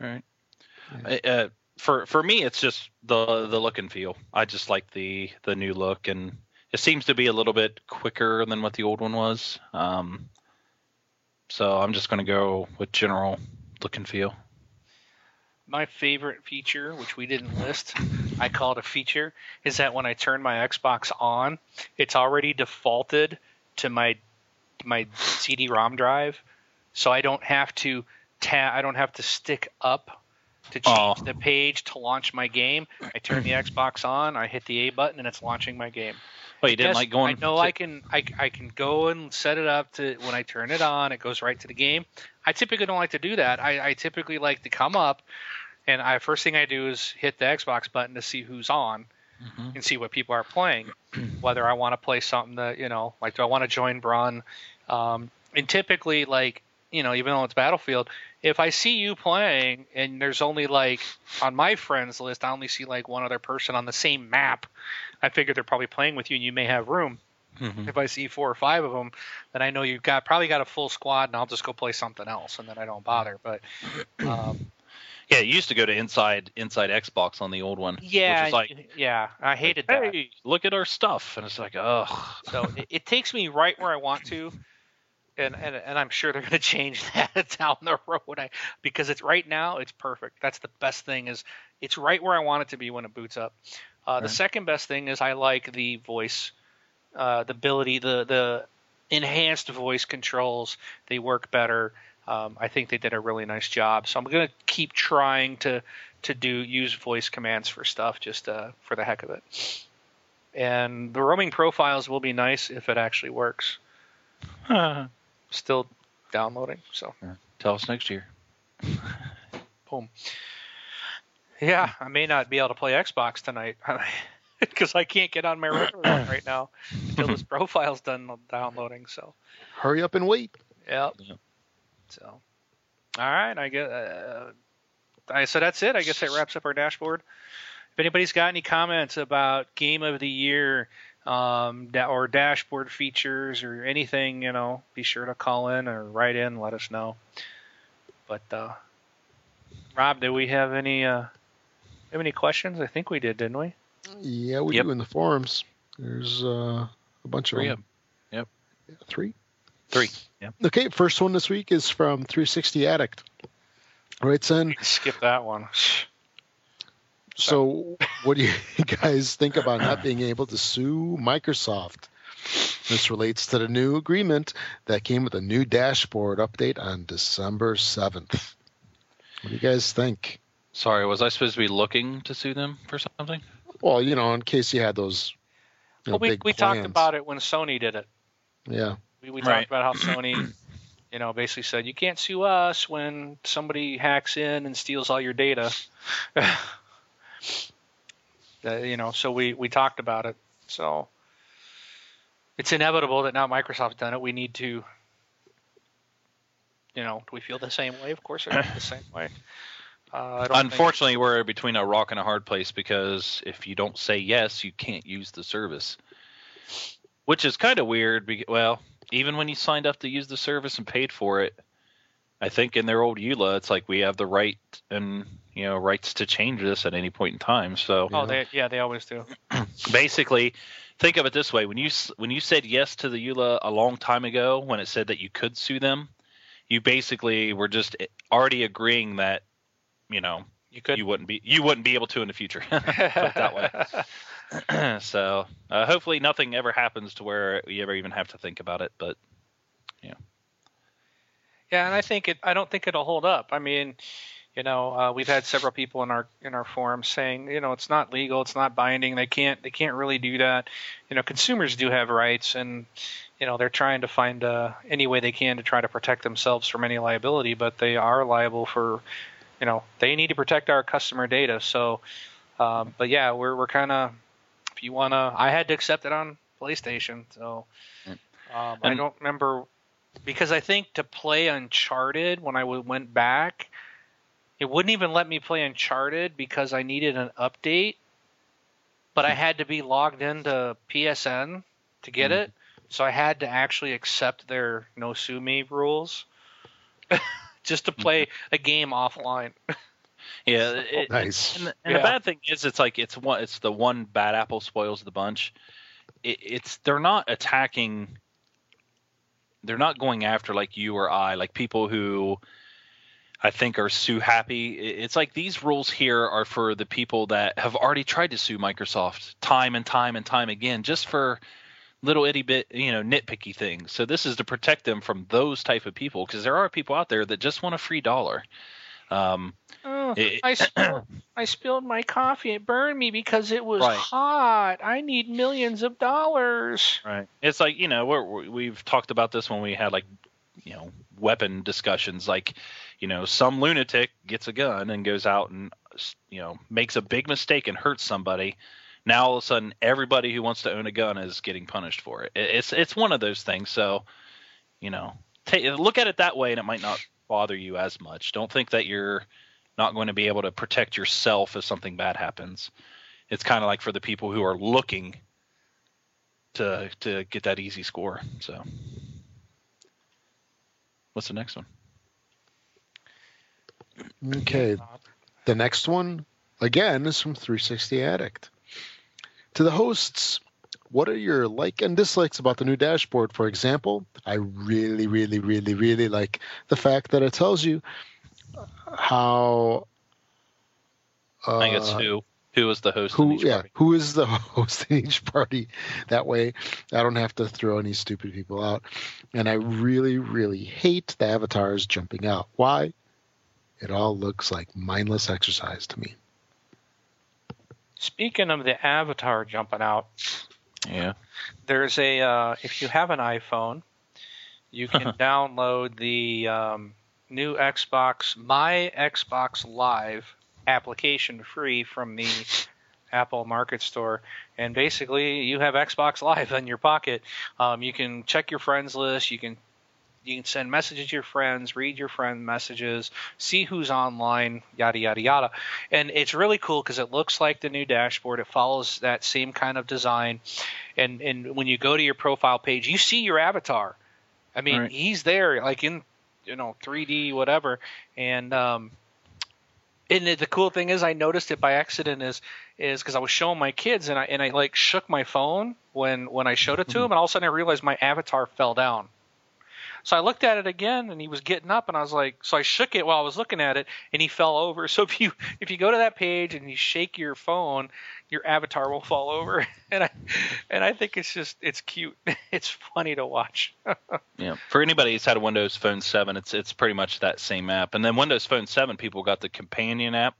All right. Uh, for for me, it's just the the look and feel. I just like the the new look, and it seems to be a little bit quicker than what the old one was. Um, so I'm just going to go with general look and feel. My favorite feature, which we didn't list, I call it a feature, is that when I turn my Xbox on, it's already defaulted to my my CD-ROM drive, so I don't have to ta- I don't have to stick up to change Oh. the page to launch my game. I turn the Xbox on, I hit the A button, and it's launching my game. Oh, you didn't Yes, like going? I know to- I can I, I can go and set it up to when I turn it on, it goes right to the game. I typically don't like to do that. I, I typically like to come up and I first thing I do is hit the Xbox button to see who's on Mhm. and see what people are playing. Whether I want to play something that you know, like do I want to join Brun? Um, and typically, like you know, even though it's Battlefield, if I see you playing and there's only like on my friends list, I only see like one other person on the same map. I figure they're probably playing with you, and you may have room. Mhm. If I see four or five of them, then I know you've got probably got a full squad, and I'll just go play something else, and then I don't bother. But um, Yeah, you used to go to inside inside Xbox on the old one. yeah, which like, yeah, I hated that. hey, look at our stuff, and it's like, ugh. So it, it takes me right where I want to, and and, and I'm sure they're going to change that down the road. I, because it's right now, it's perfect. That's the best thing is it's right where I want it to be when it boots up. Uh, The second best thing is I like the voice, uh, the ability, the the enhanced voice controls. They work better. Um, I think they did a really nice job. So I'm going to keep trying to to do use voice commands for stuff just uh, for the heck of it. And the roaming profiles will be nice if it actually works. Still downloading, so Tell us next year. boom. Yeah, I may not be able to play Xbox tonight because I can't get on my regular one right now until this profile's done downloading. So, hurry up and wait. yep. Yep. So, all right, I guess. Uh, I so that's it. I guess that wraps up our dashboard. If anybody's got any comments about game of the year um, da- or dashboard features or anything, you know, be sure to call in or write in, let us know. But uh, Rob, do we have any uh, have any questions? I think we did, didn't we? Yeah, we Yep. do in the forums. There's uh, a bunch Three of of Yep. Yeah, three. Three. Yeah. Okay, first one this week is from 360 Addict. Writes in, Skip that one. so what do you guys think about not being able to sue Microsoft? This relates to the new agreement that came with a new dashboard update on December 7th. What do you guys think? Sorry, was I supposed to be looking to sue them for something? Well, you know, in case you had those you know, Well, we big we talked about it when Sony did it. Yeah. We, we Right. talked about how Sony, you know, basically said you can't sue us when somebody hacks in and steals all your data. Uh, you know, so we we talked about it. So it's inevitable that now Microsoft's done it. We need to, you know, do we feel the same way? Of course, I feel the same way. Uh, don't think- Unfortunately, we're between a rock and a hard place because if you don't say yes, you can't use the service, which is kind of weird. be- Well, even when you signed up to use the service and paid for it, I think in their old EULA, it's like we have the right and you know rights to change this at any point in time. So oh, they yeah, they always do. basically, think of it this way: when you when you said yes to the EULA a long time ago, when it said that you could sue them, you basically were just eh, already agreeing that you know You could. you wouldn't be you wouldn't be able to in the future. Put it that way. so uh, hopefully nothing ever happens to where you ever even have to think about it. But Yeah, yeah, and I think it. I don't think it'll hold up. I mean, you know, uh, we've had several people in our in our forum saying, you know, it's not legal, it's not binding. They can't they can't really do that. You know, consumers do have rights, and you know they're trying to find uh, any way they can to try to protect themselves from any liability. But they are liable for, you know, they need to protect our customer data. So, um, but yeah, we're we're kind of. You wanna, I had to accept it on PlayStation, so. Um, I don't remember because I think to play Uncharted when I w- went back, it wouldn't even let me play Uncharted because I needed an update, but I had to be logged into PSN to get Mhm. it, so I had to actually accept their no sue me rules just to play a game offline. yeah, oh, it, Nice. And, the, and Yeah. the bad thing is, it's like it's one. It's the one bad apple spoils the bunch. It, it's they're not attacking. They're not going after like you or I, like people who I think are sue happy. It's like these rules here are for the people that have already tried to sue Microsoft time and time and time again, just for little itty bit, you know, nitpicky things. So this is to protect them from those type of people because there are people out there that just want a free dollar. Um, Oh, It- I spilled, I spilled my coffee. It burned me because it was Right. hot. I need millions of dollars. Right. It's like you know we're, we- we've talked about this when we had like you know weapon discussions. Like you know some lunatic gets a gun and goes out and you know makes a big mistake and hurts somebody. Now all of a sudden everybody who wants to own a gun is getting punished for it. It- It's it's one of those things. So you know look at it that way and it might not bother you as much. Don't think that you're not going to be able to protect yourself if something bad happens. It's kind of like for the people who are looking to to get that easy score. So, what's the next one? Okay. The next one, again, is from 360 Addict. To the hosts, what are your like and dislikes about the new dashboard? For example, I really, really, really, really like the fact that it tells you how. Uh, I think it's who who is the host who in each yeah party. who is the host in each party that way i don't have to throw any stupid people out and i really really hate the avatars jumping out why it all looks like mindless exercise to me Speaking of the avatar jumping out, Yeah. there's a uh, if you have an iPhone, you can download the um, new Xbox My Xbox Live application free from the Apple Market Store, and basically you have Xbox Live in your pocket. Um, you can check your friends list. You can you can send messages to your friends, read your friend messages, see who's online, yada yada yada. And it's really cool because it looks like the new dashboard. It follows that same kind of design. And and when you go to your profile page, you see your avatar. I mean, Right. he's there, like in you know 3D, whatever. And um, and the cool thing is, I noticed it by accident. Is is because I was showing my kids and I and I like shook my phone when when I showed it to him, and all of a sudden I realized my avatar fell down. So I looked at it again, and he was getting up, and I was like, so I shook it while I was looking at it, and he fell over. So if you if you go to that page and you shake your phone, your avatar will fall over, and I and I think it's just it's cute, it's funny to watch. Yeah. For anybody who's had a Windows Phone 7, it's it's pretty much that same app. And then Windows Phone 7 people got the companion app,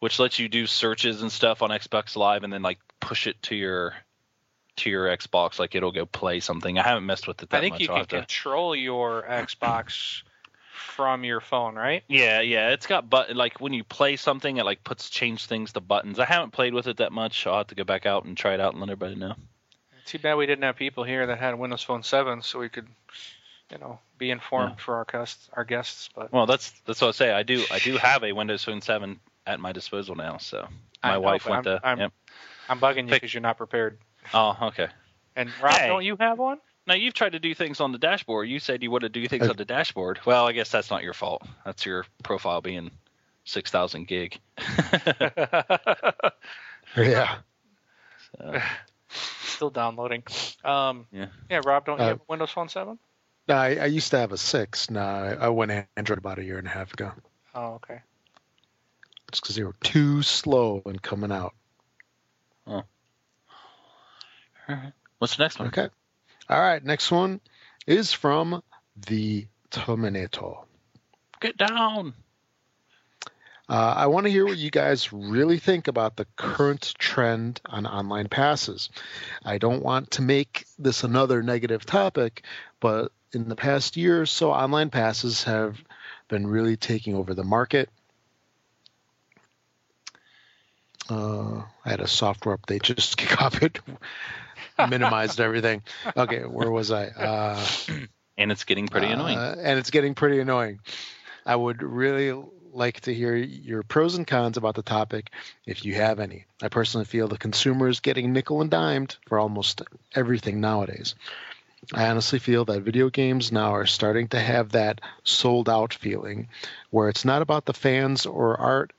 which lets you do searches and stuff on Xbox Live and then like push it to your to your Xbox like it'll go play something. I haven't messed with it that I think much. you I'll can to- control your Xbox from your phone, right? Yeah, yeah, it's got button like when you play something, it like puts change things to buttons. I haven't played with it that much. I'll have to go back out and try it out and let everybody know. Too bad we didn't have people here that had Windows Phone 7, so we could, you know, be informed for our guests. Our guests, but Well, that's that's what I say. I do I do have a Windows Phone 7 at my disposal now. So my know, wife went I'm- to. I'm- yep. I'm bugging you because you're not prepared. Oh, okay. And Rob, Hey. don't you have one? Now you've tried to do things on the dashboard. You said you want to do things Uh, on the dashboard. Well, I guess that's not your fault. That's your profile being six thousand gig. Yeah. So, Still downloading. Um, Yeah. Yeah, Rob, don't you Uh, have a Windows Phone 7? No, I, I used to have a six. No, I, I went Android about a year and a half ago. Oh, okay. It's because they were too slow in coming out. What's the next one? Okay. All right. Next one is from the Terminator. Get down. Uh, I want to hear what you guys really think about the current trend on online passes. I don't want to make this another negative topic, but in the past year or so, online passes have been really taking over the market. Uh, I had a software update just kick off it, minimized everything. Okay, where was I? Uh, And it's getting pretty annoying. uh, and it's getting pretty annoying. I would really like to hear your pros and cons about the topic if you have any. I personally feel the consumer is getting nickel and dimed for almost everything nowadays. I honestly feel that video games now are starting to have that sold out feeling where it's not about the fans or art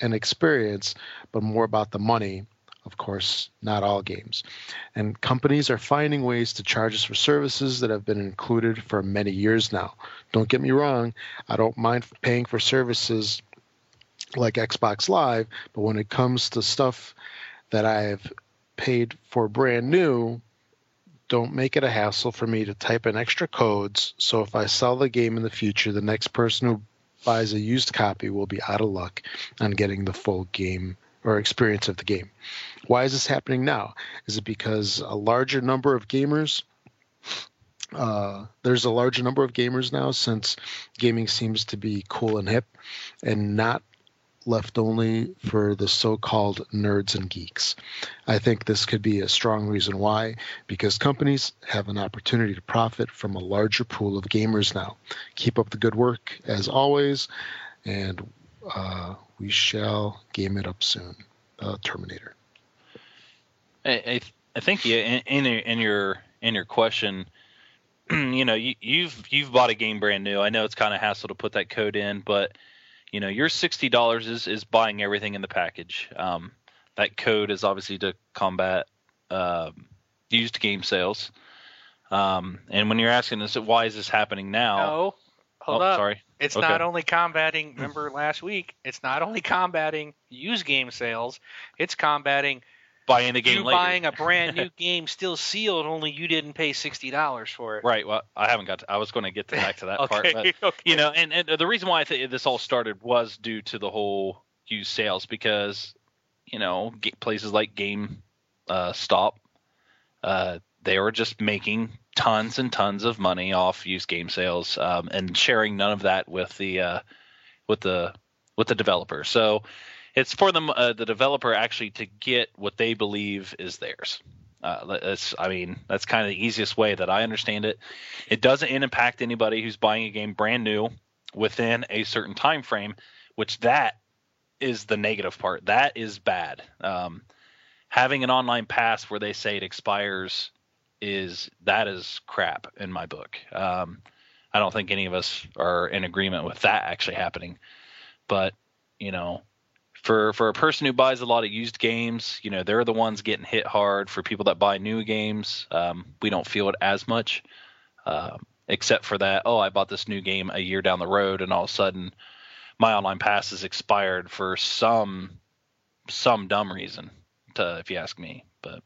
and experience, but more about the money. Of course, not all games. And companies are finding ways to charge us for services that have been included for many years now. Don't get me wrong, I don't mind paying for services like Xbox Live, but when it comes to stuff that I've paid for brand new, don't make it a hassle for me to type in extra codes so if I sell the game in the future, the next person who buys a used copy will be out of luck on getting the full game or experience of the game. Why is this happening now? Is it because a larger number of gamers uh, there's a larger number of gamers now since gaming seems to be cool and hip and not left only for the so-called nerds and geeks. I think this could be a strong reason why because companies have an opportunity to profit from a larger pool of gamers now. Keep up the good work as always and uh, we shall game it up soon. Uh, Terminator. I, I, I think you, in, in in your in your question, you know, you, you've you've bought a game brand new. I know it's kind of hassle to put that code in, but you know, your sixty dollars is is buying everything in the package. Um, that code is obviously to combat um, used game sales. Um, and when you're asking us why is this happening now? No, hold oh, up. sorry. It's Okay. not only combating. Remember last week? It's not only combating used game sales. It's combating Buying the game you later. buying a brand new game still sealed. Only you didn't pay sixty dollars for it. Right. Well, I haven't got. To, I was going to get to back to that part, okay. but okay. you know, and, and the reason why I think this all started was due to the whole used sales because you know places like Game uh, Stop, uh, they were just making tons and tons of money off used game sales um, and sharing none of that with the uh, with the with the developer. So it's for them uh, the developer actually to get what they believe is theirs. Uh, that's, I mean, that's kind of the easiest way that I understand it. It doesn't impact anybody who's buying a game brand new within a certain time frame, which that is the negative part. That is bad. Um, having an online pass where they say it expires is that is crap in my book. Um, I don't think any of us are in agreement with that actually happening. But you know, for for a person who buys a lot of used games, you know, they're the ones getting hit hard. For people that buy new games, um, we don't feel it as much, uh, except for that. Oh, I bought this new game a year down the road, and all of a sudden, my online pass is expired for some some dumb reason. To, if you ask me, but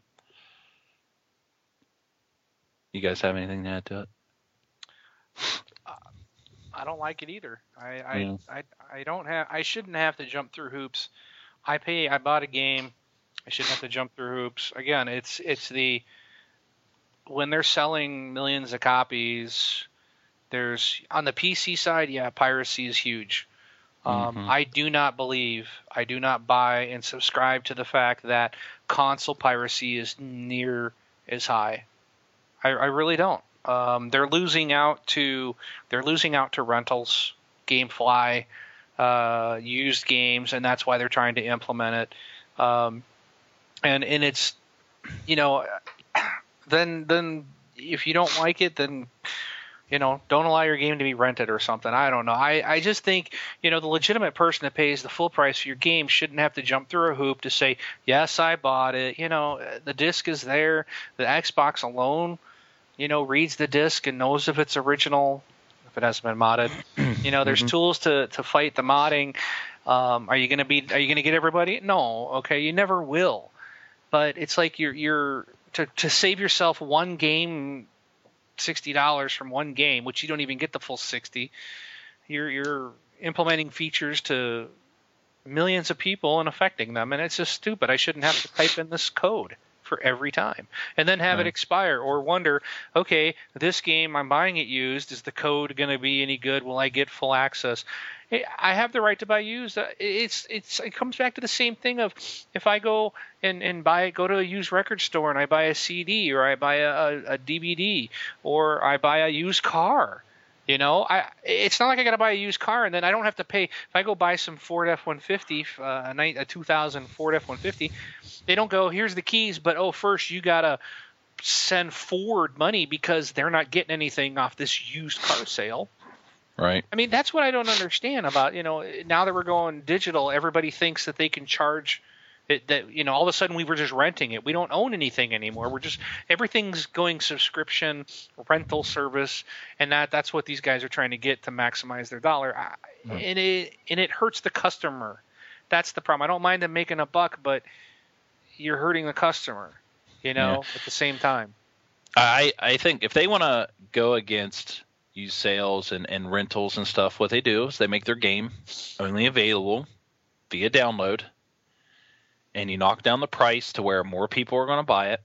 you guys have anything to add to it? I don't like it either. I I, yeah. I I don't have I shouldn't have to jump through hoops. I pay I bought a game. I shouldn't have to jump through hoops. Again, it's it's the when they're selling millions of copies, there's on the PC side, yeah, piracy is huge. Um, mm-hmm. I do not believe, I do not buy and subscribe to the fact that console piracy is near as high. I, I really don't. Um, they're losing out to they're losing out to rentals, GameFly, uh, used games, and that's why they're trying to implement it. Um, and and it's you know then then if you don't like it, then you know don't allow your game to be rented or something. I don't know. I I just think you know the legitimate person that pays the full price for your game shouldn't have to jump through a hoop to say yes I bought it. You know the disc is there. The Xbox alone you know, reads the disc and knows if it's original, if it hasn't been modded. You know, there's mm-hmm. tools to, to fight the modding. Um, are you gonna be? Are you gonna get everybody? No. Okay, you never will. But it's like you're you're to to save yourself one game, sixty dollars from one game, which you don't even get the full sixty. You're you're implementing features to millions of people and affecting them, and it's just stupid. I shouldn't have to type in this code for every time and then have it expire or wonder okay this game i'm buying it used is the code going to be any good will i get full access I have the right to buy used. Uh, it's it's it comes back to the same thing of if I go and and buy go to a used record store and I buy a CD or I buy a, a DVD or I buy a used car. You know, I it's not like I got to buy a used car and then I don't have to pay. If I go buy some Ford F-150, uh, a, a 2000 Ford F-150, they don't go, here's the keys, but oh, first you got to send Ford money because they're not getting anything off this used car sale. Right. I mean, that's what I don't understand about, you know, now that we're going digital, everybody thinks that they can charge – it, that you know all of a sudden we were just renting it. We don't own anything anymore. We're just everything's going subscription, rental service, and that that's what these guys are trying to get to maximize their dollar. Mm. And it and it hurts the customer. That's the problem. I don't mind them making a buck, but you're hurting the customer. You know, yeah. at the same time. I I think if they want to go against used sales and, and rentals and stuff, what they do is they make their game only available via download and you knock down the price to where more people are going to buy it.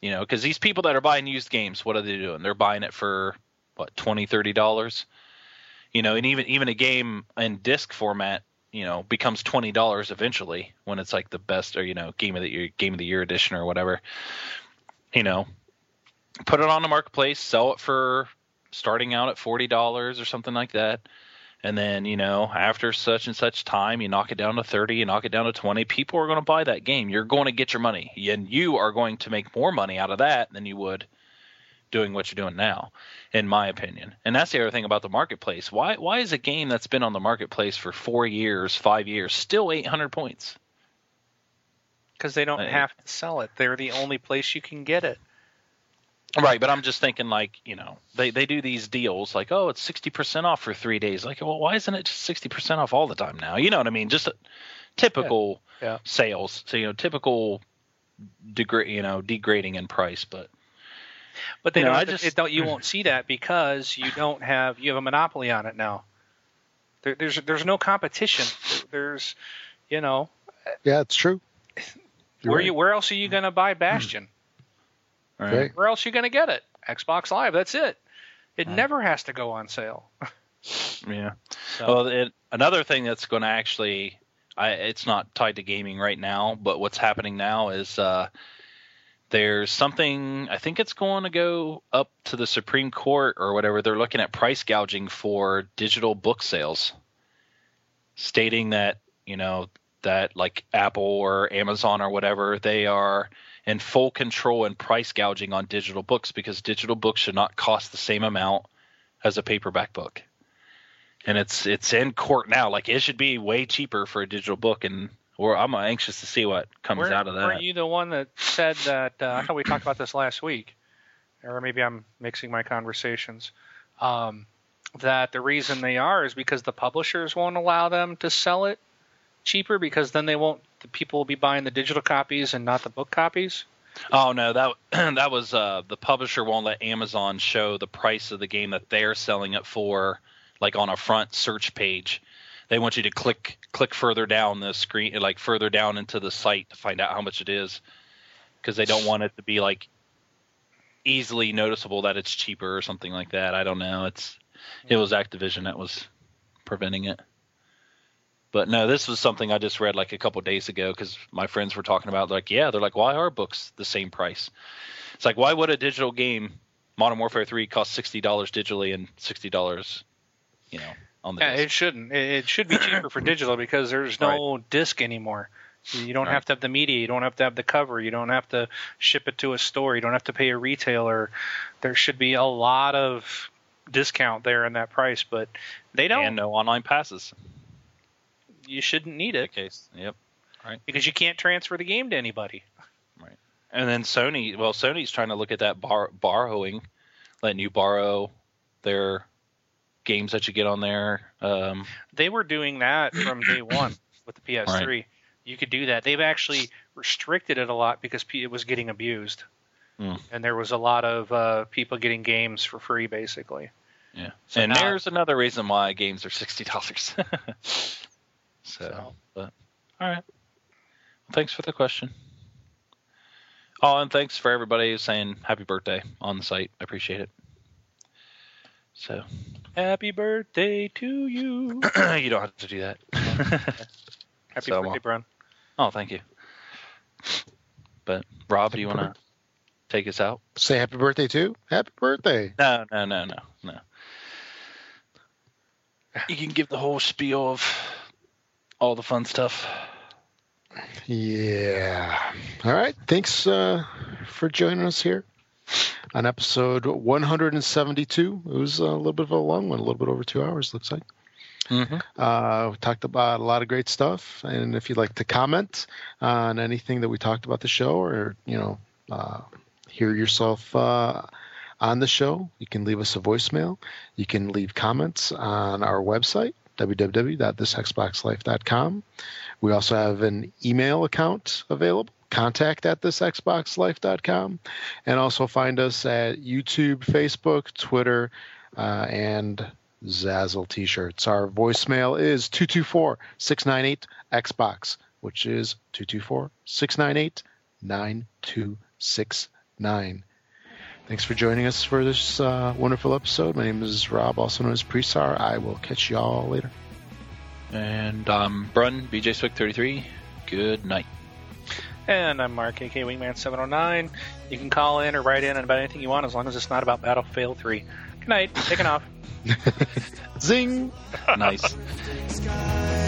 You know, because these people that are buying used games, what are they doing? They're buying it for what twenty, thirty dollars. You know, and even even a game in disc format, you know, becomes twenty dollars eventually when it's like the best or you know game of the year, game of the year edition or whatever. You know, put it on the marketplace, sell it for starting out at forty dollars or something like that and then you know after such and such time you knock it down to 30 you knock it down to 20 people are going to buy that game. You're going to get your money and you are going to make more money out of that than you would doing what you're doing now in my opinion. And that's the other thing about the marketplace. Why why is a game that's been on the marketplace for 4 years 5 years still 800 points? Because they don't have to sell it. They're the only place you can get it Right, but I'm just thinking like, you know, they, they do these deals like, oh, it's sixty percent off for three days. Like, well, why isn't it just sixty percent off all the time now? You know what I mean? Just typical yeah. Yeah. sales. So you know, typical degrade, you know, degrading in price, but but they you know, don't, I just, it don't you won't see that because you don't have you have a monopoly on it now. There, there's there's no competition. There's you know. Yeah, it's true. You're where right. you where else are you going to buy Bastion? Right. Where else are you going to get it? Xbox Live. That's it. It right. never has to go on sale. yeah. So. Well, it, another thing that's going to actually, I, it's not tied to gaming right now, but what's happening now is uh, there's something I think it's going to go up to the Supreme Court or whatever. They're looking at price gouging for digital book sales, stating that you know that like Apple or Amazon or whatever they are in full control and price gouging on digital books because digital books should not cost the same amount as a paperback book. And it's it's in court now. Like it should be way cheaper for a digital book, and or I'm anxious to see what comes out of that. Weren't you the one that said that? Uh, I thought we talked about this last week, or maybe I'm mixing my conversations. Um, that the reason they are is because the publishers won't allow them to sell it cheaper because then they won't. The people will be buying the digital copies and not the book copies. Oh no, that that was uh, the publisher won't let Amazon show the price of the game that they're selling it for, like on a front search page. They want you to click click further down the screen, like further down into the site to find out how much it is, because they don't want it to be like easily noticeable that it's cheaper or something like that. I don't know. It's it was Activision that was preventing it. But no, this was something I just read like a couple days ago because my friends were talking about like, yeah, they're like, why are books the same price? It's like, why would a digital game, Modern Warfare Three, cost sixty dollars digitally and sixty dollars, you know, on the Yeah, disc? it shouldn't. It, should be cheaper for digital because there's no disc anymore. You don't Right. have to have the media. You don't have to have the cover. You don't have to ship it to a store. You don't have to pay a retailer. There should be a lot of discount there in that price, but they don't. and no online passes. You shouldn't need it case. Yep. Right. because you can't transfer the game to anybody. Right. And then Sony, well, Sony's trying to look at that bar- borrowing, letting you borrow their games that you get on there. Um, They were doing that from day one with the PS3. You could do that. They've actually restricted it a lot because it was getting abused, Hmm. and there was a lot of uh, people getting games for free, basically. yeah. So and now- there's another reason why games are sixty dollars. so, So. but all right. Thanks for the question. Oh, and thanks for everybody saying happy birthday on the site. I appreciate it. So Happy birthday to you. you don't have to do that. Happy So, birthday, Brun. oh, thank you. But Rob, do you want to take us out? Say happy birthday too. Happy birthday. No, no, no, no, no. You can give the whole spiel of all the fun stuff. Yeah. All right. Thanks uh, for joining us here on episode 172. It was a little bit of a long one, a little bit over two hours, looks like. Mm-hmm. Uh, we talked about a lot of great stuff, and if you'd like to comment on anything that we talked about the show, or you know, uh, hear yourself uh, on the show, you can leave us a voicemail. You can leave comments on our website www.thisxboxlife.com. We also have an email account available. Contact at thisxboxlife.com, and also find us at YouTube, Facebook, Twitter, uh, and Zazzle t-shirts. Our voicemail is 224-698-XBOX, which is 224-698-9269. Thanks for joining us for this uh, wonderful episode. My name is Rob, also known as Presar. I will catch y'all later. And um, Brun, BJ Swick 33. Good night. And I'm Mark, aka Wingman709. You can call in or write in about anything you want as long as it's not about Battlefield 3. Good night. Taking off. Zing! Nice. So